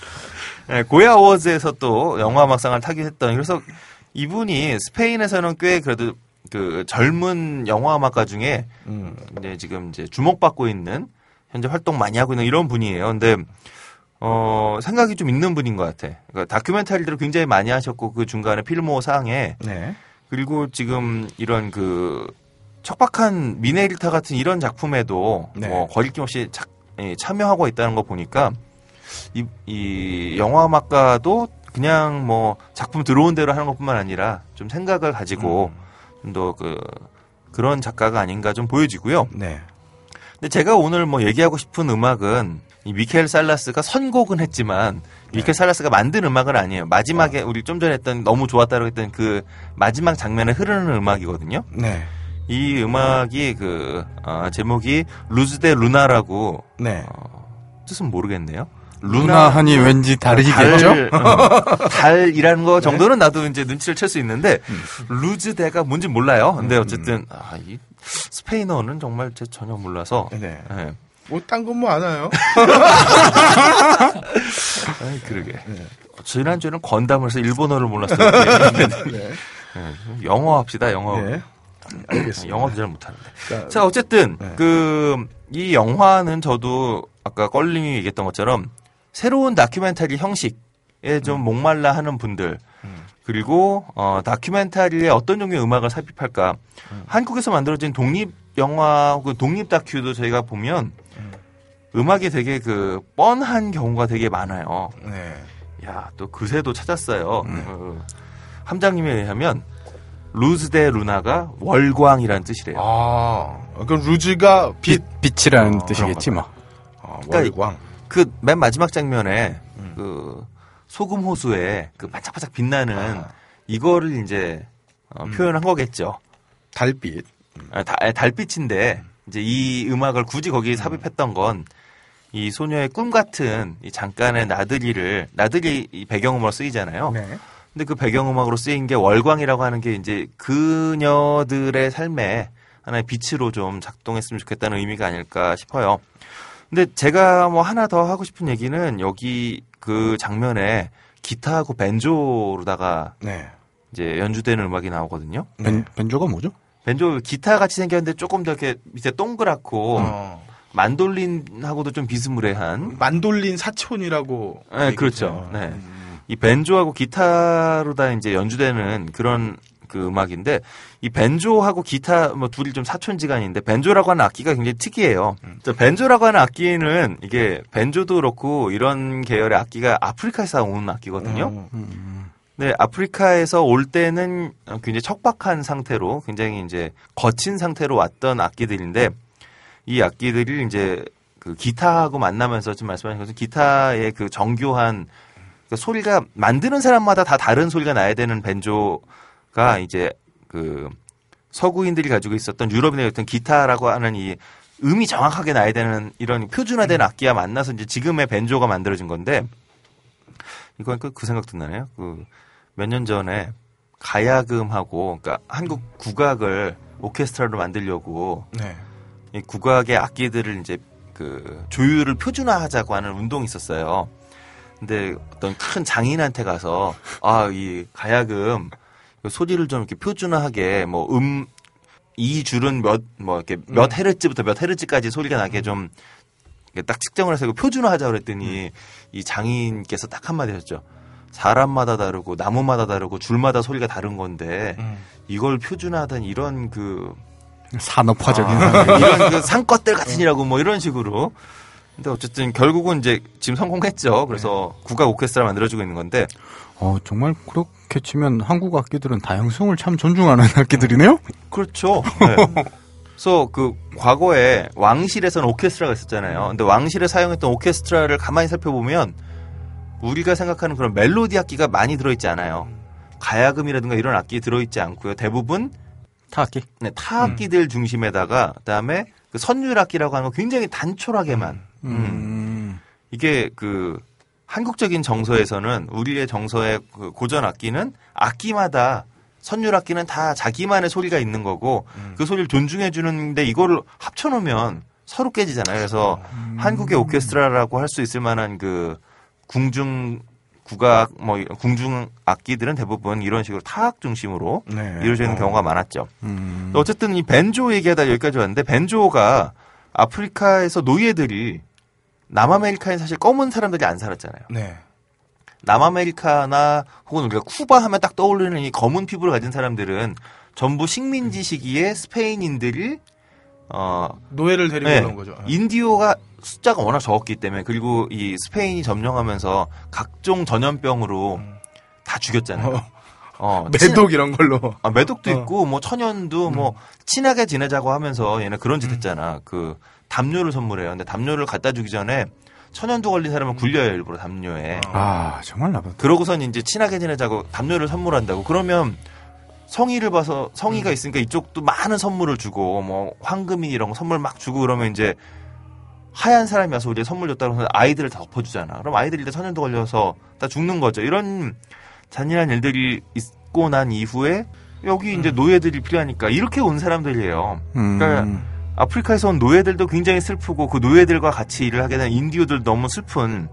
네, 고야 어워즈에서 또 영화 음악상을 타긴 했던 그래서 이분이 스페인에서는 꽤 그래도 그 젊은 영화 음악가 중에 음. 이제 지금 이제 주목받고 있는 현재 활동 많이 하고 있는 이런 분이에요. 근데 어 생각이 좀 있는 분인 것 같아. 그러니까 다큐멘터리들을 굉장히 많이 하셨고 그 중간에 필모 상에 네. 그리고 지금 이런 그 척박한 미네리타 같은 이런 작품에도 네. 뭐 거리낌 없이 자- 예, 참여하고 있다는 거 보니까 이, 이 영화음악가도 그냥 뭐 작품 들어온 대로 하는 것뿐만 아니라 좀 생각을 가지고 좀더그 그런 작가가 아닌가 좀 보여지고요. 네. 근데 제가 오늘 뭐 얘기하고 싶은 음악은 이 미켈 살라스가 선곡은 했지만 미켈 살라스가 만든 음악은 아니에요. 마지막에 우리 좀 전에 했던 너무 좋았다고 했던 그 마지막 장면에 흐르는 음악이거든요. 네. 이 음악이 그 어, 제목이 루즈 대 루나라고 네. 뜻은 모르겠네요. 루나 하니 왠지 다르겠죠? 달, 어, 달이라는 거 정도는 나도 이제 눈치를 챌 수 있는데 루즈 대가 뭔지 몰라요. 근데 어쨌든 아, 이 스페인어는 정말 제 전혀 몰라서 네. 예. 뭐딴 건뭐 알아요? 아이, 그러게. 지난주에는 건담을 해서 일본어를 몰랐었는데 네. 예, 영어 합시다. 영어. 네. 알겠습니다. 영어도 잘 못하는데. 그러니까 자, 어쨌든 네. 그이 영화는 저도 아까 껄림이 얘기했던 것처럼 새로운 다큐멘터리 형식에 좀 음. 목말라 하는 분들 그리고 어 다큐멘터리에 어떤 종류의 음악을 삽입할까 음. 한국에서 만들어진 독립 영화 혹은 독립 다큐도 저희가 보면 음악이 되게 그 뻔한 경우가 되게 많아요. 네. 야, 또 그새도 찾았어요. 어, 함장님에 의하면 루즈 대 루나가 월광이라는 뜻이래요. 아, 그 루즈가 빛, 빛, 빛 이라는 어, 뜻이겠지 뭐. 아, 그러니까 월광. 그 맨 마지막 장면에 그 소금 호수에 그 반짝반짝 빛나는 이거를 이제 어, 표현한 거겠죠. 달빛. 아, 다- 아, 달빛인데 이제 이 음악을 굳이 거기에 삽입했던 건 이 소녀의 꿈 같은 이 잠깐의 나들이를 나들이 이 배경음으로 쓰이잖아요. 네. 근데 그 배경음악으로 쓰인 게 월광이라고 하는 게 이제 그녀들의 삶에 하나의 빛으로 좀 작동했으면 좋겠다는 의미가 아닐까 싶어요. 근데 제가 뭐 하나 더 하고 싶은 얘기는 여기 그 장면에 기타하고 벤조로다가 네. 이제 연주되는 음악이 나오거든요. 벤, 벤조가 뭐죠? 벤조 기타 같이 생겼는데 조금 더 이렇게 밑에 동그랗고 어. 만돌린하고도 좀 비스무레한. 만돌린 사촌이라고. 네, 그렇죠. 네. 이 벤조하고 기타로 다 이제 연주되는 그런 그 음악인데 이 벤조하고 기타 뭐 둘이 좀 사촌지간인데 벤조라고 하는 악기가 굉장히 특이해요. 저 벤조라고 하는 악기는 이게 벤조도 그렇고 이런 계열의 악기가 아프리카에서 온 악기거든요. 네, 아프리카에서 올 때는 굉장히 척박한 상태로 굉장히 이제 거친 상태로 왔던 악기들인데 이 악기들이 이제 그 기타하고 만나면서 지금 말씀하신 것처럼 기타의 그 정교한 그 소리가 만드는 사람마다 다 다른 소리가 나야 되는 벤조가 이제 그 서구인들이 가지고 있었던 유럽인의 어떤 기타라고 하는 이 음이 정확하게 나야 되는 이런 표준화된 악기와 만나서 이제 지금의 벤조가 만들어진 건데 이거 그, 그 생각도 나네요. 그 몇 년 전에 가야금하고 그러니까 한국 국악을 오케스트라로 만들려고 네. 이 국악의 악기들을 이제 그 조율을 표준화하자고 하는 운동이 있었어요. 근데 어떤 큰 장인한테 가서 아 이 가야금 소리를 좀 이렇게 표준화하게 뭐음 이 줄은 몇 뭐 이렇게 몇 헤르츠부터 몇 헤르츠까지 소리가 나게 좀 딱 측정을 해서 표준화하자 그랬더니 이 장인께서 딱 한마디 하셨죠. 사람마다 다르고 나무마다 다르고 줄마다 소리가 다른 건데 이걸 표준화하던 이런 그 산업화적인 아. 이런 그 상것들 같으니라고 뭐 이런 식으로. 근데 어쨌든 결국은 이제 지금 성공했죠. 그래서 국악 오케스트라 만들어주고 있는 건데 어, 정말 그렇게 치면 한국 악기들은 다양성을 참 존중하는 악기들이네요? 그렇죠. 네. 그래서 그 과거에 왕실에서는 오케스트라가 있었잖아요. 근데 왕실에 사용했던 오케스트라를 가만히 살펴보면 우리가 생각하는 그런 멜로디 악기가 많이 들어있지 않아요. 가야금이라든가 이런 악기 들어있지 않고요. 대부분 타악기? 네, 타악기들 중심에다가 그다음에 그 선율악기라고 하는 거 굉장히 단촐하게만 음. 이게 그 한국적인 정서에서는 우리의 정서의 그 고전 악기는 악기마다 선율 악기는 다 자기만의 소리가 있는 거고 그 소리를 존중해 주는데 이거를 합쳐 놓으면 서로 깨지잖아요. 그래서 한국의 오케스트라라고 할 수 있을 만한 그 궁중 국악 뭐 궁중 악기들은 대부분 이런 식으로 타악 중심으로 네. 이루어져 있는 어. 경우가 많았죠. 음. 어쨌든 이 벤조 얘기하다 여기까지 왔는데 벤조가 아프리카에서 노예들이 남아메리카에 사실 검은 사람들이 안 살았잖아요. 네. 남아메리카나 혹은 우리가 쿠바 하면 딱 떠오르는 이 검은 피부를 가진 사람들은 전부 식민지 시기에 스페인인들이 어 노예를 데리고 네. 오는 거죠. 인디오가 숫자가 워낙 적었기 때문에 그리고 이 스페인이 점령하면서 각종 전염병으로 다 죽였잖아요. 어, 친- 매독 이런 걸로. 아, 매독도 어. 있고 뭐 천연도 뭐 친하게 지내자고 하면서 얘네 그런 짓 했잖아. 그 담요를 선물해요. 근데 담요를 갖다 주기 전에 천연두 걸린 사람을 굴려요 일부러 담요에. 아 정말 나쁘다. 그러고선 이제 친하게 지내자고 담요를 선물한다고. 그러면 성의를 봐서 성의가 있으니까 이쪽도 많은 선물을 주고 뭐 황금이 이런 거 선물 막 주고 그러면 이제 하얀 사람이 와서 우리 선물 줬다고 해서 아이들을 다 덮어주잖아. 그럼 아이들이 일단 천연두 걸려서 다 죽는 거죠. 이런 잔인한 일들이 있고 난 이후에 여기 이제 노예들이 필요하니까 이렇게 온 사람들이에요. 음. 그러니까 아프리카에서 온 노예들도 굉장히 슬프고 그 노예들과 같이 일을 하게 된 인디오들 너무 슬픈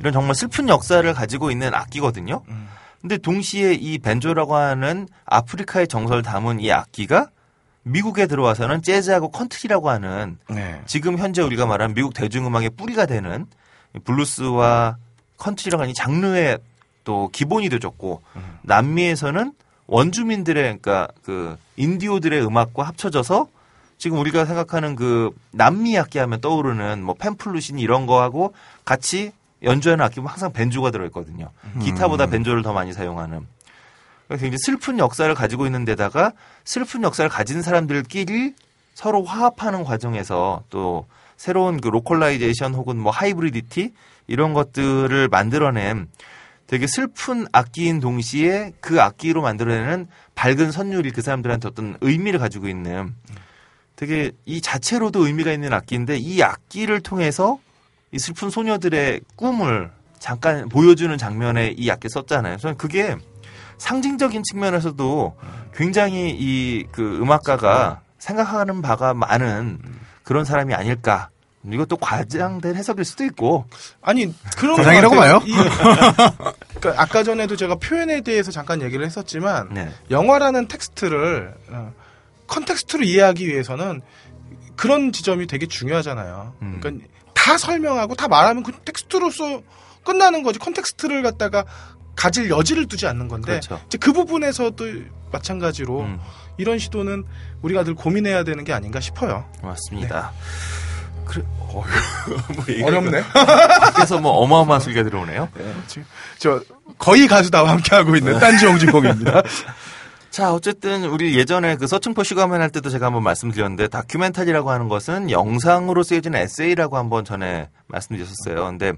이런 정말 슬픈 역사를 가지고 있는 악기거든요. 음. 근데 동시에 이 벤조라고 하는 아프리카의 정서를 담은 이 악기가 미국에 들어와서는 재즈하고 컨트리라고 하는 네. 지금 현재 우리가 말하는 미국 대중음악의 뿌리가 되는 이 블루스와 컨트리라고 하는 이 장르의 또 기본이 되어졌고 남미에서는 원주민들의 그러니까 그 인디오들의 음악과 합쳐져서 지금 우리가 생각하는 그 남미 악기 하면 떠오르는 뭐 팬플룻이니 이런 거하고 같이 연주하는 악기면 항상 벤조가 들어있거든요. 기타보다 벤조를 더 많이 사용하는. 굉장히 슬픈 역사를 가지고 있는 데다가 슬픈 역사를 가진 사람들끼리 서로 화합하는 과정에서 또 새로운 그 localization 혹은 뭐 hybridity 이런 것들을 만들어낸 되게 슬픈 악기인 동시에 그 악기로 만들어내는 밝은 선율이 그 사람들한테 어떤 의미를 가지고 있는 되게 이 자체로도 의미가 있는 악기인데 이 악기를 통해서 이 슬픈 소녀들의 꿈을 잠깐 보여주는 장면에 이 악기 썼잖아요. 저는 그게 상징적인 측면에서도 굉장히 이 그 음악가가 생각하는 바가 많은 그런 사람이 아닐까. 이것도 과장된 해석일 수도 있고. 아니 그런 과장이라고. 봐요? 이- 그러니까 아까 전에도 제가 표현에 대해서 잠깐 얘기를 했었지만 네. 영화라는 텍스트를 어, context로 이해하기 위해서는 그런 지점이 되게 중요하잖아요. 음. 그러니까 다 설명하고 다 말하면 그 텍스트로서 끝나는 거지. context를 갖다가 가질 여지를 두지 않는 건데 그렇죠. 이제 그 부분에서도 마찬가지로 음, 이런 시도는 우리가 늘 고민해야 되는 게 아닌가 싶어요. 맞습니다. 그래, 어, 뭐 어렵네. 밖에서 뭐 어마어마한 소리가 들어오네요. 저 거의 가수다와 함께하고 있는 딴지 영진공입니다. 자, 어쨌든 우리 예전에 그 서칭포 슈가맨 할 때도 제가 한번 말씀드렸는데 다큐멘터리라고 하는 것은 영상으로 쓰여지는 에세이라고 한번 전에 말씀드렸었어요. 근데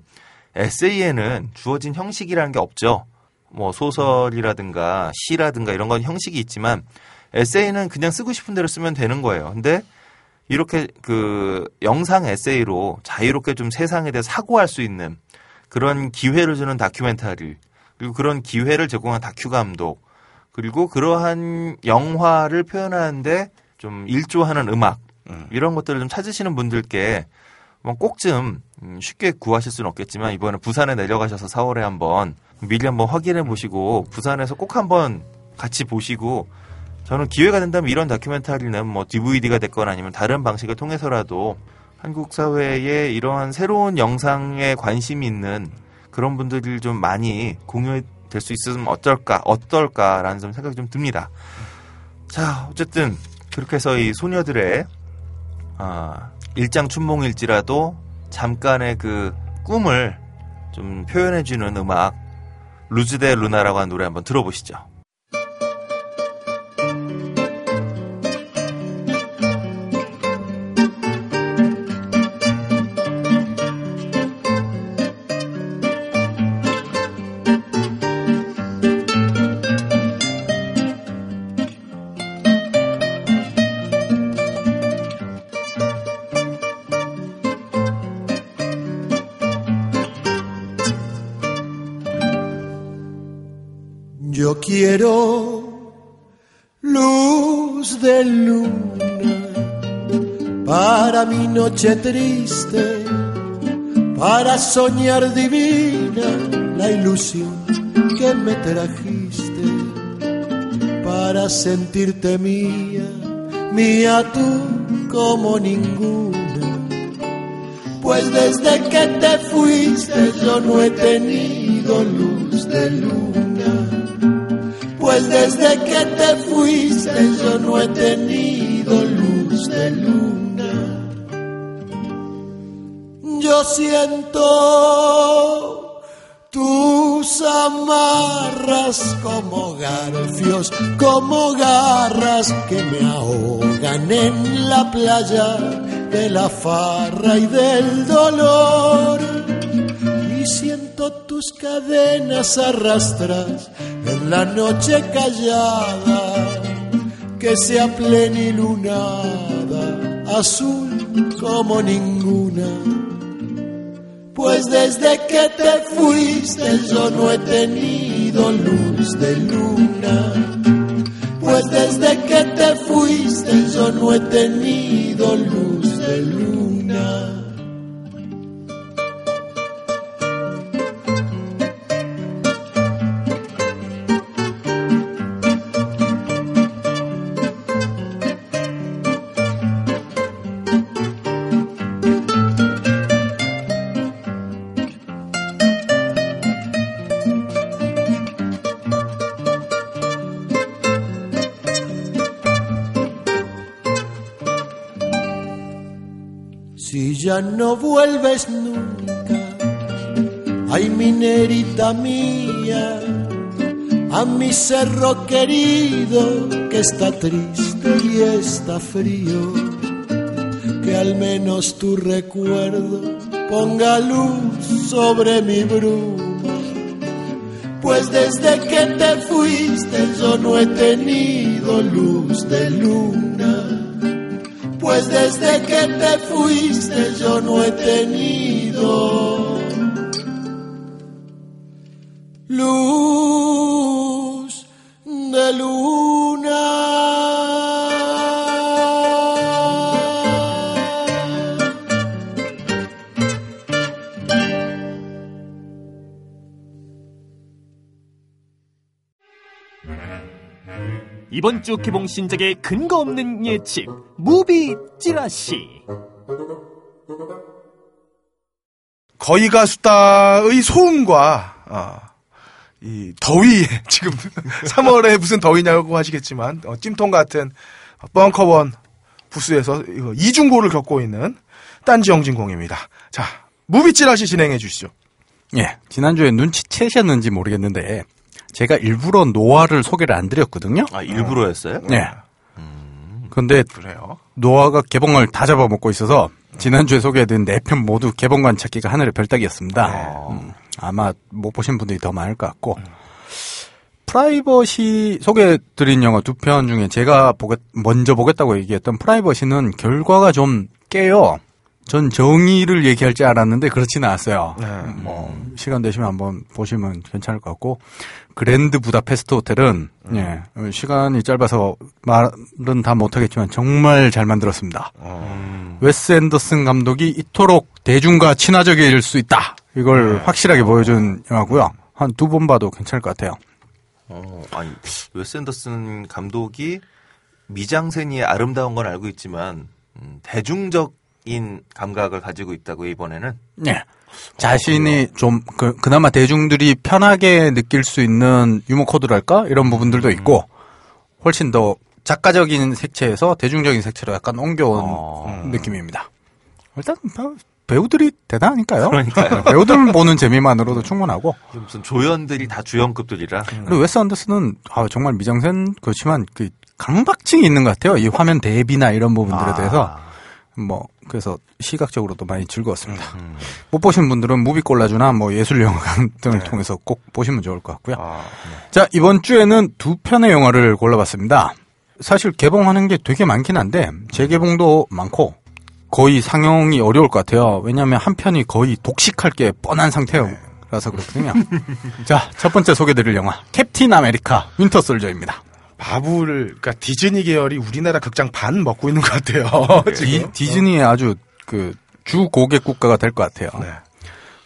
에세이에는 주어진 형식이라는 게 없죠. 뭐 소설이라든가 시라든가 이런 건 형식이 있지만 에세이는 그냥 쓰고 싶은 대로 쓰면 되는 거예요. 근데 이렇게 그 영상 에세이로 자유롭게 좀 세상에 대해 사고할 수 있는 그런 기회를 주는 다큐멘터리 그리고 그런 기회를 제공한 다큐 감독 그리고 그러한 영화를 표현하는데 좀 일조하는 음악 이런 것들을 좀 찾으시는 분들께 뭐 꼭좀 음, 쉽게 구하실 수는 없겠지만 이번에 부산에 내려가셔서 4월에 한번 미리 한번 확인해 보시고 부산에서 꼭 한번 같이 보시고 저는 기회가 된다면 이런 다큐멘터리는 뭐 DVD가 됐거나 아니면 다른 방식을 통해서라도 한국 사회에 이러한 새로운 영상에 관심이 있는 그런 분들이 좀 많이 공유 될 수 있으면 어떨까, 어떨까라는 좀 생각이 좀 듭니다. 자, 어쨌든 그렇게 해서 이 소녀들의 아, 일장 춘몽일지라도 잠깐의 그 꿈을 좀 표현해주는 음악 루즈데 루나라고 하는 노래 한번 들어보시죠. Luz de luna para mi noche triste, para soñar divina la ilusión que me trajiste, para sentirte mía, mía tú como ninguna. Pues desde que te fuiste yo no he tenido luz de luna Pues desde que te fuiste yo no he tenido luz de luna. Yo siento tus amarras como garfios, como garras que me ahogan en la playa de la farra y del dolor. Y siento tus cadenas arrastras la noche callada que sea plenilunada, azul como ninguna. Pues desde que te fuiste yo no he tenido luz de luna. Pues desde que te fuiste yo no he tenido luz de luna. No vuelves nunca, ay minerita mía, a mi cerro querido que está triste y está frío, que al menos tu recuerdo ponga luz sobre mi bruma. Pues desde que te fuiste yo no he tenido luz de luna. Pues desde que te fuiste yo no he tenido luz de luna. 이번 주 개봉 신작의 근거 없는 예측 movie 찌라시 거의가 수다의 소음과 아, 이 더위 지금 3월에 무슨 더위냐고 하시겠지만 어, 찜통 같은 벙커원 부스에서 이중고를 겪고 있는 딴지 영진공입니다. 자 movie 찌라시 진행해 주시죠. 예, 지난주에 눈치채셨는지 모르겠는데 제가 일부러 노아를 소개를 안 드렸거든요. 아, 일부러였어요? 네. 근데 그래요. 노아가 개봉을 다 잡아먹고 있어서 지난주에 소개해드린 네 편 모두 개봉관 찾기가 하늘의 별따기였습니다. 음, 아마 못 보신 분들이 더 많을 것 같고 프라이버시 소개해드린 영화 두 편 중에 제가 보겠, 먼저 보겠다고 얘기했던 프라이버시는 결과가 좀 깨요. 전 정의를 얘기할 줄 알았는데 그렇지는 않았어요. 네. 뭐 시간 되시면 한번 보시면 괜찮을 것 같고 그랜드 부다페스트 호텔은 예 시간이 짧아서 말은 다 못하겠지만 정말 잘 만들었습니다. 웨스 앤더슨 감독이 이토록 대중과 친화적일 수 있다. 이걸 확실하게 보여준 영화고요. 한 두 번 봐도 괜찮을 것 같아요. 어, 아니, 웨스 앤더슨 감독이 미장센이 아름다운 건 알고 있지만, 음, 대중적 인 감각을 가지고 있다고, 이번에는. 네. 자신이 좀 그, 그나마 대중들이 편하게 느낄 수 있는 유머 코드랄까 이런 부분들도 있고 훨씬 더 작가적인 색채에서 대중적인 색채로 약간 옮겨온 어. 느낌입니다. 일단 뭐 배우들이 대단하니까요. 그러니까요. 배우들 보는 재미만으로도 충분하고 무슨 조연들이 다 주연급들이라. 그리고 웨스 앤더슨은 아, 정말 미장센 그렇지만 그 강박증이 있는 것 같아요. 이 화면 대비나 이런 부분들에 아. 대해서 뭐 그래서 시각적으로도 많이 즐거웠습니다. 음. 못 보신 분들은 무비 콜라주나 뭐 예술 영화관 등을 네. 통해서 꼭 보시면 좋을 것 같고요. 아, 자 이번 주에는 두 편의 영화를 골라봤습니다. 사실 개봉하는 게 되게 많긴 한데 재개봉도 많고 거의 상영이 어려울 것 같아요. 왜냐하면 한 편이 거의 독식할 게 뻔한 상태라서 그렇거든요. 자 첫 번째 소개드릴 영화 캡틴 아메리카 윈터 솔저입니다. 마블을 그러니까 디즈니 계열이 우리나라 극장 반 먹고 있는 것 같아요. 디, 지금. 디즈니의 아주 그 주 고객 국가가 될 것 같아요. 네.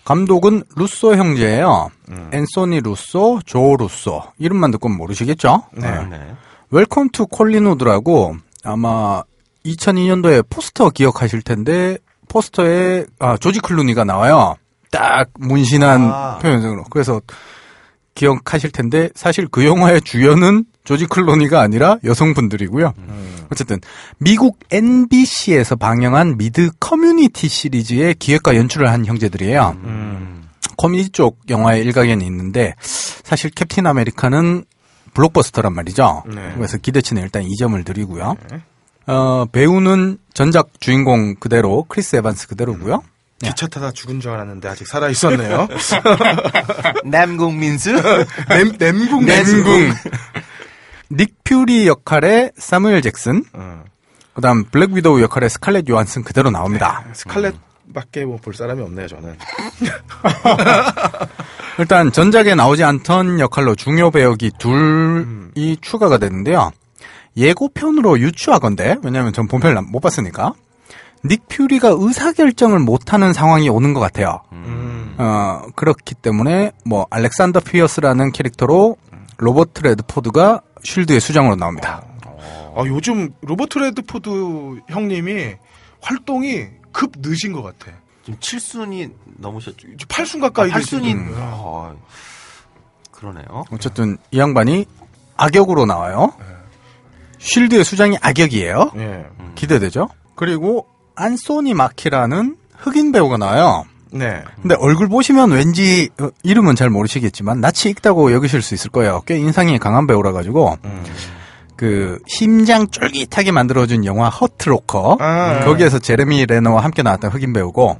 감독은 루소 형제예요. 음. 앤소니 루소, 조 루소. 이름만 듣고 모르시겠죠? 네. 네. 웰컴 투 콜린우드라고 아마 2002년도에 포스터 기억하실 텐데 포스터에 아, 조지 클루니가 나와요. 딱 문신한 아. 표현으로. 그래서 기억하실 텐데 사실 그 영화의 주연은 조지 클루니가 아니라 여성분들이고요. 어쨌든 미국 NBC에서 방영한 미드 커뮤니티 시리즈의 기획과 연출을 한 형제들이에요. 코미디 쪽 영화의 일각에는 있는데 사실 캡틴 아메리카는 블록버스터란 말이죠. 네. 그래서 기대치는 일단 2점을 드리고요. 어, 배우는 전작 주인공 그대로 크리스 에반스 그대로고요. 기차 타다 죽은 줄 알았는데 아직 살아 있었네요. 남궁 민수? 닉 퓨리 역할의 사무엘 잭슨. 어. 그다음 블랙 위도우 역할의 스칼렛 요한슨 그대로 나옵니다. 스칼렛밖에 뭐 볼 사람이 없네요, 저는. 일단 전작에 나오지 않던 역할로 중요 배역이 둘이 추가가 되는데요. 예고편으로 유추하건데 왜냐하면 전 본편을 안- 못 봤으니까 닉 퓨리가 의사 결정을 못하는 상황이 오는 것 같아요. 음. 어, 그렇기 때문에 뭐 알렉산더 피어스라는 캐릭터로 로버트 레드포드가 쉴드의 수장으로 나옵니다. 아, 요즘 로버트 레드포드 형님이 활동이 급 늘은 것 같아. 지금 7순이 넘으셨죠? 8순 가까이 8순이. 됐지. 어, 그러네요. 어쨌든 이 양반이 악역으로 나와요. 쉴드의 수장이 악역이에요. 예. 기대되죠? 그리고 안소니 마키라는 흑인 배우가 나와요. 네. 근데 얼굴 보시면 왠지 어, 이름은 잘 모르시겠지만 낯이 익다고 여기실 수 있을 거예요. 꽤 인상이 강한 배우라 가지고 그 심장 쫄깃하게 만들어준 영화 허트로커 아. 거기에서 제레미 레너와 함께 나왔던 흑인 배우고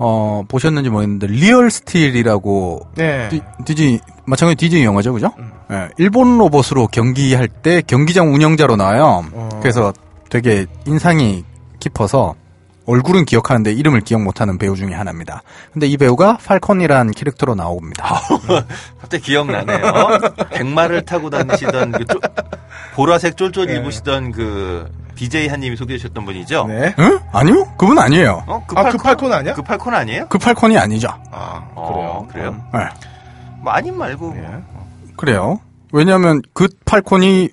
어 보셨는지 모르겠는데 리얼 스틸이라고 네. 디, 디즈니 마찬가지 디즈니 영화죠, 그죠? 예, 일본 로봇으로 경기할 때 경기장 운영자로 나와요. 어. 그래서 되게 인상이 깊어서 얼굴은 기억하는데 이름을 기억 못하는 배우 중에 하나입니다. 근데 이 배우가 팔콘이라는 캐릭터로 나옵니다. 갑자기 기억나네요. 백마를 타고 다니시던 그 쫄- 보라색 쫄쫄 입으시던 그 BJ 한님이 소개해 주셨던 분이죠? 네. 응? 아니요, 그분 아니에요. 어? 그 아, 팔콘, 그 팔콘 아니야? 그 팔콘 아니에요? 그 팔콘이 아니죠. 아, 어, 그래요. 그래요? 예, 뭐 아님 말고. 예. 그래요. 왜냐하면 그 팔콘이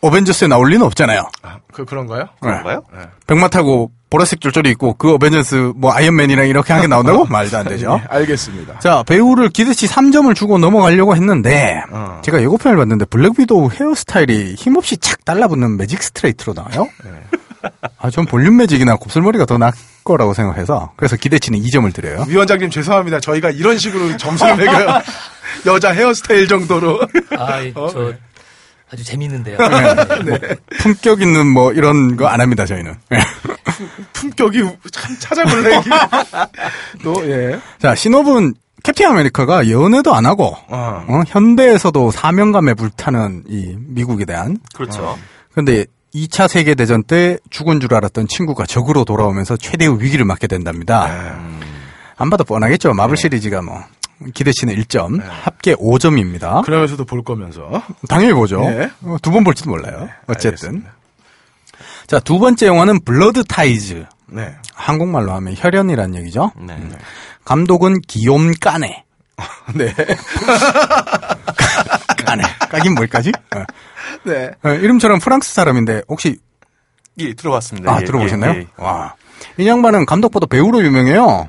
어벤져스에 나올 리는 없잖아요. 아, 그, 그런가요? 그런가요? 백마 타고 보라색 쫄쫄이 있고 그 어벤져스 뭐 아이언맨이랑 이렇게 한게 나온다고? 말도 안 되죠. 네, 알겠습니다. 자, 배우를 기대치 3점을 주고 넘어가려고 했는데, 어. 제가 예고편을 봤는데, 블랙 위도우 헤어스타일이 힘없이 착 달라붙는 매직 스트레이트로 나와요? 아, 전 볼륨 매직이나 곱슬머리가 더 나을 거라고 생각해서, 그래서 기대치는 2점을 드려요. 위원장님 죄송합니다. 저희가 이런 식으로 점수를 매겨요. 여자 헤어스타일 정도로. 아, 어? 저 아주 재밌는데요. 네. 품격 있는 뭐 이런 거 안 합니다, 저희는. 품격이 참 찾아볼래. 이게. 또, 예. 자, 신호분 캡틴 아메리카가 연애도 안 하고, 어. 어, 현대에서도 사명감에 불타는 이 미국에 대한 그렇죠. 근데 2차 세계 대전 때 죽은 줄 알았던 친구가 적으로 돌아오면서 최대의 위기를 맞게 된답니다. 안 봐도 뻔하겠죠. 마블 시리즈가 뭐. 기대치는 1점, 합계 5점입니다. 그러면서도 볼 거면서. 당연히 보죠. 네. 두번 볼지도 몰라요. 어쨌든. 알겠습니다. 자, 두 번째 영화는 Blood Ties. 네. 한국말로 하면 혈연이란 얘기죠. 네. 감독은 기욤 까네. 네. 까네. 까긴 뭘까지? 어. 네. 어, 이름처럼 프랑스 사람인데 혹시 예, 들어봤습니다. 아 예, 들어보셨나요? 예, 예. 와, 이 양반은 감독보다 배우로 유명해요.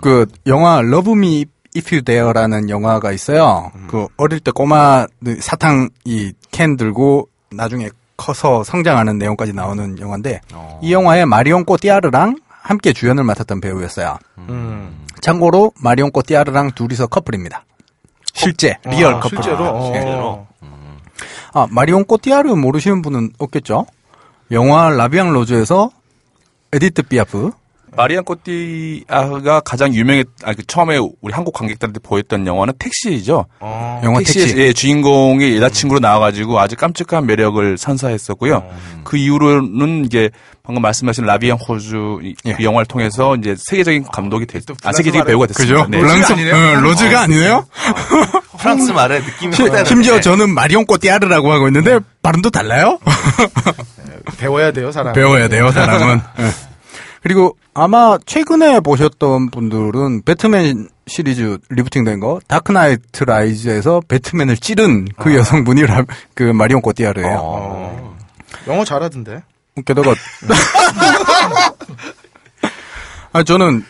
그 영화 Love Me If You Dare라는 영화가 있어요. 그 어릴 때 꼬마 사탕 이 캔 들고 나중에 커서 성장하는 내용까지 나오는 영화인데 이 영화에 마리온 꼬띠아르랑 함께 주연을 맡았던 배우였어요. 음. 참고로 마리온 꼬띠아르랑 둘이서 커플입니다. 실제 리얼 아, 커플. 실제로? 예. 실제로. 아, 마리온 꼬띠아르 모르시는 분은 없겠죠? 영화 La Vie en Rose에서 에디트 피아프. 마리옹 꼬띠아르가 가장 유명했, 아, 그 처음에 우리 한국 관객들한테 보였던 영화는 택시죠. 어. 영화 택시의 택시. 예, 주인공의 여자친구로 나와가지고 아주 깜찍한 매력을 선사했었고요. 그 이후로는 이제 방금 말씀하신 La Vie en Rose 이, 예. 이 영화를 통해서 이제 세계적인 감독이 됐, 또 아, 세계적인 배우가 됐습니다. 그죠? 네. 블랑스, 아니네요? 어, 로즈가 아니네요? 프랑스 말에 느낌이 시- 심지어. 저는 마리온 꼬띠아르라고 하고 있는데 발음도 달라요? 배워야 돼요, 사람. 배워야 돼요, 사람은. 예. 그리고 아마 최근에 보셨던 분들은 배트맨 시리즈 리부팅된 거 다크나이트 라이즈에서 배트맨을 찌른 그 여성분이 라, 그 마리온 꼬띠아르예요. 어. 영어 잘하던데. 게다가 아 저는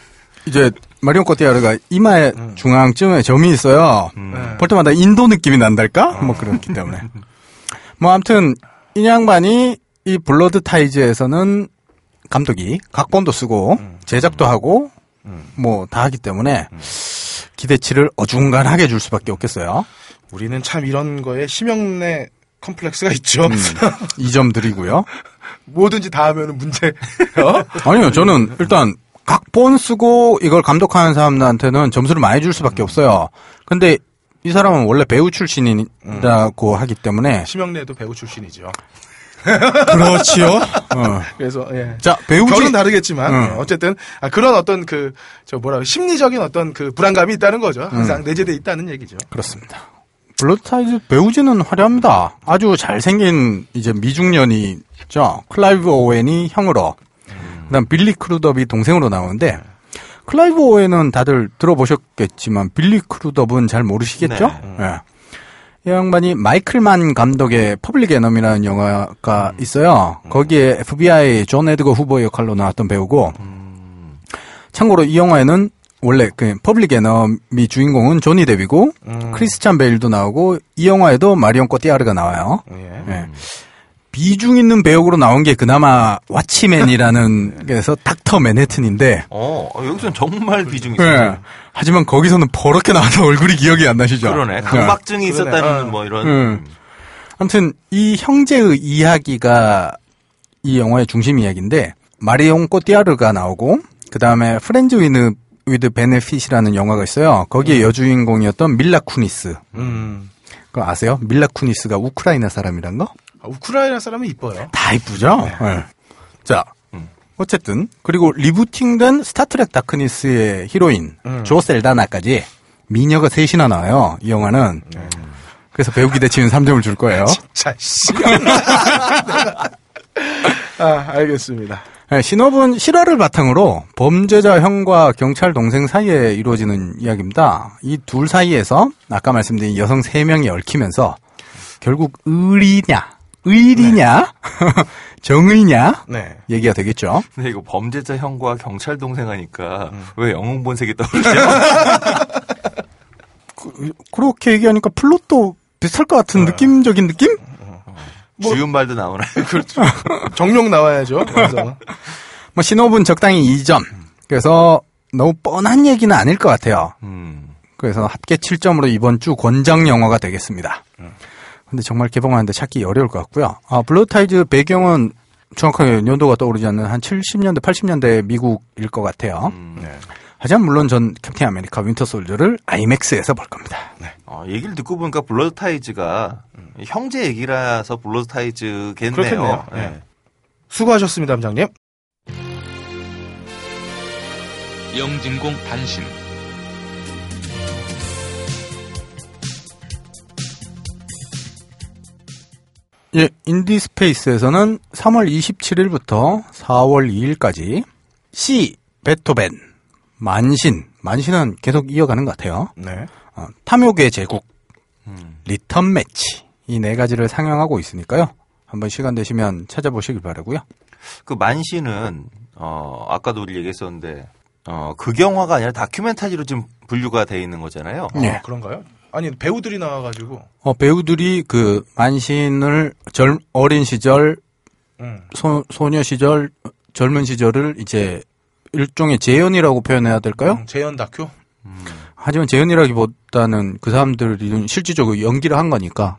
이제 마리온 꼬띠아르가 이마의 음. 중앙쯤에 점이 있어요. 네. 볼 때마다 인도 느낌이 난달까? 뭐 그렇기 때문에. 뭐 아무튼 이 양반이 이 Blood Ties에서는 감독이 각본도 쓰고 음. 제작도 하고 뭐 다 하기 때문에 기대치를 어중간하게 줄 수밖에 없겠어요. 우리는 참 이런 거에 심형래 컴플렉스가 있죠. 이점 드리고요. 뭐든지 다 하면은 문제. 어? 아니요, 저는 일단 각본 쓰고 이걸 감독하는 사람들한테는 점수를 많이 줄 수밖에 없어요. 근데 이 사람은 원래 배우 출신이라고 하기 때문에 심형래도 배우 출신이죠. 그렇지요. 어. 그래서 예. 자 배우지 결은 다르겠지만 응. 예, 어쨌든 아, 그런 어떤 그 저 뭐라 심리적인 어떤 그 불안감이 있다는 거죠. 항상 내재돼 있다는 얘기죠. 그렇습니다. Blood Ties 배우진은 화려합니다. 아주 잘생긴 이제 미중년이죠. 클라이브 오웬이 형으로, 그다음 빌리 크루덥이 동생으로 나오는데 클라이브 오웬은 다들 들어보셨겠지만 빌리 크루덥은 잘 모르시겠죠? 예. 이 양반이 마이클 만 감독의 Public Enemy라는 영화가 있어요. 거기에 FBI 존 에드거 후버 역할로 나왔던 배우고, 참고로 이 영화에는 원래 그 Public Enemy 주인공은 조니 뎁이고 크리스찬 베일도 나오고 이 영화에도 마리온 꼬띠아르가 나와요. 예. 예. 비중 있는 배역으로 나온 게 그나마 Watchmen이라는 그래서 닥터 맨해튼인데 어, 어, 여기서는 정말 비중이 예. 있어요. 하지만 거기서는 퍼렇게 나와서 얼굴이 기억이 안 나시죠? 그러네. 예. 강박증이 그러네. 있었다는 어. 뭐 이런. 음. 아무튼 이 형제의 이야기가 이 영화의 중심 이야기인데 마리옹 꼬띠아르가 나오고 그 다음에 Friends with with Benefits이라는 영화가 있어요. 거기에 여주인공이었던 밀라 쿠니스. 음. 그거 아세요? 밀라 쿠니스가 우크라이나 사람이란 거? 아, 우크라이나 사람은 이뻐요. 다 이쁘죠? 예. 자, 어쨌든 그리고 리부팅된 스타트렉 Darkness의 히로인 음. 조 샐다나까지 미녀가 셋이나 나와요. 이 영화는. 그래서 배우 기대치는 3점을 줄 거예요. 자, 씨. 아, 알겠습니다. 네, 시놉은 실화를 바탕으로 범죄자 형과 경찰 동생 사이에 이루어지는 이야기입니다. 이 둘 사이에서 아까 말씀드린 여성 3명이 얽히면서 결국 의리냐, 의리냐, 정의냐 네. 얘기가 되겠죠. 근데 이거 범죄자 형과 경찰 동생 하니까 음. 왜 영웅 본색이 떠오르죠? 그렇게 얘기하니까 플롯도 비슷할 것 같은 느낌적인 느낌? 뭐- 주윤 말도 나오나요? 그렇죠. 정령 나와야죠. 그래서. 뭐 신업은 적당히 2점. 그래서 너무 뻔한 얘기는 아닐 것 같아요. 음. 그래서 합계 7점으로 이번 주 권장 영화가 되겠습니다. 근데 정말 개봉하는데 찾기 어려울 것 같고요. 아, Blood Ties 배경은 정확하게 연도가 떠오르지 않는 한 70년대, 80년대 미국일 것 같아요. 음. 네. 하지만 물론 전 캡틴 아메리카 Winter Soldier를 아이맥스에서 볼 겁니다. 어, 얘기를 듣고 보니까 Blood Ties가 형제 얘기라서 Blood Ties겠네요. 그렇겠네요. 네. 네. 수고하셨습니다, 함장님. 영진공 단신 예, 인디스페이스에서는 3월 27일부터 4월 2일까지 C 베토벤 만신 만신은 계속 이어가는 것 같아요. 네. 어, 탐욕의 제국 음. 리턴 매치 이 네 가지를 상영하고 있으니까요. 한번 시간 되시면 찾아보시길 바라고요. 그 만신은 어 아까도 우리 얘기했었는데 어 극영화가 아니라 다큐멘터리로 지금 분류가 돼 있는 거잖아요. 아, 네. 그런가요? 아니, 배우들이 나와가지고. 어, 배우들이 그 만신을 젊 어린 시절 음. 소, 소녀 시절 젊은 시절을 이제 일종의 재현이라고 표현해야 될까요? 음, 재현 다큐? 하지만 재현이라기보다는 그 사람들이 실질적으로 연기를 한 거니까.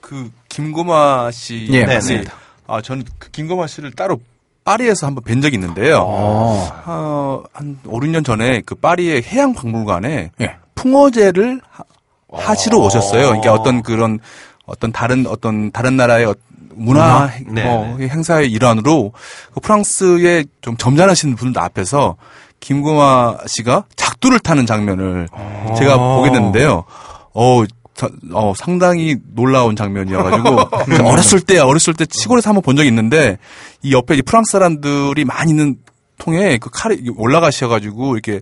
그 김고마 씨 예, 네, 맞습니다. 아 저는 그 김고마 씨를 따로 파리에서 한번 뵌 적이 있는데요. 어. 어, 한 5, 6년 전에 그 파리의 해양 박물관에 예. 풍어제를 하- 하시러 오셨어요. 그러니까 어떤 그런 어떤 다른 어떤 다른 나라의 어- 문화 문화? 뭐 네네. 행사의 일환으로 그 프랑스의 좀 점잖으신 분들 앞에서 김고마 씨가 작두를 타는 장면을 제가 보게 됐는데요. 어, 자- 어, 상당히 놀라운 장면이어가지고 어렸을 때 어렸을 때 시골에서 한번 본 적이 있는데 이 옆에 이 프랑스 사람들이 많이 있는 통에 그 칼이 올라가셔가지고 이렇게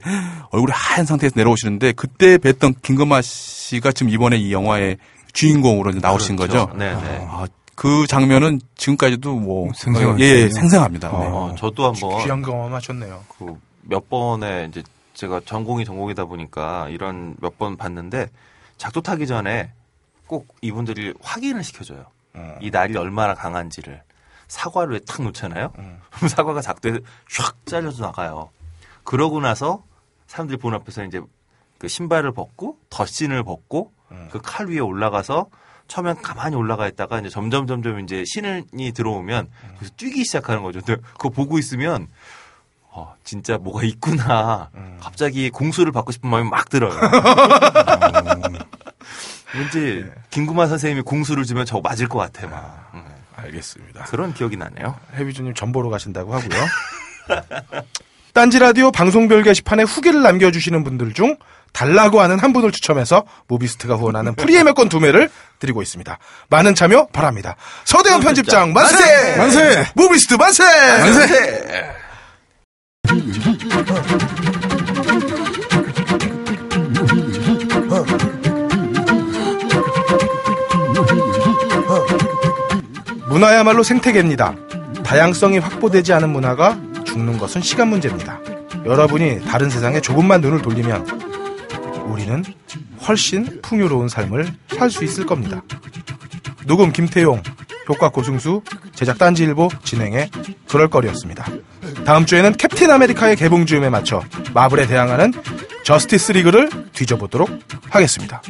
얼굴이 하얀 상태에서 내려오시는데 그때 뵀던 김건마 씨가 지금 이번에 이 영화의 주인공으로 이제 나오신 그렇죠. 거죠. 네 네. 아, 그 장면은 지금까지도 뭐 생생하죠. 예, 예, 생생합니다. 네. 어, 저도 한번 귀한 경험 하셨네요. 그 몇 번의 이제 제가 전공이 전공이다 보니까 이런 몇 번 봤는데 작두 타기 전에 꼭 이분들이 확인을 시켜줘요. 이 날이 얼마나 강한지를 사과를 탁 놓잖아요. 그럼 사과가 작두에 샥 잘려서 나가요. 그러고 나서 사람들이 본 앞에서 이제 그 신발을 벗고 덧신을 벗고 그칼 위에 올라가서 처음엔 가만히 올라가 있다가 이제 점점 점점 이제 신이 들어오면 그래서 뛰기 시작하는 거죠. 근데 그거 보고 있으면 어, 진짜 뭐가 있구나. 갑자기 공수를 받고 싶은 마음이 막 들어요. 왠지 김구만 선생님이 공수를 주면 저거 맞을 것 같아 막. 음, 알겠습니다. 그런 기억이 나네요. 해비주님 전보러 가신다고 하고요. 딴지 라디오 방송별 게시판에 후기를 남겨주시는 분들 중 달라고 하는 한 분을 추첨해서 무비스트가 후원하는 프리엠의권 두 매를 드리고 있습니다. 많은 참여 바랍니다. 서대현 편집장 만세! 만세! 무비스트 만세! 만세! 문화야말로 생태계입니다. 다양성이 확보되지 않은 문화가 죽는 것은 시간 문제입니다. 여러분이 다른 세상에 조금만 눈을 돌리면 우리는 훨씬 풍요로운 삶을 살 수 있을 겁니다. 녹음 김태용, 효과 고승수, 제작 딴지일보 진행의 그럴거리였습니다. 다음 주에는 캡틴 아메리카의 개봉 즈음에 맞춰 마블에 대항하는 저스티스 리그를 뒤져보도록 하겠습니다.